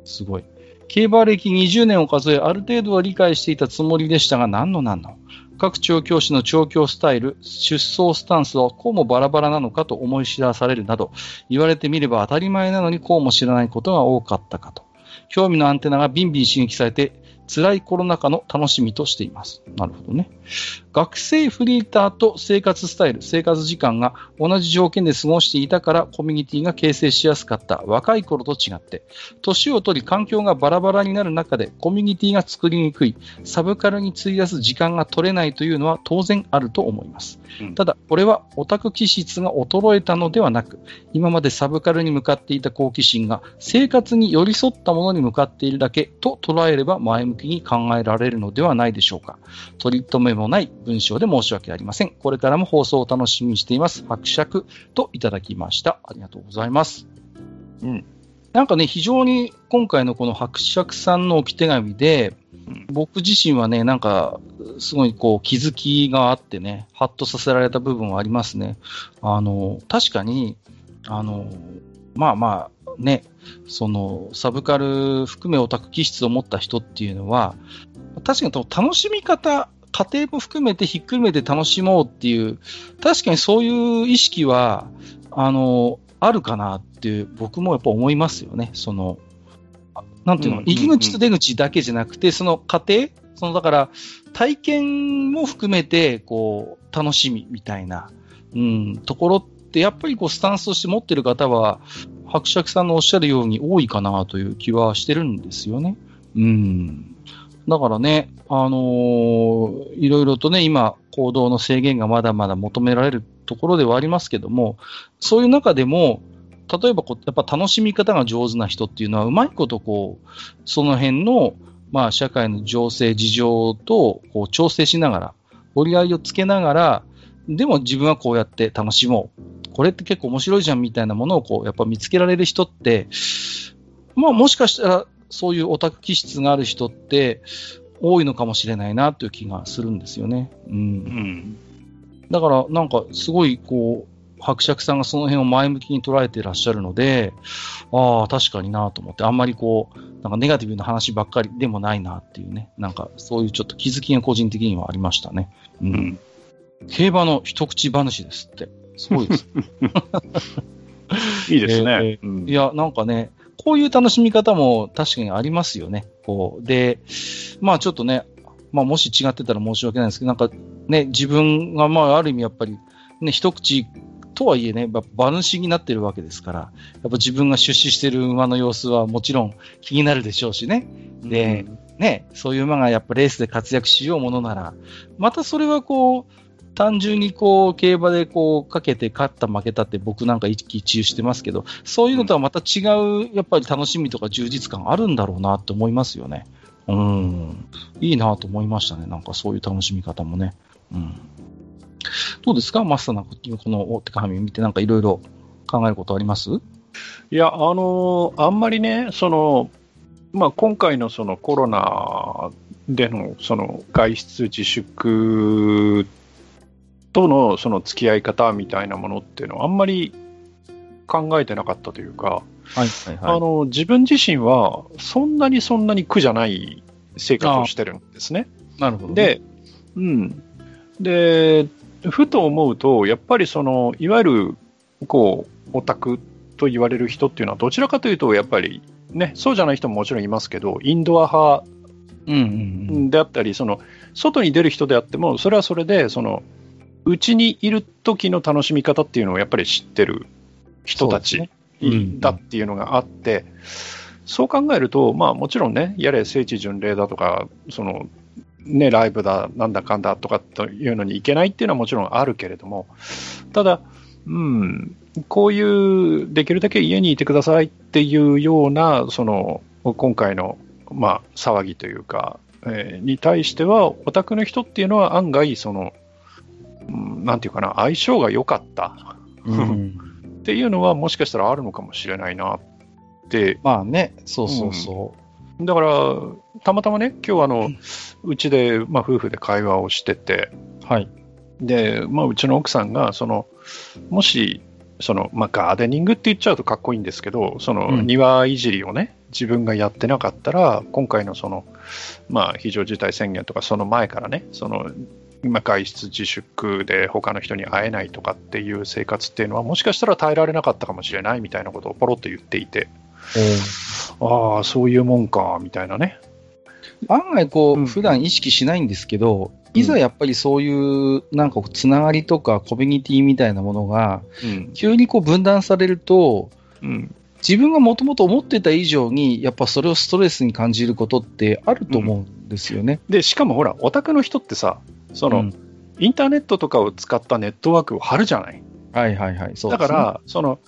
すごい。競馬歴20年を数え、ある程度は理解していたつもりでしたが、何の何の。各調教師の調教スタイル、出走スタンスはこうもバラバラなのかと思い知らされるなど、言われてみれば当たり前なのにこうも知らないことが多かったかと。興味のアンテナがビンビン刺激されて、辛いコロナ禍の楽しみとしています。なるほどね。学生フリーターと生活スタイル、生活時間が同じ条件で過ごしていたからコミュニティが形成しやすかった若い頃と違って、年を取り環境がバラバラになる中でコミュニティが作りにくい、サブカルに費やす時間が取れないというのは当然あると思います。うんただ、これはオタク気質が衰えたのではなく、今までサブカルに向かっていた好奇心が生活に寄り添ったものに向かっているだけと捉えれば前向きに考えられるのではないでしょうか。取り留めもない文章で申し訳ありません。これからも放送を楽しみにしています。伯爵といただきました。ありがとうございます。うん。なんかね、非常に今回のこの伯爵さんの置き手紙で、僕自身はね、なんか、すごいこう気づきがあってね、ハッとさせられた部分はありますね。あの、確かに、あの、まあまあ、ね、その、サブカル含めオタク気質を持った人っていうのは、確かに楽しみ方、家庭も含めてひっくるめて楽しもうっていう、確かにそういう意識は、あの、あるかなって僕もやっぱ思いますよね。その、あなんていうの、入り口と出口だけじゃなくて、その過程、そのだから、体験も含めて、こう、楽しみみたいな、うん、ところって、やっぱりこう、スタンスとして持ってる方は、伯爵さんのおっしゃるように多いかなという気はしてるんですよね。うん。だからね、あのーいろいろとね、今、行動の制限がまだまだ求められるところではありますけども、そういう中でも、例えばこう、やっぱ楽しみ方が上手な人っていうのは、うまいことこう、その辺の、まあ、社会の情勢、事情と、こう、調整しながら、折り合いをつけながら、でも自分はこうやって楽しもう。これって結構面白いじゃんみたいなものをこう、やっぱ見つけられる人って、まあもしかしたらそういうオタク気質がある人って多いのかもしれないなという気がするんですよね。うん。うん。だからなんかすごいこう、伯爵さんがその辺を前向きに捉えていらっしゃるので、ああ、確かになと思って、あんまりこう、なんかネガティブな話ばっかりでもないなっていうね、なんかそういうちょっと気づきが個人的にはありましたね。うん。うん競馬の一口話ですって。すごいです。いいですね。えうんいや、なんかね、こういう楽しみ方も確かにありますよね。こう。で、まあちょっとね、まあもし違ってたら申し訳ないですけど、なんかね、自分がまあある意味やっぱり、ね、一口とはいえね、やっぱ馬主になってるわけですから、やっぱ自分が出資してる馬の様子はもちろん気になるでしょうしね。で、ね、そういう馬がやっぱレースで活躍しようものなら、またそれはこう、単純にこう、競馬でこう、かけて勝った負けたって僕なんか一喜一憂してますけど、そういうのとはまた違う、やっぱり楽しみとか充実感あるんだろうなって思いますよね。うん。いいなと思いましたね。なんかそういう楽しみ方もね。うん。どうですかマスターなんかこのお手紙見てなんかいろいろ考えることあります？いや、あのーあんまりね、その、まあ、今回のそのコロナでのその外出自粛とのその付き合い方みたいなものっていうのはあんまり考えてなかったというか、はいはいあの自分自身はそんなにそんなに苦じゃない生活をしてるんですね。なるほど、ね。で、うん。で、ふと思うと、やっぱりその、いわゆる、こう、オタクと言われる人っていうのは、どちらかというと、やっぱり、ね、そうじゃない人ももちろんいますけど、インドア派うんうんうん。であったり、その、外に出る人であっても、それはそれで、その、うちにいる時の楽しみ方っていうのをやっぱり知ってる人たちだっていうのがあって、そう考えると、まあもちろんね、やれ聖地巡礼だとか、その、ね、ライブだ、なんだかんだとかというのに行けないっていうのはもちろんあるけれども、ただ、うん、こういうできるだけ家にいてくださいっていうような、その今回の、まあ、騒ぎというか、えー、に対しては、オタクの人っていうのは案外、その、うん、なんていうかな、相性が良かった、うん、っていうのは、もしかしたらあるのかもしれないなって。まあね、そうそうそう。うん、だから、たまたまね、今日あの、うちで、まあ、夫婦で会話をしてて、はい。で、まあ、うちの奥さんが、その、もし、その、まあ、ガーデニングって言っちゃうとかっこいいんですけど、その、庭いじりをね、自分がやってなかったら、今回のその、まあ、非常事態宣言とか、その前からね、その、今外出自粛で他の人に会えないとかっていう生活っていうのはもしかしたら耐えられなかったかもしれないみたいなことをポロッと言っていて、ああ、そういうもんか、みたいなね。案外こう、うん、普段意識しないんですけど、いざやっぱりそういうなんかつながりとかコミュニティみたいなものが、急にこう分断されると、うん、自分がもともと思ってた以上に、やっぱそれをストレスに感じることってあると思うんですよね。うん、で、しかもほら、オタクの人ってさ、その、うん、インターネットとかを使ったネットワークを張るじゃない。はいはいはい。そう、ね、だから、その、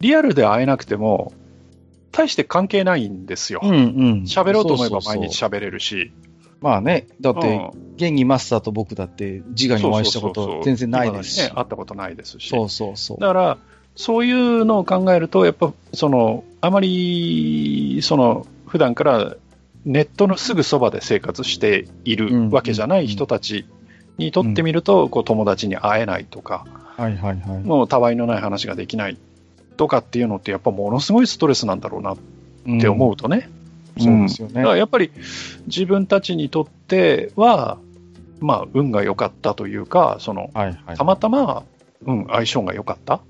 リアルで会えなくても、大して関係ないんですよ。うんうん。喋ろうと思えば毎日喋れるし。まあね、だって、現にマスターと僕だって自我にお会いしたこと全然ないですし。ね、会ったことないですし。そうそうそう。だから、そういうのを考えると、やっぱ、その、あまり、その、普段からネットのすぐそばで生活しているわけじゃない人たちにとってみると、こう友達に会えないとか、はいはいはい、もうたわいのない話ができないとかっていうのって、やっぱものすごいストレスなんだろうなって思うとね。うん、そうですよね。だからやっぱり自分たちにとっては、まあ、運が良かったというか、その、はいはい、たまたま、うん、相性が良かった。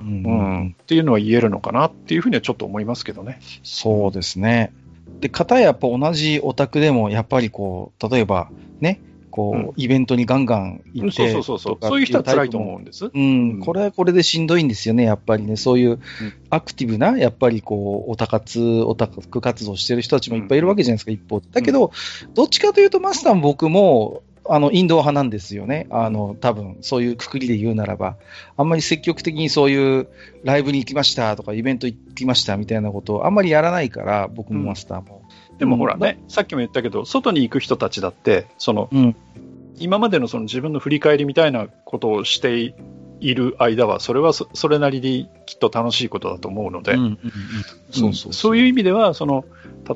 うん、うん、っていうのは言えるのかなっていうふうにはちょっと思いますけどね。そうですね。で、方ややっぱ同じオタクでも、やっぱりこう、例えばね、こう、うん、イベントにガンガン行って、そうそうそうそういう人は辛いと思うんです。うん、これはこれでしんどいんですよね、やっぱりね。そういうアクティブな、やっぱりこう、オタ活、オタク活動してる人たちもいっぱいいるわけじゃないですか、一方。だけど、どっちかというと、マスター僕も、あの、インド派なんですよね。あの、多分、そういうくくりで言うならば。あんまり積極的にそういうライブに行きましたとか、イベント行きましたみたいなことをあんまりやらないから、僕もマスターも。うん、でもほらね、さっきも言ったけど、外に行く人たちだって、その、うん、今までのその自分の振り返りみたいなことをしている間は、それはそれなりにきっと楽しいことだと思うので、そういう意味では、その、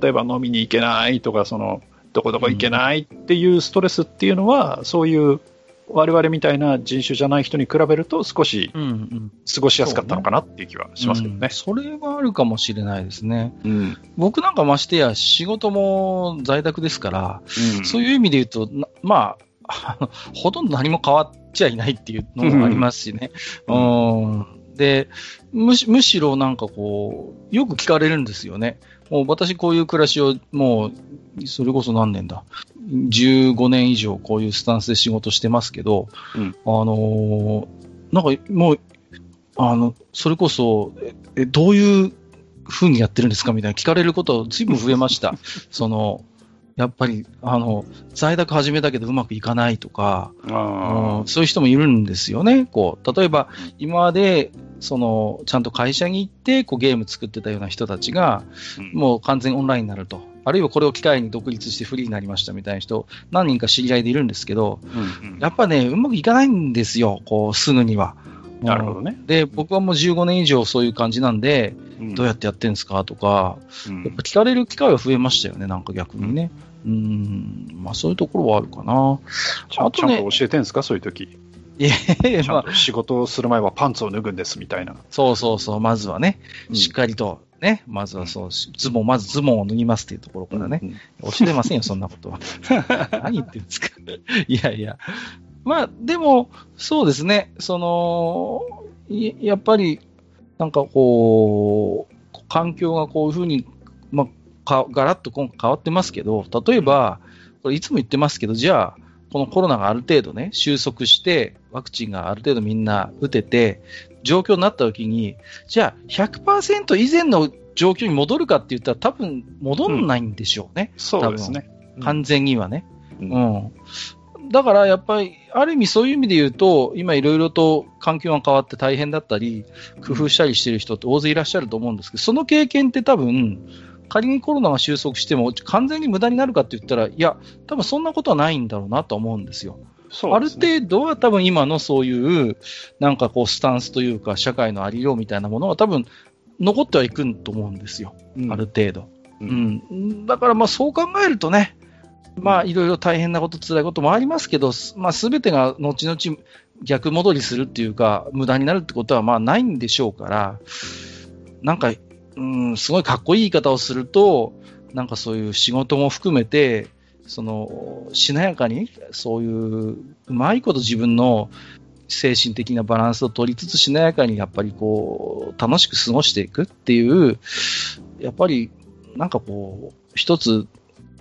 例えば飲みに行けないとか、その、どこどこ行けないっていうストレスっていうのは、そういう我々みたいな人種じゃない人に比べると少し過ごしやすかったのかなっていう気はしますけどね。そ、ねうん、それはあるかもしれないですね。うん、僕なんかましてや仕事も在宅ですから、うん、そういう意味で言うと、まあ、ほとんど何も変わっちゃいないっていうのもありますしね。うんでむし、むしろなんかこう、よく聞かれるんですよね。もう私こういう暮らしをもう、それこそ何年だ？15年以上こういうスタンスで仕事してますけど、うん、あのー、なんかもう、あの、それこそ、え、どういう風にやってるんですか？みたいな聞かれることは随分増えました。その、やっぱり、あの、在宅始めたけどうまくいかないとか、うん、そういう人もいるんですよね。こう、例えば、今まで、その、ちゃんと会社に行って、こう、ゲーム作ってたような人たちが、もう完全オンラインになると。あるいはこれを機会に独立してフリーになりましたみたいな人、何人か知り合いでいるんですけど、うんうん、やっぱね、うまくいかないんですよ、こう、すぐには。なるほどね。で、僕はもう15年以上そういう感じなんで、うん、どうやってやってるんですかとか、うん、やっぱ聞かれる機会は増えましたよね、なんか逆にね。うん、まあそういうところはあるかな。ちゃ,、ね、ちゃんと教えてるんですか、そういう時。いえ、まあ、仕事をする前はパンツを脱ぐんですみたいな。そうそうそう、まずはね、しっかりとね、まずはそう、ズボン、まずズボンを脱ぎますっていうところからね、教えてませんよ、そんなことは。何言ってるんですか。いやいや。まあ、でも、そうですね、その、やっぱり、なんかこう、環境がこういうふうに、まあ、かガラッと今変わってますけど、例えば、これいつも言ってますけど、じゃあ、このコロナがある程度ね、収束して、ワクチンがある程度みんな打てて、状況になった時に、じゃあ100%以前の状況に戻るかって言ったら多分戻んないんでしょうね。うん、そうですね。完全にはね。うんうん。だからやっぱり、ある意味そういう意味で言うと、今いろいろと環境が変わって大変だったり、工夫したりしてる人って大勢いらっしゃると思うんですけど、その経験って多分、仮にコロナが収束しても完全に無駄になるかって言ったら、いや、多分そんなことはないんだろうなと思うんですよ。ある程度は多分今のそういう、なんかこうスタンスというか、社会のありようみたいなものは多分残ってはいくと思うんですよ。うんある程度。ううんん。だからまあそう考えるとね、まあいろいろ大変なこと、辛いこともありますけど、すまあすべてが後々逆戻りするっていうか、無駄になるってことはまあないんでしょうから、なんか、うん、すごいかっこいい言い方をすると、なんかそういう仕事も含めて、その、しなやかに、そういう、うまいこと自分の精神的なバランスを取りつつ、しなやかにやっぱりこう、楽しく過ごしていくっていう、やっぱり、なんかこう、一つ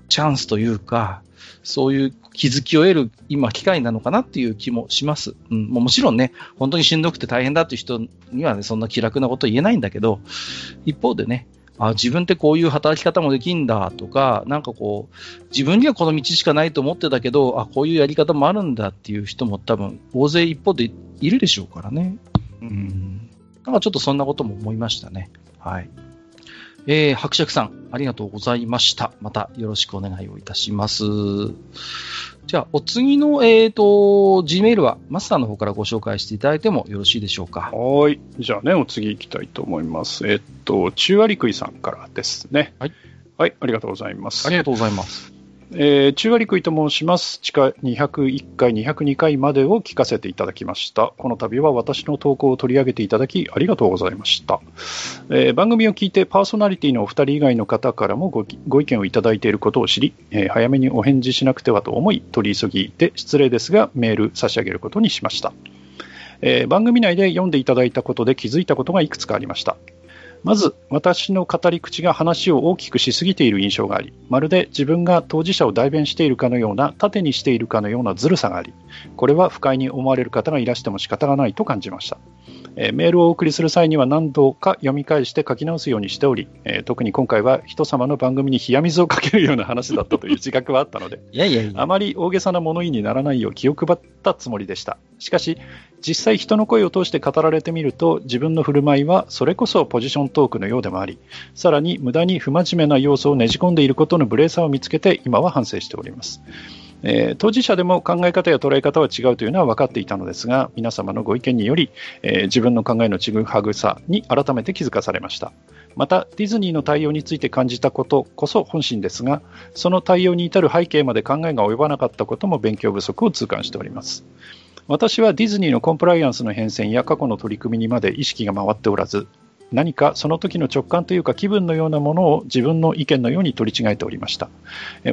チャンスというか、そういう気づきを得る今機会なのかなっていう気もします。うん、もうもちろんね、本当にしんどくて大変だっていう人にはね、そんな気楽なこと言えないんだけど、一方でね、あ自分ってこういう働き方もできんだとか、なんかこう、自分にはこの道しかないと思ってたけど、あ、こういうやり方もあるんだっていう人も多分、大勢一方でいるでしょうからね。うん。なんかちょっとそんなことも思いましたね。はい。えー、伯爵さん、ありがとうございました。またよろしくお願いをいたします。じゃあ、お次の、えっ、と、Gmail はマスターの方からご紹介していただいてもよろしいでしょうか？はい。じゃあね、お次行きたいと思います。えっと、中割り食いさんからですね。はい。はい、ありがとうございます。ありがとうございます。えー中割り食いと申します。地下201回、202回までを聞かせていただきました。この度は私の投稿を取り上げていただき、ありがとうございました。えー番組を聞いて、パーソナリティのお二人以外の方からもごご意見をいただいていることを知り、えー早めにお返事しなくてはと思い、取り急ぎで失礼ですが、メール差し上げることにしました。えー番組内で読んでいただいたことで気づいたことがいくつかありました。まず、私の語り口が話を大きくしすぎている印象があり、まるで自分が当事者を代弁しているかのような、盾にしているかのようなずるさがあり、これは不快に思われる方がいらしても仕方がないと感じました。えーメールをお送りする際には何度か読み返して書き直すようにしており、えー特に今回は人様の番組に冷や水をかけるような話だったという自覚はあったので、いやいやいや。あまり大げさな物言いにならないよう気を配ったつもりでした。しかし、実際人の声を通して語られてみると、自分の振る舞いはそれこそポジショントークのようでもあり、さらに無駄に不真面目な要素をねじ込んでいることの無礼さを見つけて、今は反省しております。えー当事者でも考え方や捉え方は違うというのは分かっていたのですが、皆様のご意見により、えー自分の考えのちぐはぐさに改めて気づかされました。また、ディズニーの対応について感じたことこそ本心ですが、その対応に至る背景まで考えが及ばなかったことも勉強不足を痛感しております。私はディズニーのコンプライアンスの変遷や過去の取り組みにまで意識が回っておらず、何かその時の直感というか気分のようなものを自分の意見のように取り違えておりました。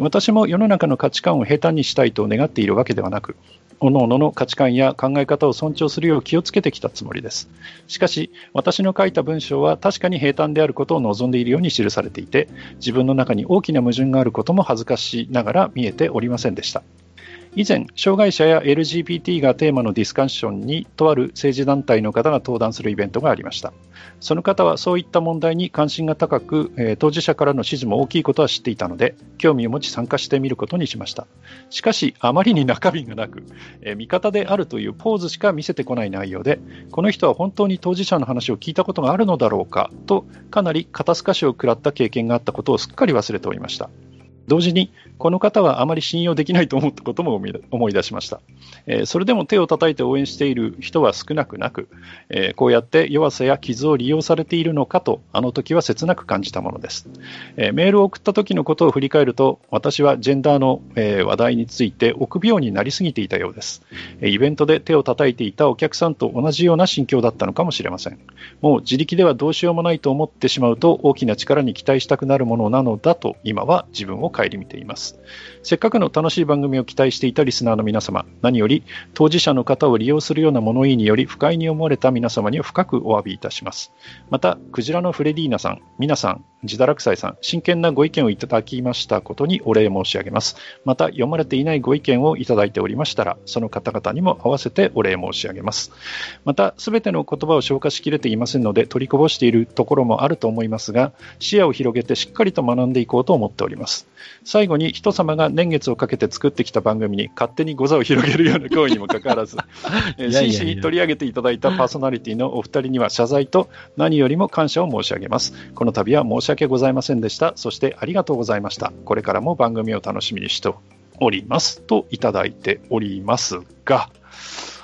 私も世の中の価値観を平坦にしたいと願っているわけではなく、各々の価値観や考え方を尊重するよう気をつけてきたつもりです。しかし、私の書いた文章は確かに平坦であることを望んでいるように記されていて、自分の中に大きな矛盾があることも恥ずかしながら見えておりませんでした。以前、障害者や LGBT がテーマのディスカッションにとある政治団体の方が登壇するイベントがありました。その方はそういった問題に関心が高く、えー当事者からの支持も大きいことは知っていたので、興味を持ち参加してみることにしました。しかし、あまりに中身がなく、えー味方であるというポーズしか見せてこない内容で、この人は本当に当事者の話を聞いたことがあるのだろうかと、かなり肩透かしを食らった経験があったことをすっかり忘れておりました。同時に、この方はあまり信用できないと思ったことも思い出しました。えーそれでも手を叩いて応援している人は少なくなく、えーこうやって弱さや傷を利用されているのかと、あの時は切なく感じたものです。えーメールを送った時のことを振り返ると、私はジェンダーの、え話題について臆病になりすぎていたようです。イベントで手を叩いていたお客さんと同じような心境だったのかもしれません。もう自力ではどうしようもないと思ってしまうと大きな力に期待したくなるものなのだと今は自分を顧みています。せっかくの楽しい番組を期待していたリスナーの皆様、何より当事者の方を利用するような物言いにより不快に思われた皆様には深くお詫びいたします。また、クジラのフレディーナさん、皆さん、自堕落斎さん、真剣なご意見をいただきましたことにお礼申し上げます。また、読まれていないご意見をいただいておりましたら、その方々にも合わせてお礼申し上げます。また、すべての言葉を消化しきれていませんので、取りこぼしているところもあると思いますが、視野を広げてしっかりと学んでいこうと思っております。最後に、人様が年月をかけて作ってきた番組に勝手にご座を広げるような行為にもかかわらず、真摯に取り上げていただいたパーソナリティのお二人には謝罪と何よりも感謝を申し上げます。この度は申し訳ございませんでした。そしてありがとうございました。これからも番組を楽しみにしております。といただいておりますが、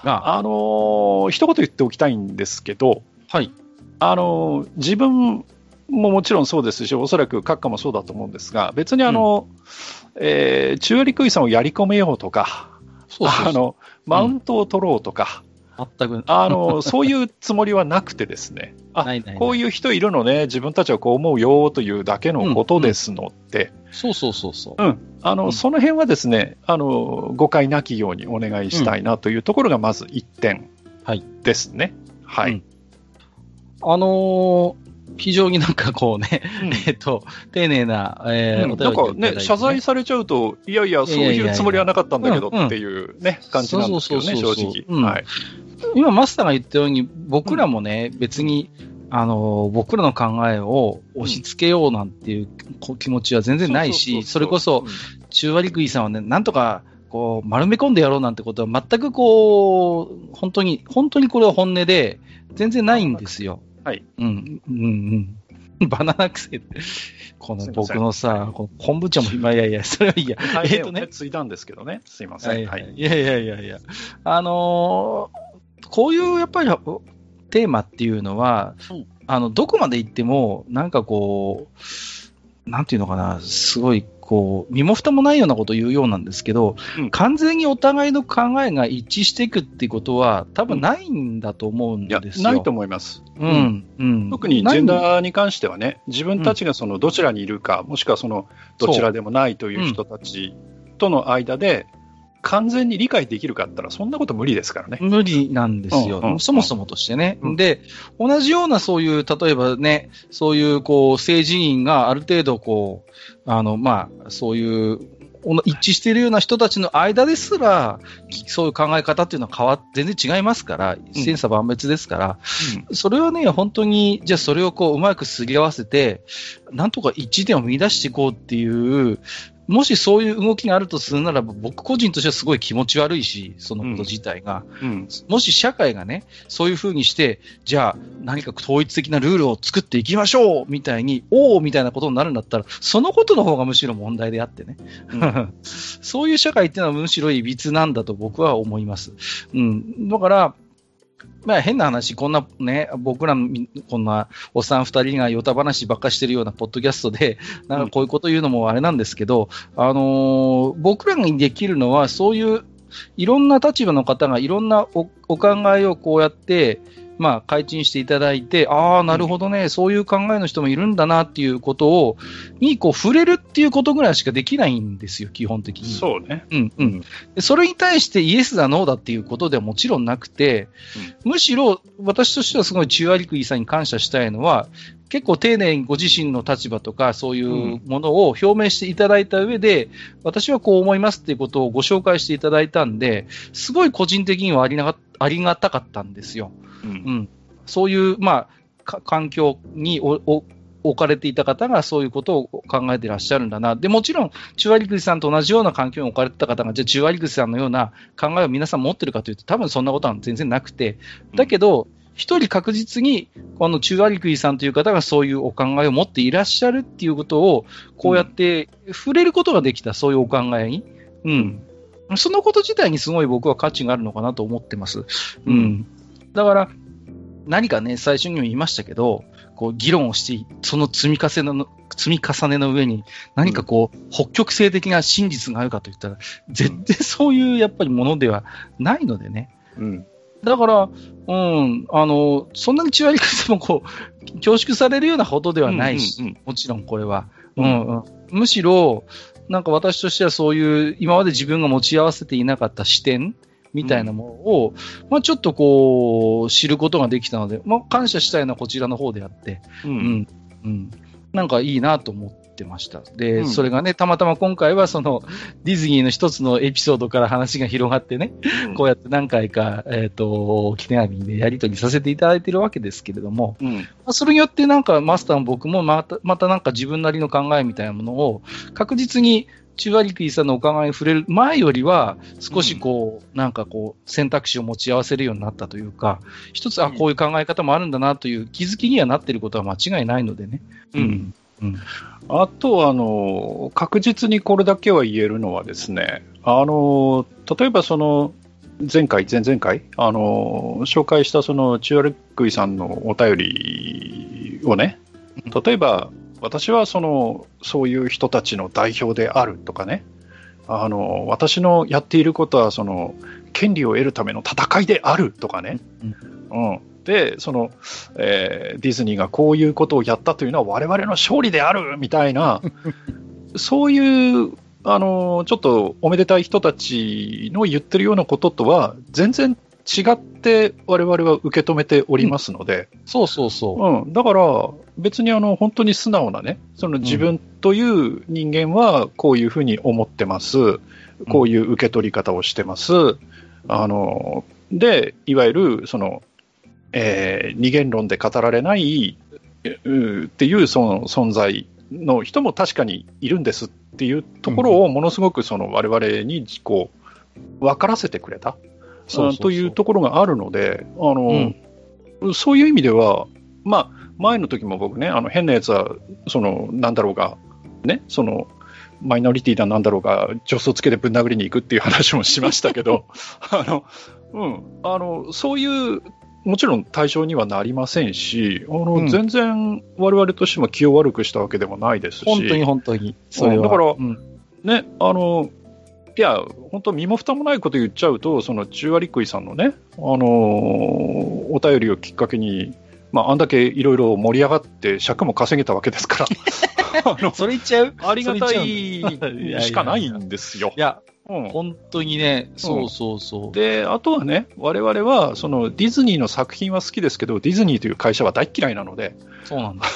が、あのー一言言っておきたいんですけど、はい。あのー自分ももちろんそうですし、おそらく閣下もそうだと思うんですが、別にあの、えー中割食いさんをやり込めようとか、そうそうそうあのマウントを取ろうとか、全く。あのそういうつもりはなくてですね、あないないない。こういう人いるのね、自分たちはこう思うよというだけのことですので、そうそうそうそう。うん。あのうん。その辺はですねあの、誤解なきようにお願いしたいなというところがまず1点はい。ですね。はい、うん。あのー非常になんかこうね、うん。えっと、丁寧な、えーうん。おなんかね、謝罪されちゃうと、いやいや、そういうつもりはなかったんだけどいやいやいや。っていうね、感じなんですけどね、正直。うん。はい。今、マスターが言ったように、僕らもね、別に、あのー僕らの考えを押し付けようなんていうこ気持ちは全然ないし、それこそ、中割食いさんはね、なんとか、こう、丸め込んでやろうなんてことは全くこう、本当に、本当にこれは本音で、全然ないんですよ。はい。うん、うん、うん。バナナ癖。このすいません僕のさ、こう昆布茶も、まあいやいや、それはいいや。えっとね継いだんですけどね、すいません。はいは。はいい。いやいやいやいや。あのーこういうやっぱりおテーマっていうのは、うんあの、どこまで行っても、なんかこう、なんていうのかな、すごい、こう、身も蓋もないようなことを言うようなんですけど、うん完全にお互いの考えが一致していくっていうことは、多分ないんだと思うんで、すよ。ないと思います。うん、うん。特にジェンダーに関してはね、自分たちがそのどちらにいるか、もしくはそのどちらでもないという人たちとの間で、完全に理解できるかったら、そんなこと無理ですからね。無理なんですよ。うん。うん。そもそもとしてね。うん。で、同じようなそういう、例えばね、そういう、こう、政治員がある程度、こう、あの、まあ、そういう、一致しているような人たちの間ですら、きそういう考え方っていうのは変わっ全然違いますから、千差万別ですから、それはね、本当に、じゃあそれをこう、うまくすり合わせて、なんとか一致点を見出していこうっていう、もしそういう動きがあるとするならば、僕個人としてはすごい気持ち悪いし、そのこと自体が。うんもし社会がね、そういうふうにして、じゃあ何か統一的なルールを作っていきましょうみたいに、おおみたいなことになるんだったら、そのことの方がむしろ問題であってね。うん そういう社会っていうのはむしろいびつなんだと僕は思います。うん。だから、まあ変な話、こんなね、僕らこんなおっさん二人がヨタ話ばっかしてるようなポッドキャストで、なんかこういうこと言うのもあれなんですけど、あのー僕らにできるのは、そういういろんな立場の方がいろんなおお考えをこうやって、まあ、開陳していただいて、ああ、なるほどね、そういう考えの人もいるんだなっていうことを、にこう触れるっていうことぐらいしかできないんですよ、基本的に。そうね。うんうん、でそれに対してイエスだ、ノーだっていうことではもちろんなくて、むしろ私としてはすごい中アリクイさんに感謝したいのは、結構丁寧にご自身の立場とか、そういうものを表明していただいた上で、私はこう思いますっていうことをご紹介していただいたんで、すごい個人的にはありありがたかったんですよ。うんうん、そういう、まあ、か環境に置かれていた方がそういうことを考えていらっしゃるんだな。で、もちろん、中割口さんと同じような環境に置かれてた方が、じゃあ中割口さんのような考えを皆さん持ってるかというと、多分そんなことは全然なくて、だけど、一人確実に、この中割食さんという方がそういうお考えを持っていらっしゃるっていうことを、こうやって触れることができた、そういうお考えに。うん。そのこと自体にすごい僕は価値があるのかなと思ってます。うん。だから、何かね、最初にも言いましたけど、こう議論をして、その積み重ねの、積み重ねの上に、何かこう、北極星的な真実があるかといったら、絶対そういうやっぱりものではないのでね。うんだから、うん、あの、そんなに中割り方もこう、恐縮されるようなほどではないし、うんうんもちろんこれは。ううんんうん、むしろ、なんか私としてはそういう、今まで自分が持ち合わせていなかった視点みたいなものを、まあちょっとこう、知ることができたので、まあ感謝したいのはこちらの方であって、ううんん。うん。なんかいいなと思ってました。で、うんそれがね、たまたま今回はその、ディズニーの一つのエピソードから話が広がってね、こうやって何回か、えっ、と、記念紙でやり取りさせていただいてるわけですけれども、うん。まあそれによってなんかマスターも僕もまた、またなんか自分なりの考えみたいなものを確実にチュアリクイさんのお考えに触れる前よりは少しこう、なんかこう選択肢を持ち合わせるようになったというか、一つ、あ、こういう考え方もあるんだなという気づきにはなっていることは間違いないのでね。うん。うん。あと、あの、確実にこれだけは言えるのはですね、あの、例えばその、前回、前々回、あの、紹介したその、チュアルクイさんのお便りをね、例えば、私はその、そういう人たちの代表であるとかね、あの、私のやっていることは、その、権利を得るための戦いであるとかね、うん、で、その、えーディズニーがこういうことをやったというのは我々の勝利であるみたいな、そういう、あの、ちょっとおめでたい人たちの言ってるようなこととは、全然違って我々は受け止めておりますので、そうそうそう。うん、だから別にあの本当に素直なね、その自分という人間はこういうふうに思ってます、こういう受け取り方をしてます、あので、いわゆるその、えー二元論で語られないうっていうその存在の人も確かにいるんですっていうところをものすごくその我々にこう分からせてくれた。というところがあるので、あの、そういう意味では、まあ、前の時も僕ね、あの変なやつは、その、なんだろうが、ね、その、マイノリティだなんだろうが、助走つけてぶん殴りに行くっていう話もしましたけど、あの、うん、あの、そういう、もちろん対象にはなりませんし、あの、うん全然我々としても気を悪くしたわけでもないですし、本当に本当に。それは。だからうんね、あの、いや、本当身も蓋もないこと言っちゃうと、その中割食いさんのね、あのーお便りをきっかけに、まあ、あんだけいろいろ盛り上がって尺も稼げたわけですから、あの、それ言っちゃう？ありがたいしかないんですよい。や、うん本当にね、そうそうそう。で、あとはね、我々は、そのディズニーの作品は好きですけど、ディズニーという会社は大嫌いなので、そうなんだ。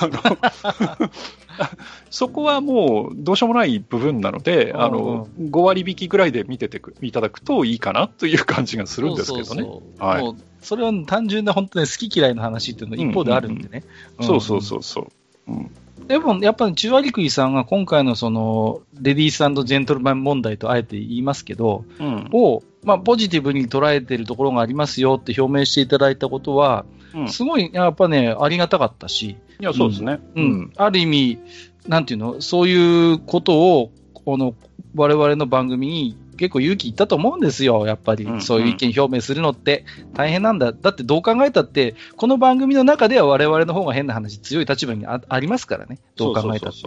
そこはもうどうしようもない部分なので、あの、5割引きぐらいで見ててくいただくといいかなという感じがするんですけどね。はいそれは単純な本当に好き嫌いの話っていうのが一方であるんでね。んそうそうそうそう。うんでも、やっぱり中割食いさんが今回のその、レディースジェントルマン問題とあえて言いますけど、うん。を、まあ、ポジティブに捉えているところがありますよって表明していただいたことは、うん。すごい、やっぱね、ありがたかったし、いや、そうですね。うん。ある意味、なんていうの、そういうことを、この、我々の番組に結構勇気いったと思うんですよ、やっぱり。うんそういう意見表明するのって大変なんだ。だってどう考えたって、この番組の中では我々の方が変な話強い立場にあありますからね。どう考えたって。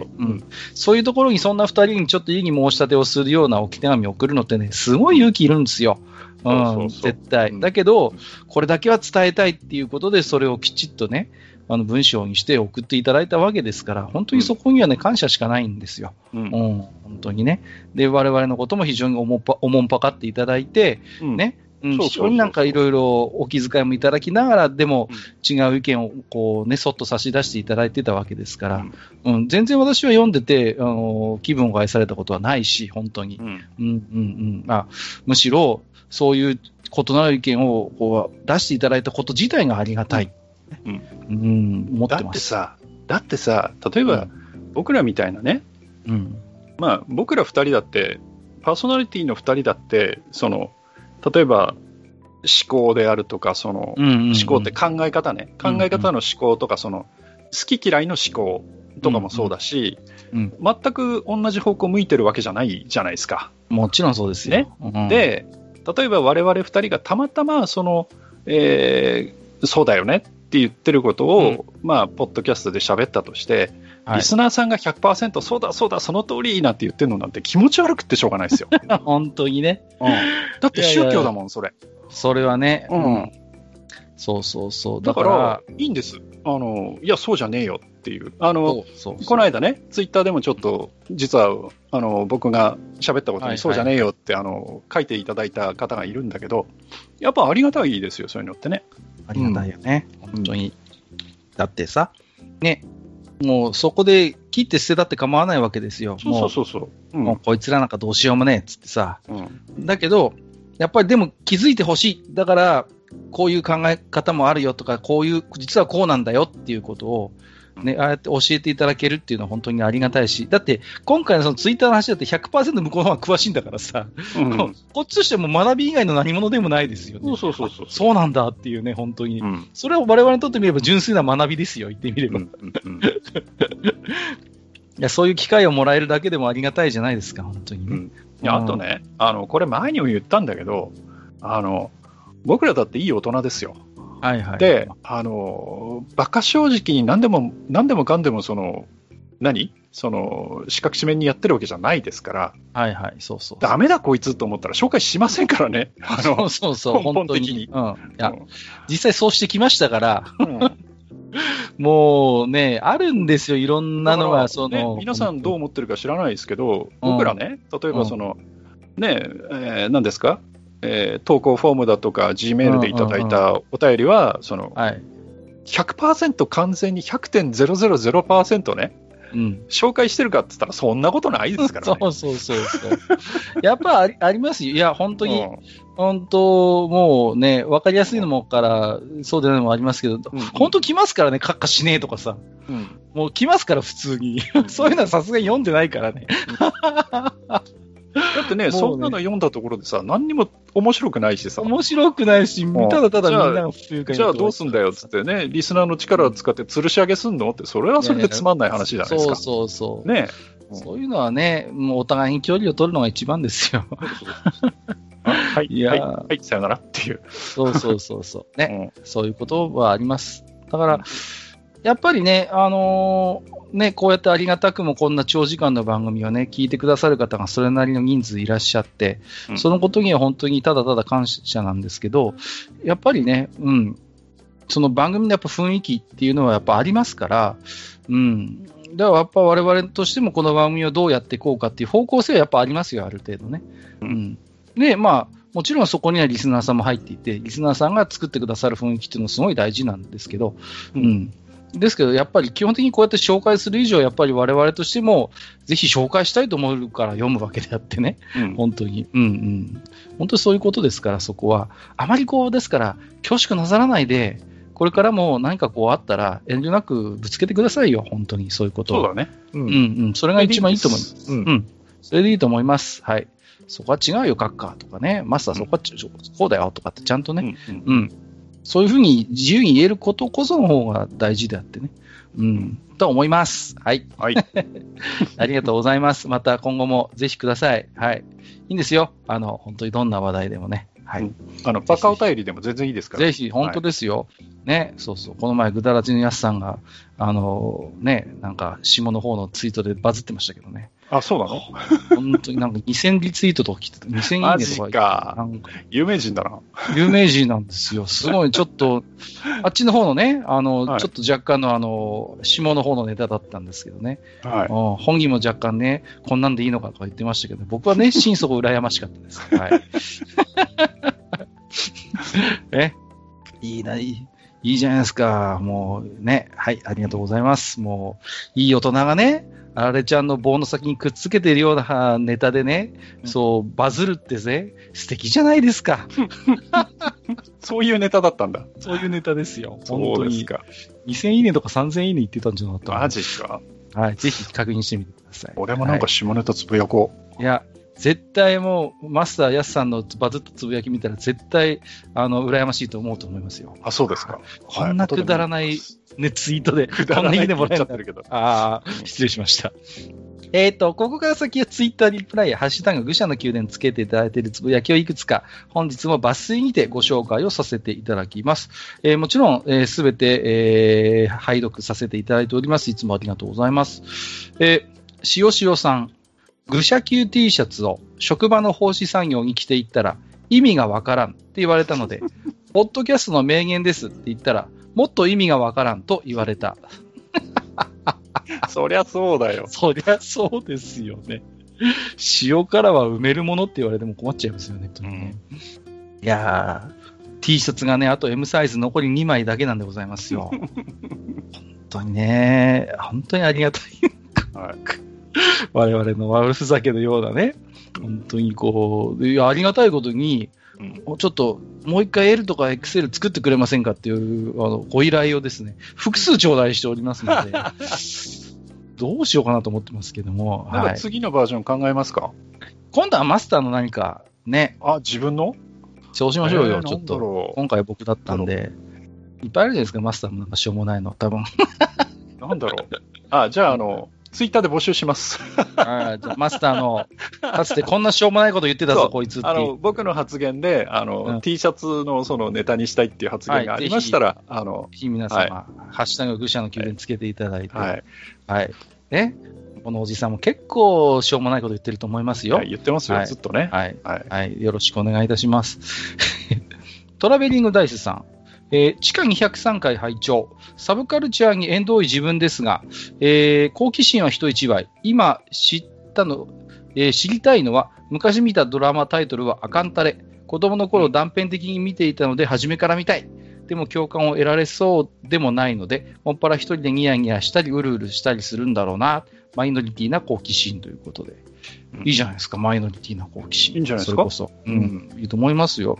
そういうところにそんな二人にちょっと異議申し立てをするような置き手紙を送るのってね、すごい勇気いるんですよ。うん、絶対。うんだけど、これだけは伝えたいっていうことで、それをきちっとね、あの文章にして送っていただいたわけですから、本当にそこにはね、感謝しかないんですよ。うん。うん、本当にね。で、我々のことも非常におもんぱおもんぱかっていただいて、うん。ね、う非常になんかいろいろお気遣いもいただきながら、でも違う意見をこうね、そっと差し出していただいてたわけですから、うん、全然私は読んでて、あの気分を害されたことはないし、本当に。うん。うんうんうん。あむしろ、そういう異なる意見をこう出していただいたこと自体がありがたい。うん。うん、思っだ。ってさ、だってさ、例えば、僕らみたいなね、うん、まあ、僕ら2人だって、パーソナリティの2人だって、その例えば思考であるとか、そのうんうんうん。思考って考え方ね、考え方の思考とか、その好き嫌いの思考とかもそうだし、うん全く同じ方向向いてるわけじゃないじゃないですか。もちろんそうですよ。ね。うん、で、例えば我々2人がたまたまその、えーそうだよねって言ってることを、まあ、ポッドキャストで喋ったとして、はいリスナーさんが100%そうだそうだその通りなんて言ってるのなんて気持ち悪くってしょうがないですよ。本当にね。だって宗教だもん、それ。それはね、うんそうそうそう。だから、いいんです。あの、いや、そうじゃねえよっていう。あの、この間ね、ツイッターでもちょっと、実は、あの、僕が喋ったことはいはいにそうじゃねえよって、あの、書いていただいた方がいるんだけど、やっぱありがたいですよ、そういうのってね。ありがたいよね、本当に。だってさ、ね、もうそこで切って捨てたって構わないわけですよ。そうそうそうそう。もうもうこいつらなんかどうしようもねえっつってさ。うんだけど、やっぱりでも気づいてほしい。だから、こういう考え方もあるよとか、こういう、実はこうなんだよっていうことを、ね、ああやって教えていただけるっていうのは本当にありがたいし、だって、今回のそのツイッターの話だって100%向こうの方が詳しいんだからさ、うんこっちとしても学び以外の何者でもないですよね。そうそうそうそう。そうなんだっていうね、本当に。うんそれを我々にとってみれば純粋な学びですよ、言ってみれば。いうんうん や、そういう機会をもらえるだけでもありがたいじゃないですか、本当にね。うんいやあとね、あのこれ前にも言ったんだけど、あの僕らだっていい大人ですよ。はいはい。で、あの馬鹿正直に何でも何でもかんでもその何？その四角四面にやってるわけじゃないですから、はいはい、そうそう。ダメだこいつと思ったら紹介しませんからね。あそうの そうそう、根本的にに。うん。いや、実際そうしてきましたから、うん もうね、あるんですよ、いろんなのが、その、ね皆さんどう思ってるか知らないですけど、うん僕らね、例えばその、ねえー何ですか、えー投稿フォームだとか、G メールでいただいたお便りは、そのはい。100%完全に100.000%ね、うん。紹介してるかって言ったら、そんなことないですからね。そうそうそうそう。やっぱありありますよ。いや、本当に、うん本当、もうね、わかりやすいのもから、そうでないのもありますけど、うん本当来ますからね、カッカしねえとかさ。うんもう来ますから、普通に。そういうのはさすがに読んでないからね。だってね、ねそんなの読んだところでさ、何にも面白くないしさ、面白くないし、んただただみんなが不愉快じゃあどうすんだよっつってね、リスナーの力を使って吊るし上げすんのって、それはそれでつまんない話じゃないですか。そうそうそう。ねうんそういうのはね、もうお互いに距離を取るのが一番ですよ。あ はい、いやーはい、はい、さよならっていう。そうそうそうそう。ね、うんそういうことはあります。だから、やっぱりね、あのーね、こうやってありがたくもこんな長時間の番組をね、聞いてくださる方がそれなりの人数いらっしゃって、うんそのことには本当にただただ感謝なんですけど、やっぱりね、うん、その番組のやっぱ雰囲気っていうのはやっぱありますから、うん。だからやっぱ我々としてもこの番組をどうやっていこうかっていう方向性はやっぱありますよ、ある程度ね。ううんん。で、まあ、もちろんそこにはリスナーさんも入っていて、リスナーさんが作ってくださる雰囲気っていうのはすごい大事なんですけど、ううんん。ですけど、やっぱり基本的にこうやって紹介する以上、やっぱり我々としても、ぜひ紹介したいと思うから読むわけであってね。うん本当に。うんうん。本当にそういうことですから、そこは。あまりこう、ですから、恐縮なさらないで、これからも何かこうあったら、遠慮なくぶつけてくださいよ、本当に、そういうことを。そうだね。ううんうん。それが一番いいと思います。うんうん。それでいいと思います。はい。そこは違うよ、カッカーとかね。マスターそこはちょ、こうだよとかってちゃんとね、うんうんうん。そういうふうに自由に言えることこその方が大事であってね。うん。と思います。はい。はい。ありがとうございます。また今後もぜひください。はい。いいんですよ。あの、本当にどんな話題でもね。はい。うんあの、バカお便りでも全然いいですから。ぜひ、本当ですよ。ね、そうそう。この前、ぐだらじのやすさんが、あの、ね、なんか、下の方のツイートでバズってましたけどね。あ、そうなの？本当になんか2000リツイートとか来てた。2000いいねとかか有名人だな。有名人なんですよ。すごい、ちょっと、あっちの方のね、あの、はいちょっと若干のあの、下の方のネタだったんですけどね。はい。うん本人も若干ね、こんなんでいいのかとか言ってましたけど、僕はね、心底羨ましかったです。はい。え？いいな、いい。いいじゃないですか。もうね、はい、ありがとうございます。もう、いい大人がね、あられちゃんの棒の先にくっつけてるようなネタでね、そう、バズるってね、素敵じゃないですか。そういうネタだったんだ。そういうネタですよ。本そ当ですか。2000いいねとか3000いいね言ってたんじゃなかったマジか？はい、ぜひ確認してみてください。俺もなんか下ネタつぶやこう。いや、絶対もう、マスターやすさんのバズったつぶやき見たら、絶対、あの、羨ましいと思うと思いますよ。あ、そうですか。こんなくだらないね、ツイートで、くだらないこんないいねもらえちゃってるけど。ああ、失礼しました。えっ、と、ここから先はツイッターリプライやハッシュタグ愚者の宮殿つけていただいているつぶやきをいくつか、本日も抜粋にてご紹介をさせていただきます。えーもちろん、す、えー、べ、て、えー拝読させていただいております。いつもありがとうございます。えー、しおしおさん、愚者級 T シャツを職場の奉仕産業に着ていったら意味がわからんって言われたので、ポッドキャストの名言ですって言ったら、もっと意味がわからんと言われた。そりゃそうだよ。そりゃそうですよね。塩辛は埋めるものって言われても困っちゃいますよね。本当にねいやー、T シャツがね、あと M サイズ残り2枚だけなんでございますよ。本当にね、本当にありがたい。我々の悪ふざけのようなね、本当にこう、いやありがたいことに、うんちょっともう一回 L とか XL 作ってくれませんかっていうあのご依頼をですね、複数頂戴しておりますので、どうしようかなと思ってますけども、なんかはい、次のバージョン考えますか、今度はマスターの何かね、あ、自分の？そうしましょうよ、えーちょっと。今回僕だったんで、いっぱいあるじゃないですか、マスターもなんかしょうもないの、多分。う。なんだろう。あ、じゃあ、あの、ツイッターで募集します。あマスターの、かつてこんなしょうもないこと言ってたぞ、こいつ。あの、僕の発言で、あの、うん T シャツのそのネタにしたいっていう発言がありましたら、あの、ぜひ皆様、ハッシュタグ愚者の宮殿つけていただいて、はい。はい。ね。このおじさんも結構しょうもないこと言ってると思いますよ。はい言ってますよ、はいずっとね。はい。はい。はい。よろしくお願いいたします。トラベリングダイスさん。えー地下203回拝聴サブカルチャーに縁遠い自分ですが、えー好奇心は人一倍。今知ったの、えー知りたいのは、昔見たドラマタイトルはアカンタレ。子供の頃断片的に見ていたので、初めから見たい。でも共感を得られそうでもないので、もっぱら一人でニヤニヤしたり、うるうるしたりするんだろうな。マイノリティな好奇心ということで。いいじゃないですか、マイノリティな好奇心。いいんじゃないですか？それこそ。うん、いいと思いますよ。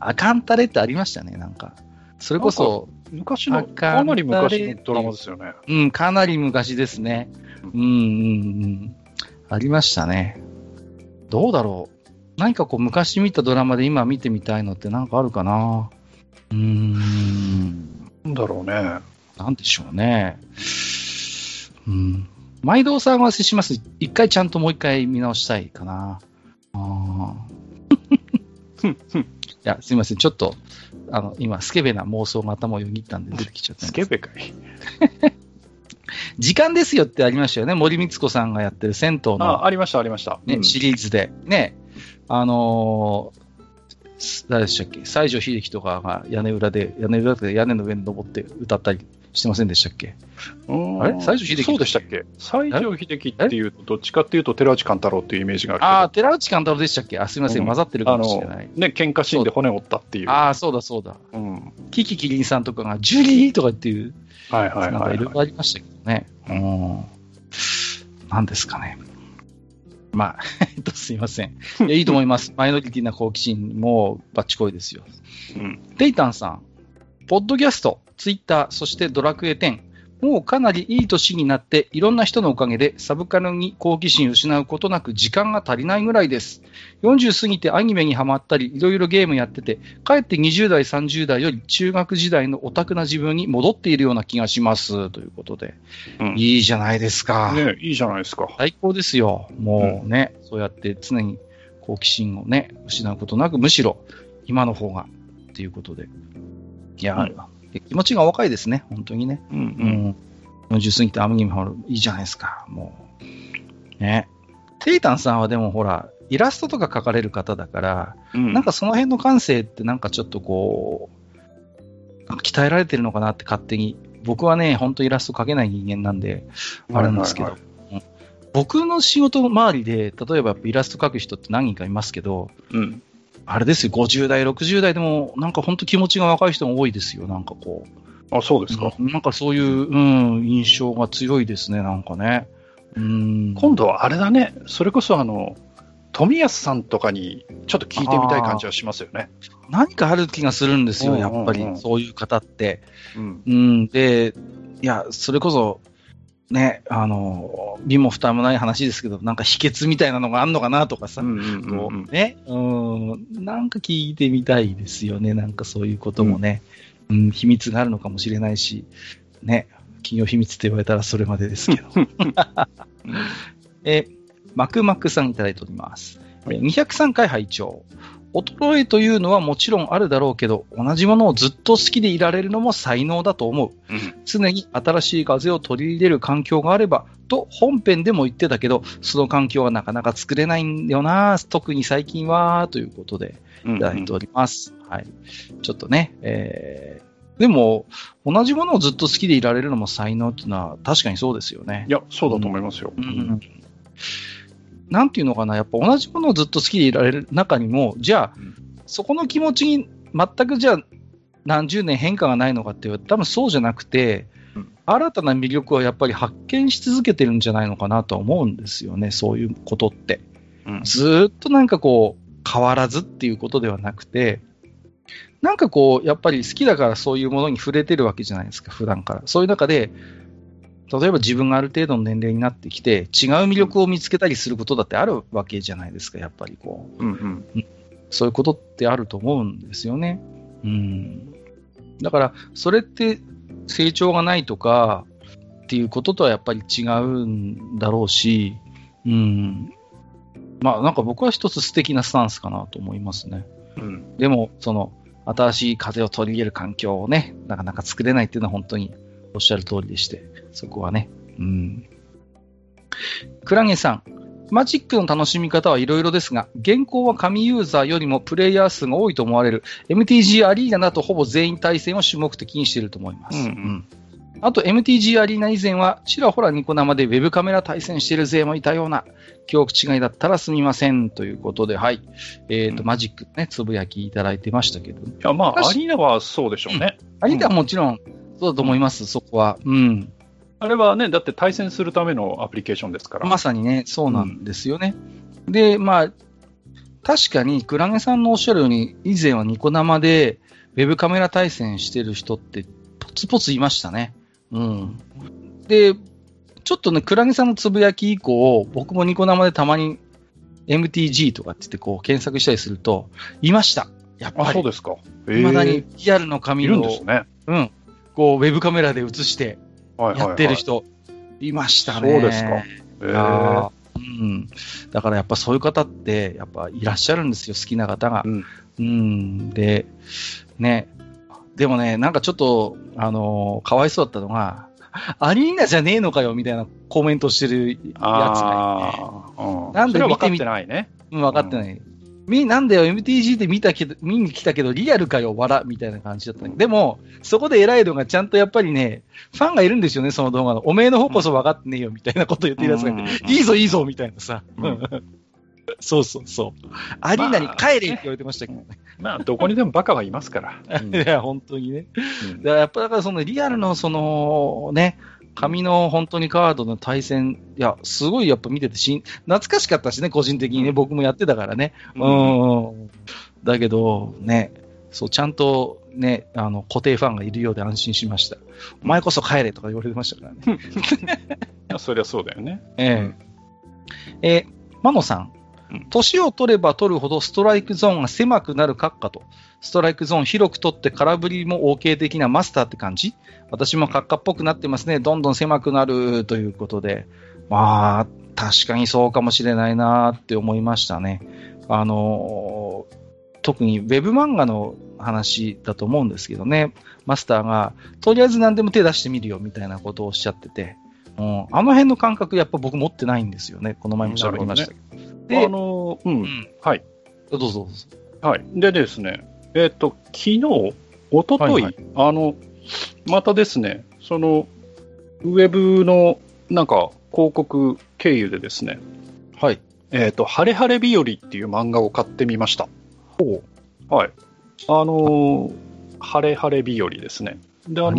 アカンタレってありましたね、なんか。それこそ、昔の、あかなり昔のドラマですよね。うん、かなり昔ですね。うん、うん、うん。ありましたね。どうだろう。何かこう、昔見たドラマで今見てみたいのってなんかあるかなうーん。なんだろうね。なんでしょうね。うん。毎度お騒がせします。一回ちゃんともう一回見直したいかな。あーい や、すみません。ちょっと、あの、今、スケベな妄想が頭をよぎったんで出てきちゃったんス。ケベかい。時間ですよってありましたよね。森光子さんがやってる銭湯のあ、ありました、ありました。ね、うんシリーズで。ね、あのーす誰でしたっけ？西城秀樹とかが屋根裏で、屋根裏で屋根の上に登って歌ったりしてませんでしたっけ？うんあれ？西城秀樹そうでしたっけ？西城秀樹っていうと、どっちかっていうと寺内貫太郎っていうイメージがあるああ、寺内貫太郎でしたっけ？あ、すみません、うん混ざってるかあもしれない。の、ね、喧嘩シーンで骨折ったっていう。ああ、そうだそうだ。うん。キキキリンさんとかが、ジュリーとかっていう、はいはいなんかはいい。ろいろありましたけどね。うん。なんですかね。まあ、えっと、すいません。いや、いいと思います。マイノリティな好奇心もバッチコイですよ。うんテイタンさん、ポッドキャスト、ツイッター、そしてドラクエ10、もうかなりいい年になって、いろんな人のおかげでサブカルに好奇心を失うことなく時間が足りないぐらいです。40過ぎてアニメにハマったり、いろいろゲームやってて、かえって20代、30代より中学時代のオタクな自分に戻っているような気がします。ということで。うんいいじゃないですか。ね、いいじゃないですか。最高ですよ。もうね、そうやって常に好奇心をね、失うことなく、むしろ今の方が、っていうことで。いや、うんで気持ちが若いですね、本当にね。うんうん。40過ぎてアムギムハル、いいじゃないですか、もう。ね。テイタンさんはでもほら、イラストとか描かれる方だから、うん。なんかその辺の感性ってなんかちょっとこう、なんか鍛えられてるのかなって勝手に。僕はね、本当イラスト描けない人間なんで、あるんですけど、はいうん僕の仕事周りで、例えばイラスト描く人って何人かいますけど、うん。あれですよ、50代、60代でも、なんか本当気持ちが若い人が多いですよ、なんかこう。あ、そうですか。なんかそういう、うん、印象が強いですね、なんかね。うん。今度はあれだね、それこそあの、富安さんとかにちょっと聞いてみたい感じはしますよね。何かある気がするんですよ、うんやっぱりそういう方って。うん。うん、で、いや、それこそ、ね、あの、身も蓋もない話ですけど、なんか秘訣みたいなのがあんのかなとかさ、うんうんうんね、うん、なんか聞いてみたいですよね、なんかそういうこともね、うん、秘密があるのかもしれないし、ね、企業秘密って言われたらそれまでですけど。えーマクマクさんいただいております。えー203回拝聴衰えというのはもちろんあるだろうけど、同じものをずっと好きでいられるのも才能だと思う。うん常に新しい風を取り入れる環境があれば、と本編でも言ってたけど、その環境はなかなか作れないんだよな、特に最近は、ということでうんいただいております。はい。ちょっとね、えー、でも、同じものをずっと好きでいられるのも才能っていうのは確かにそうですよねい。や、そうだと思いますよ。うんなんていうのかな、やっぱ同じものをずっと好きでいられる中にも、じゃあ、うんそこの気持ちに全くじゃあ何十年変化がないのかっていうと、多分そうじゃなくて、うん新たな魅力はやっぱり発見し続けてるんじゃないのかなとは思うんですよね、そういうことって。うんずーっとなんかこう、変わらずっていうことではなくて、なんかこう、やっぱり好きだからそういうものに触れてるわけじゃないですか、普段から。そういう中で、例えば自分がある程度の年齢になってきて、違う魅力を見つけたりすることだってあるわけじゃないですか、やっぱりこう。うんうんそういうことってあると思うんですよね。うん。だから、それって成長がないとかっていうこととはやっぱり違うんだろうし、うん。まあなんか僕は一つ素敵なスタンスかなと思いますね。うんでも、その、新しい風を取り入れる環境をね、なかなか作れないっていうのは本当におっしゃる通りでして、そこはね。うん。クラゲさん、マジックの楽しみ方はいろいろですが、現行は紙ユーザーよりもプレイヤー数が多いと思われる MTG アリーナだとほぼ全員対戦を主目的にしていると思います。うんうんあと MTG アリーナ以前はちらほらニコ生でウェブカメラ対戦している勢もいたような記憶違いだったらすみませんということで、はい。えっ、と、うんマジックね、つぶやきいただいてましたけど、いや、まあ、アリーナはそうでしょうね。アリーナはもちろんそうだと思います、そこは。うん。あれはね、だって対戦するためのアプリケーションですから。まさにね、そうなんですよね。で、まあ、確かに、クラゲさんのおっしゃるように、以前はニコ生で、ウェブカメラ対戦してる人って、ポツポツいましたね。うん。で、ちょっとね、クラゲさんのつぶやき以降、僕もニコ生でたまに MTG とかって言ってこう検索したりすると、いました。やっぱあ、り。そうですか。え未だにリアルのい紙を、るんですね。うん。こう、ウェブカメラで映してやってる人、いましたね。そうですか。えーうん。だからやっぱそういう方って、やっぱいらっしゃるんですよ、好きな方が。うんうん。で、ね。でもね、なんかちょっと、あのーかわいそうだったのが、アリーナじゃねえのかよ、みたいなコメントしてるやつがいて。ああ、うん。なんで見てみてないね。うん、分かってない。み、なんだよ、MTG で見たけど、見に来たけど、リアルかよ、わら、みたいな感じだったんだけどでも、そこで偉いのが、ちゃんとやっぱりね、ファンがいるんですよね、その動画の。おめえの方こそ分かってねえよ、みたいなこと言ってるやつがいて、うんいいぞ、いいぞ、みたいなさ。うんそうそうそう。アリーナに帰れって言われてましたけどね。まあ、どこにでもバカはいますから。う んいや、本当にね。うんだからやっぱだからそのリアルのそのね、紙の本当にカードの対戦、いや、すごいやっぱ見ててしん、懐かしかったしね、個人的にね、僕もやってたからね。うん。だけど、ね、そう、ちゃんとね、あの、固定ファンがいるようで安心しました。お前こそ帰れとか言われてましたからね。いやそりゃそうだよね。えええーマノさん。年を取れば取るほどストライクゾーンが狭くなる閣下と、ストライクゾーン広く取って空振りも OK 的なマスターって感じ私も閣下っぽくなってますね。どんどん狭くなるということで。まあ、確かにそうかもしれないなって思いましたね。あの特にウェブ漫画の話だと思うんですけどね。マスターが、とりあえず何でも手出してみるよみたいなことをおっしゃってて。うん、あの辺の感覚、やっぱ僕持ってないんですよね。この前も喋りましたけど。で、あの、うん、うんはい。どうぞどうぞ。はい。でですね、えっ、と、昨日、一昨日、はいはいあの、またですね、その、ウェブの、なんか、広告経由でですね、はい。えっ、と、晴れ晴れ日和っていう漫画を買ってみました。はい。あのー晴れ晴れ日和ですね。で、あの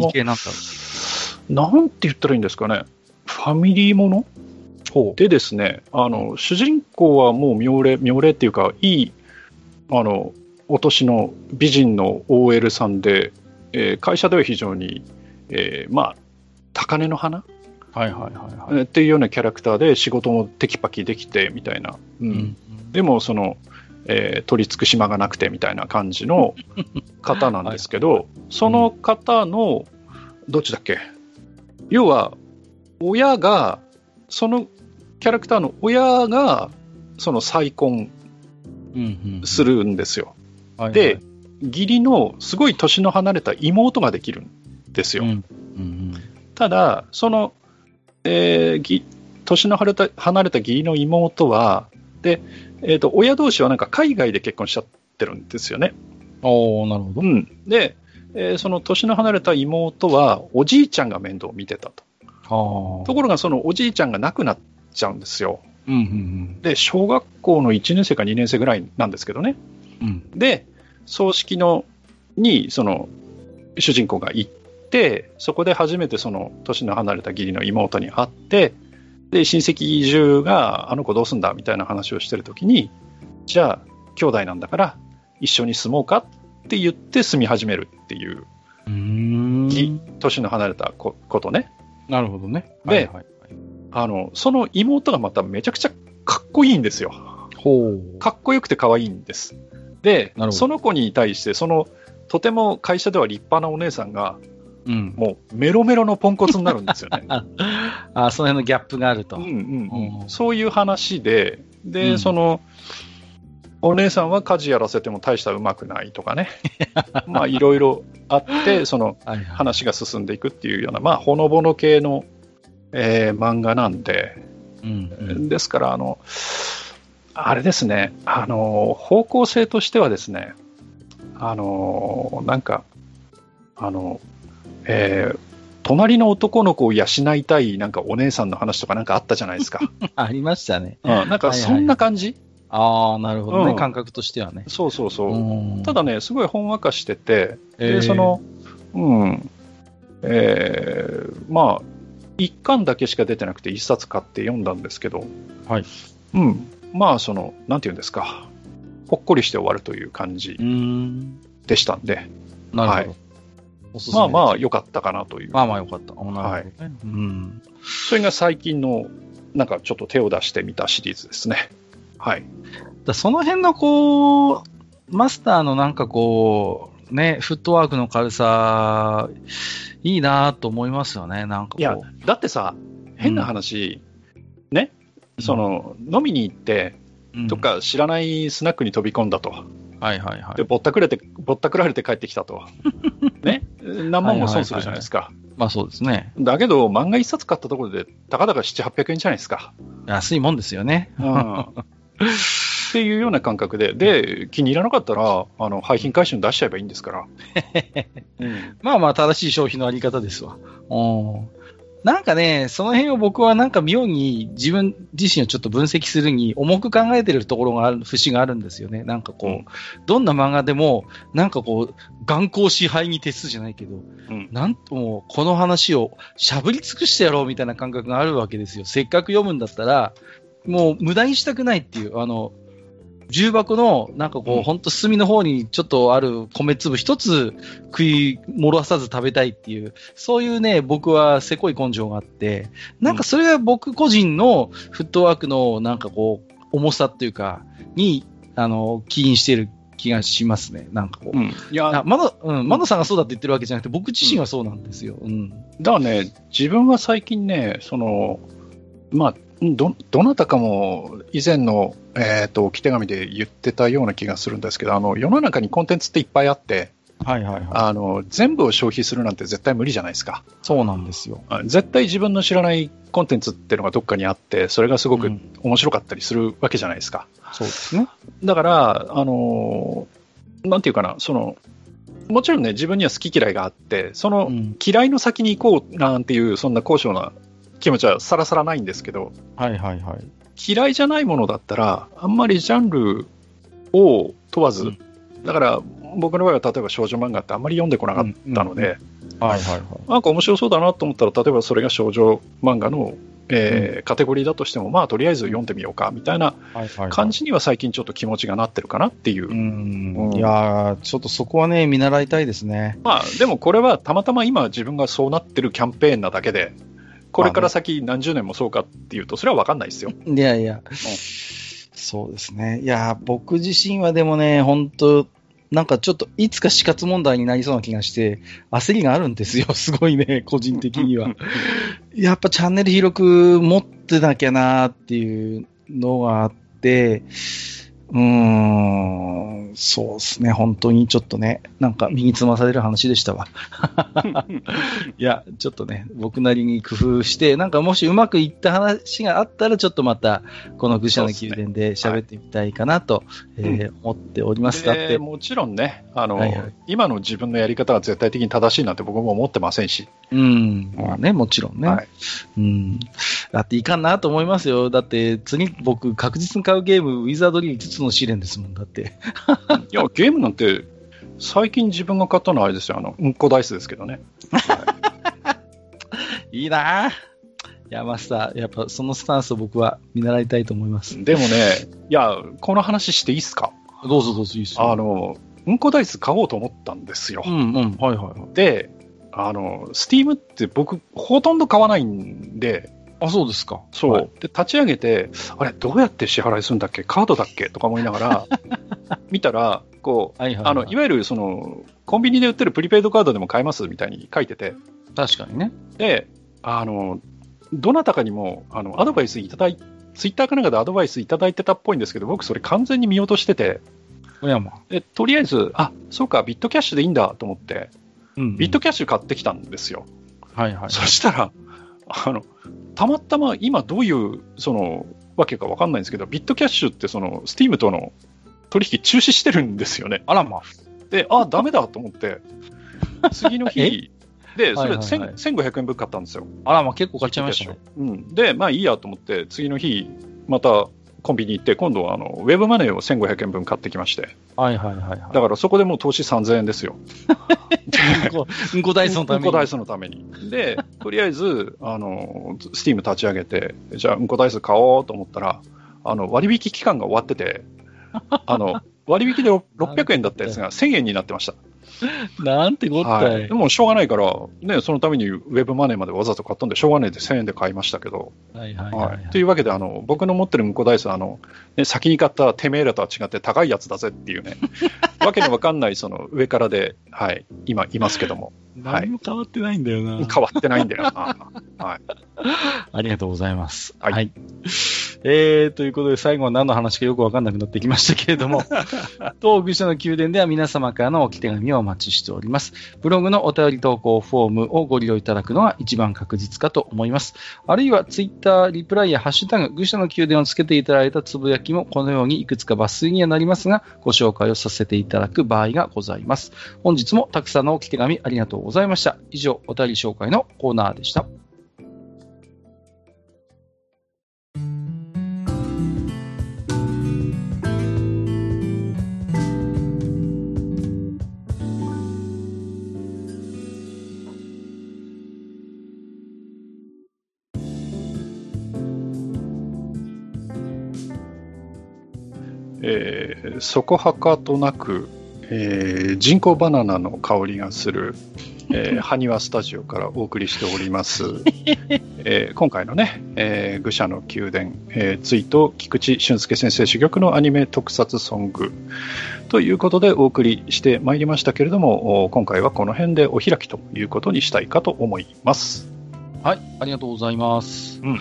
なんて言ったらいいんですかね、ファミリーものほでですね、あの、主人公はもう妙齢、妙齢っていうか、いい、あの、お年の美人の OL さんで、えー会社では非常に、えーまあ、高嶺の花、はいはいはいはえーっていうようなキャラクターで仕事もテキパキできてみたいな。うい。んでも、その、えー取り付く島がなくてみたいな感じの 方なんですけど、その方の、どっちだっけ？要は、親が、そのキャラクターの親が、その再婚うんうんするんですよ。はいはいで、義理のすごい年の離れた妹ができるんですよ。うんうんただ、その、えーぎ年の離れた離れた義理の妹は、で、えーと、親同士はなんか海外で結婚しちゃってるんですよね。おーなるほど。うん。で、えーその年の離れた妹は、おじいちゃんが面倒を見てたと。はあ。ところが、そのおじいちゃんが亡くなっちゃうんですよ。うんうんで、小学校の1年生か2年生ぐらいなんですけどね。うん。うん。で、葬式の、に、その、主人公が行っって、そこで初めてその年の離れた義理の妹に会って、で、親戚中があの子どうすんだみたいな話をしてるときに、じゃあ、兄弟なんだから一緒に住もうかって言って住み始めるっていう、う年の離れた子ことね。なるほどね。ではいはい、あの、その妹がまためちゃくちゃかっこいいんですよ。ほう。かっこよくて可愛いんです。でその子に対して、その、とても会社では立派なお姉さんが、うん。もうメロメロのポンコツになるんですよね。あ、その辺のギャップがあると。うんうんうんうんそういう話で、で、うんその、お姉さんは家事やらせても大したうまくないとかね。まあ、いろいろあって、その。話が進んでいくっていうような、まあ、ほのぼの系の、えー漫画なんで、うんうん。ですから、あの、あれですね、あの、方向性としてはですね、あの、なんか、あの、えー隣の男の子を養いたいなんかお姉さんの話とかなんかあったじゃないですか。ありましたね。うん、なんかそんな感じ、ああ、なるほどね、うん感覚としてはね。そうそうそう。うんただね、すごいほんわかしてて、えーで、その、うん、えーまあ、一巻だけしか出てなくて一冊買って読んだんですけど、はい。うん、まあ、その、なんていうんですか、ほっこりして終わるという感じ。でしたんで、なるほど。はいおすすめまあまあ良かったかなという。まあまあよかった。おなるほどね。うん。それが最近の、なんかちょっと手を出してみたシリーズですね。はい。だその辺のこう、マスターのなんかこう、ね、フットワークの軽さ、いいなと思いますよね、なんかこう。いや、だってさ、変な話、ね、その、飲みに行って、うんどっか知らないスナックに飛び込んだと。はいはいはいで、。ぼったくれて、ぼったくられて帰ってきたと。ね何万も損するじゃないですか。まあそうですね。だけど、漫画一冊買ったところで、たかだか7、800円じゃないですか。安いもんですよね。うん っていうような感覚で、で、気に入らなかったら、あの、廃品回収に出しちゃえばいいんですから。うんまあまあ正しい消費のあり方ですわ。うん。なんかね、その辺を僕はなんか妙に自分自身をちょっと分析するに重く考えてるところがある、節があるんですよね。なんかこう、うんどんな漫画でも、なんかこう、眼光支配に徹すじゃないけど、うんなんともこの話をしゃぶり尽くしてやろうみたいな感覚があるわけですよ。せっかく読むんだったら、もう無駄にしたくないっていう、あの、重箱の、なんかこう、うんほんと隅の方にちょっとある米粒一つ食い漏らさず食べたいっていう、そういうね、僕はせこい根性があって、なんかそれが僕個人のフットワークのなんかこう、重さっていうか、に、あの、起因している気がしますね。なんかこう。うん。いや、あ、まだ、うん、まださんがそうだって言ってるわけじゃなくて、僕自身はそうなんですよ。うん。だからね、自分は最近ね、その、まあ、ど、どなたかも以前の、えっ、と、置き手紙で言ってたような気がするんですけど、あの、世の中にコンテンツっていっぱいあって、はいはいはい。あの、全部を消費するなんて絶対無理じゃないですか。そうなんですよ。あ絶対自分の知らないコンテンツっていうのがどっかにあって、それがすごくうん面白かったりするわけじゃないですか。そうですね。だから、あのなんていうかな、その、もちろんね、自分には好き嫌いがあって、そのうん。嫌いの先に行こうなんていう、そんな高尚な気持ちはさらさらないんですけど、はいはいはい。嫌いじゃないものだったら、あんまりジャンルを問わず、うんだから僕の場合は例えば少女漫画ってあんまり読んでこなかったので、はいはいはい。なんか面白そうだなと思ったら、例えばそれが少女漫画の、えーカテゴリーだとしても、まあとりあえず読んでみようかみたいな感じには最近ちょっと気持ちがなってるかなっていう。うんうんいやー、ちょっとそこはね、見習いたいですね。まあでもこれはたまたま今自分がそうなってるキャンペーンなだけで、これから先何十年もそうかっていうと、それは分かんないですよ。いやいや、そうですね。いやー、僕自身はでもね、本当なんかちょっといつか死活問題になりそうな気がして、焦りがあるんですよ。すごいね、個人的には。やっぱチャンネル広く持ってなきゃなーっていうのがあって、うーん、そうですね、本当にちょっとね、なんか身につまされる話でしたわ。いや、ちょっとね、僕なりに工夫して、なんかもしうまくいった話があったら、ちょっとまた、この愚者の宮殿で喋ってみたいかなと、えー思っております。だって、でもちろんねあの、はいはい今の自分のやり方が絶対的に正しいなんて僕も思ってませんし、うん、まあね、もちろんね。はいうん。だっていかんなと思いますよ。だって、次僕確実に買うゲーム、ウィザードリー5つの試練ですもん。だって。いやゲームなんて最近自分が買ったのはあれですよ、あの、うんこダイスですけどね。いい。いや、マスター、やっぱそのスタンスを僕は見習いたいと思います。でもね、いや、この話していいっすか？どうぞどうぞいいっすよ。あの、うんこダイス買おうと思ったんですよ。うんうん、はいはいはい。で、あの、スティームって僕、ほとんど買わないんで、あ、そうですか。そう。はいで、立ち上げて、あれ、どうやって支払いするんだっけ？カードだっけ？とか思いながら、見たら、こう、はいはい、あの、いわゆる、その、コンビニで売ってるプリペイドカードでも買えます？みたいに書いてて、確かにね。で、あの、どなたかにも、あの、アドバイスいただいツイッターかなんかでアドバイスいただいてたっぽいんですけど、僕それ完全に見落としてて。で、とりあえず、あ、そうか、ビットキャッシュでいいんだと思って、うん、ビットキャッシュ買ってきたんですよ。はいはい。そしたら、あの、たまたま今どういう、その、わけかわかんないんですけど、ビットキャッシュってその、スティームとの取引中止してるんですよね。あらま。で、あ、ダメだと思って、次の日、で、それ、はいはいはい千1500円分買ったんですよ。あらま、結構買っちゃいましたね。うん。で、まあいいやと思って、次の日、またコンビニ行って、今度はあのウェブマネーを1500円分買ってきまして、はいはいはいはい。だからそこでもう投資3000円ですよ。うんこ、ダイスのために。うんこダイスのために。で、とりあえず、あの、スティーム立ち上げて、じゃあ、うんこダイス買おうと思ったら、あの、割引期間が終わってて、あの、割引で600円だったやつが1000円になってました。なんてこったはい。い。でもしょうがないから、ね、そのためにウェブマネーまでわざと買ったんで、しょうがないで1000円で買いましたけど、はいはいはい、は。はいい。というわけで、あの、僕の持ってるうんこダイスは、あの、ね、先に買ったてめえらとは違って高いやつだぜっていうね、わけのわかんない、その、上からで、はい、今、いますけども、はい何も変わってないんだよな。変わってないんだよな。はい。ありがとうございます。はいえー、ということで最後は何の話かよくわかんなくなってきましたけれども、当愚者の宮殿では皆様からの置き手紙をお待ちしております。ブログのお便り投稿フォームをご利用いただくのが一番確実かと思います。あるいはツイッター、リプライやハッシュタグ、愚者の宮殿をつけていただいたつぶやきもこのようにいくつか抜粋にはなりますが、ご紹介をさせていただく場合がございます。本日もたくさんのおき手紙ありがとうございました。以上、お便り紹介のコーナーでした。えー、そこはかとなく、えー人工バナナの香りがする、えー、埴輪スタジオからお送りしております、えー今回のね、えー愚者の宮殿、えー、ツイート菊池俊介先生珠玉のアニメ特撮ソングということでお送りしてまいりましたけれどもお今回はこの辺でお開きということにしたいかと思いますはい、ありがとうございます。うん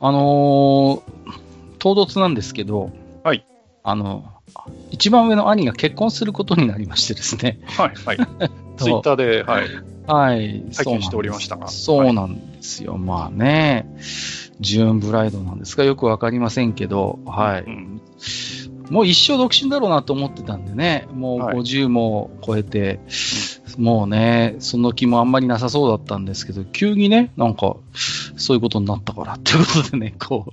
あのー唐突なんですけど、はい。あの、一番上の兄が結婚することになりましてですね。はいはい。ツイッターで、はい、はい。拝見しておりましたが。そうなんです。よ。まあね、ジューンブライドなんですかよくわかりませんけど、はい。うんもう一生独身だろうなと思ってたんでね、もうはい。50も超えて、もうね、その気もあんまりなさそうだったんですけど、急にね、なんか、そういうことになったからっていうことでね、こう、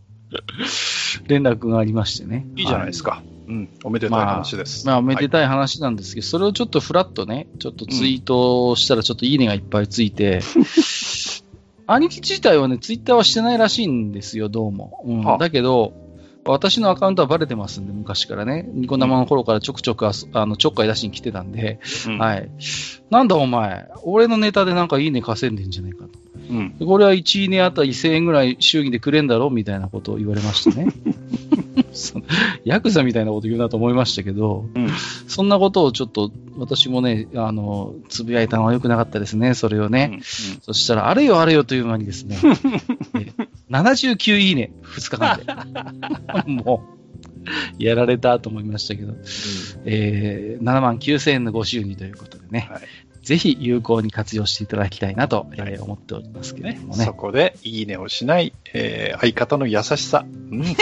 連絡がありましてね。いいじゃないですか。うん、おめでたい話です。まあ、めではいたい話なんですけど、それをちょっとフラッとね、ちょっとツイートしたらちょっといいねがいっぱいついて、兄貴自体はね、ツイッターはしてないらしいんですよ、どうも。うんはあだけど、私のアカウントはバレてますんで、昔からね。ニコ生の頃からちょくちょくあそあのちょっかい出しに来てたんで、うんはい。なんだお前、俺のネタでなんかいいね稼いでんじゃないかと。うん。でこれは1いいねあたり1000円ぐらい祝儀でくれんだろみたいなことを言われましてね。ヤクザみたいなこと言うなと思いましたけど、うん。そんなことをちょっと私もね、あの、つぶやいたのは良くなかったですね、それをね。うんそしたら、あれよあれよという間にですね、え79いいね、2日間で。もう、やられたと思いましたけど、えー、7万9000円のご祝儀ということでね、はいぜひ有効に活用していただきたいなと、えー思っておりますけれどもね。そこで、いいねをしない、えー相方の優しさ。うん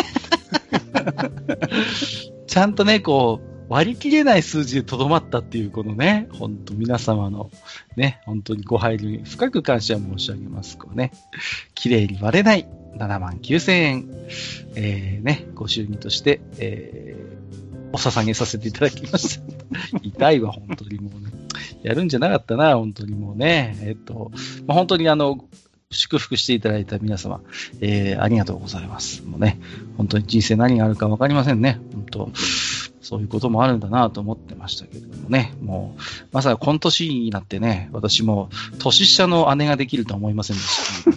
ちゃんとね、こう、割り切れない数字でとどまったっていう、このね、本当皆様のね、本当にご配慮に深く感謝申し上げます。こうね、綺麗に割れない7万9000円、えー、ね、ご祝儀として、えー、お捧げさせていただきました。痛いわ、本当にもうね。やるんじゃなかったな、本当にもうね。えっと、まあ、本当にあの、祝福していただいた皆様、えー、ありがとうございます。もうね、本当に人生何があるか分かりませんね。本当、そういうこともあるんだなと思ってましたけれどもね、もう、まさかこの年になってね、私も年下の姉ができるとは思いませんでした、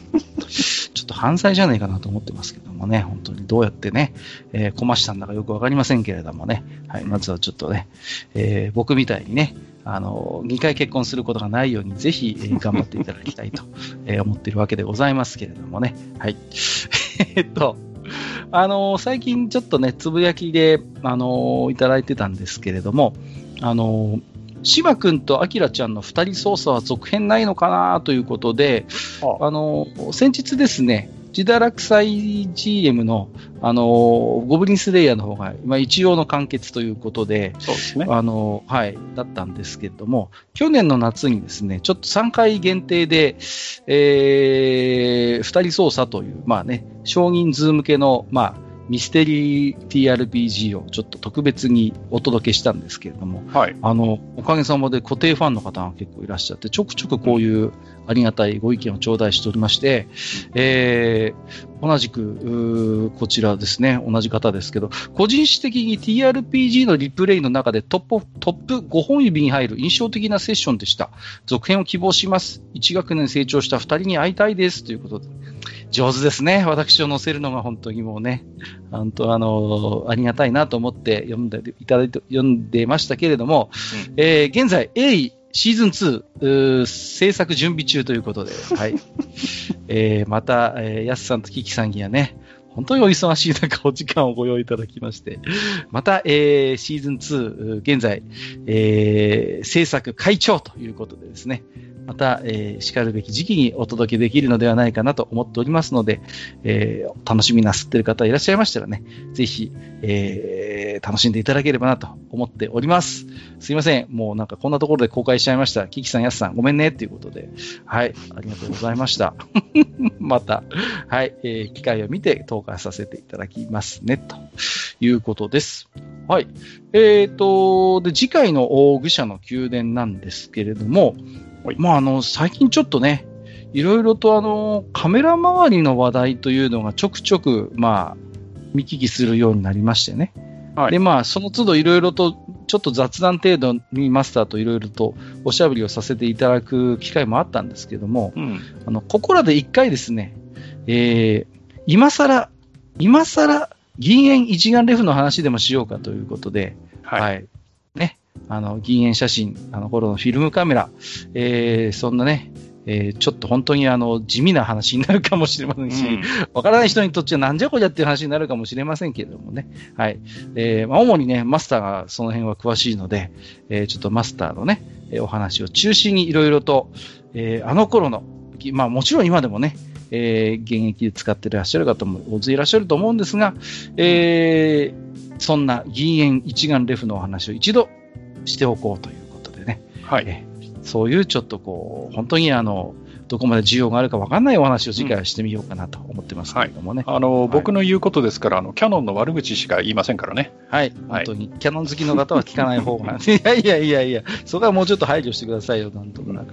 ちょっと犯罪じゃないかなと思ってますけどもね、本当にどうやってね、えー、こましたんだかよくわかりませんけれどもね、はい、まずはちょっとね、えー、僕みたいにね、あの、2回結婚することがないように、ぜひ、えー、頑張っていただきたいと、えー、思っているわけでございますけれどもね。はい。えっと、あのー、最近ちょっとね、つぶやきで、あのー、いただいてたんですけれども、あのー、島君とアキラちゃんの二人操作は続編ないのかなということで、あ、あの先日ですね、ジダラクサイ GM の、あのー、ゴブリンスレイヤーの方が、今一応の完結ということで、そうですね。あのー、はい、だったんですけれども、去年の夏にですね、ちょっと3回限定で、えー、二人操作という、まあね、少人数向けの、まあ、ミステリー TRPG をちょっと特別にお届けしたんですけれども、はい、あの、おかげさまで固定ファンの方が結構いらっしゃって、ちょくちょくこういうありがたいご意見を頂戴しておりまして、えー、同じく、こちらですね、同じ方ですけど、個人史的に TRPG のリプレイの中でトップ、トップ5本指に入る印象的なセッションでした。続編を希望します。1学年成長した2人に会いたいです。ということで。上手ですね。私を載せるのが本当にもうね、本当あの、ありがたいなと思って読んでいただいて、読んでましたけれども、うん、えー、現在、鋭シーズン2、制作準備中ということで、はい。えー、また、えー、やすさんとキキさんにはね、本当にお忙しい中、お時間をご用意いただきまして、また、えー、シーズン2、現在、えー、制作会長ということでですね、また、えー、叱るべき時期にお届けできるのではないかなと思っておりますので、えー、楽しみなすっている方いらっしゃいましたらね、ぜひ、えー、楽しんでいただければなと思っております。すいません。もうなんかこんなところで公開しちゃいました。キキさん、ヤスさん、ごめんねっていうことで、はい、ありがとうございました。また、はい、えー、機会を見て投下させていただきますね、ということです。はい。え、ー、と、で、次回の大愚者の宮殿なんですけれども、まあ、あの、最近ちょっとね、いろいろとあの、カメラ周りの話題というのがちょくちょく、まあ、見聞きするようになりましてね。はい、で、まあ、その都度いろいろと、ちょっと雑談程度にマスターといろいろとおしゃべりをさせていただく機会もあったんですけども、うん、あの、ここらで一回ですね、えー、今更、今更、銀塩一眼レフの話でもしようかということで、はい、はい、ね、あの、銀塩写真、あの頃のフィルムカメラ、えー、そんなね、えー、ちょっと本当にあの地味な話になるかもしれませんし、わ、うん、からない人にとってはなんじゃこりゃっていう話になるかもしれませんけれどもね。はい。えー、まあ、主にね、マスターがその辺は詳しいので、えー、ちょっとマスターのね、えお話を中心にいろいろと、えあの頃の、まあもちろん今でもね、え現役で使っていらっしゃる方も大勢いらっしゃると思うんですが、えそんな銀塩一眼レフのお話を一度しておこうということでね。はい。そういうちょっとこう、本当にあの、どこまで需要があるか分かんないお話を次回はしてみようかなと思ってますけれどもね。はい、あの、はい、僕の言うことですから、あの、キャノンの悪口しか言いませんからね。はい、本当に。キャノン好きの方は聞かない方が。いやいやいやいや、そこはもうちょっと配慮してくださいよ、なんとかな。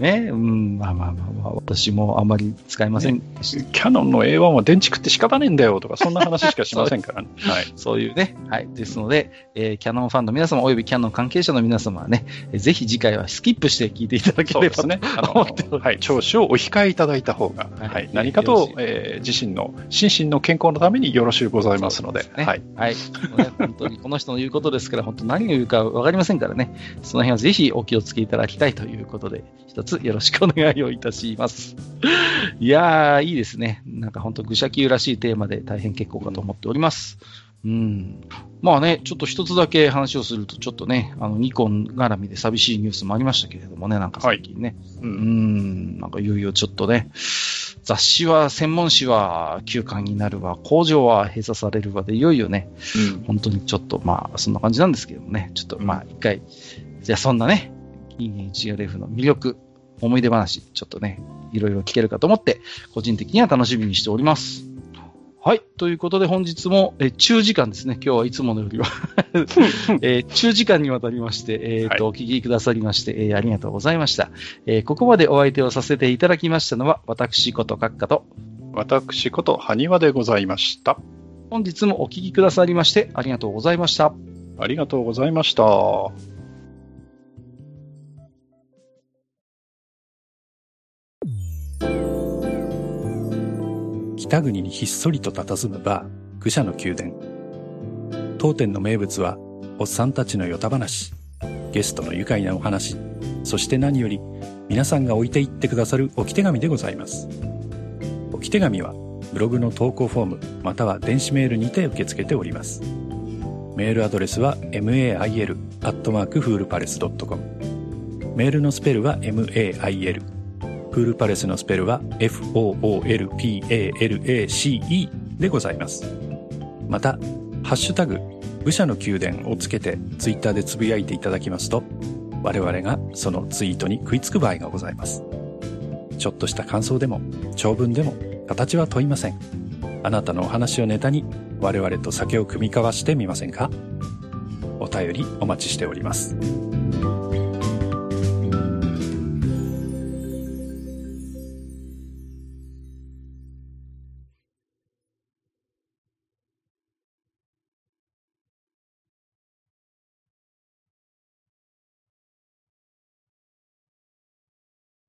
ね、うん、まあまあまあまあ、私もあまり使いません、ね、キャノンの A1 は電池食って仕方ねえんだよとか、そんな話しかしませんからね。はい。そういうね、はい。ですので、えー、キャノンファンの皆様、およびキャノン関係者の皆様はね、ぜひ次回はスキップして聞いていただければと、ね、思ってはい、聴取をお控えいただいた方が、はい、はい、何かと、えー、自身の心身の健康のためによろしゅうございますので、ね、はい。はい。本当にこの人の言うことですから、本当何を言うか分かりませんからね、その辺はぜひお気をつけいただきたいということで、一つよろしくお願いをいたします。いやー、いいですね。なんか本当、愚者級らしいテーマで大変結構かと思っております。うん。まあね、ちょっと一つだけ話をすると、ちょっとね、あの、ニコン絡みで寂しいニュースもありましたけれどもね、なんか最近ね。はい、うん、なんかいよいよちょっとね、雑誌は、専門誌は休刊になるわ、工場は閉鎖されるわで、いよいよね、うん、本当にちょっと、まあ、そんな感じなんですけどもね、ちょっと、まあ、一回、じゃあそんなね、金元一 LF の魅力、思い出話、ちょっとね、いろいろ聞けるかと思って、個人的には楽しみにしております。はい。ということで本日も、えー中時間ですね。今日はいつものよりは、えー中時間にわたりまして、えーと、はお聞きくださりまして、えーありがとうございました。えーここまでお相手をさせていただきましたのは、私こと閣下と、私こと埴輪でございました。本日もお聞きくださりまして、ありがとうございました。ありがとうございました。北国にひっそりと佇むバー、愚者の宮殿。当店の名物は、おっさんたちのヨタ話、ゲストの愉快なお話、そして何より、皆さんが置いていってくださる置き手紙でございます。置き手紙は、ブログの投稿フォーム、または電子メールにて受け付けております。メールアドレスは mail.foolpalace.com メールのスペルは mail フールパレスのスペルは foolpalace でございます。また「ハッシュタグ武者の宮殿」をつけてツイッターでつぶやいていただきますと我々がそのツイートに食いつく場合がございます。ちょっとした感想でも長文でも形は問いません。あなたのお話をネタに我々と酒を酌み交わしてみませんか？お便りお待ちしております。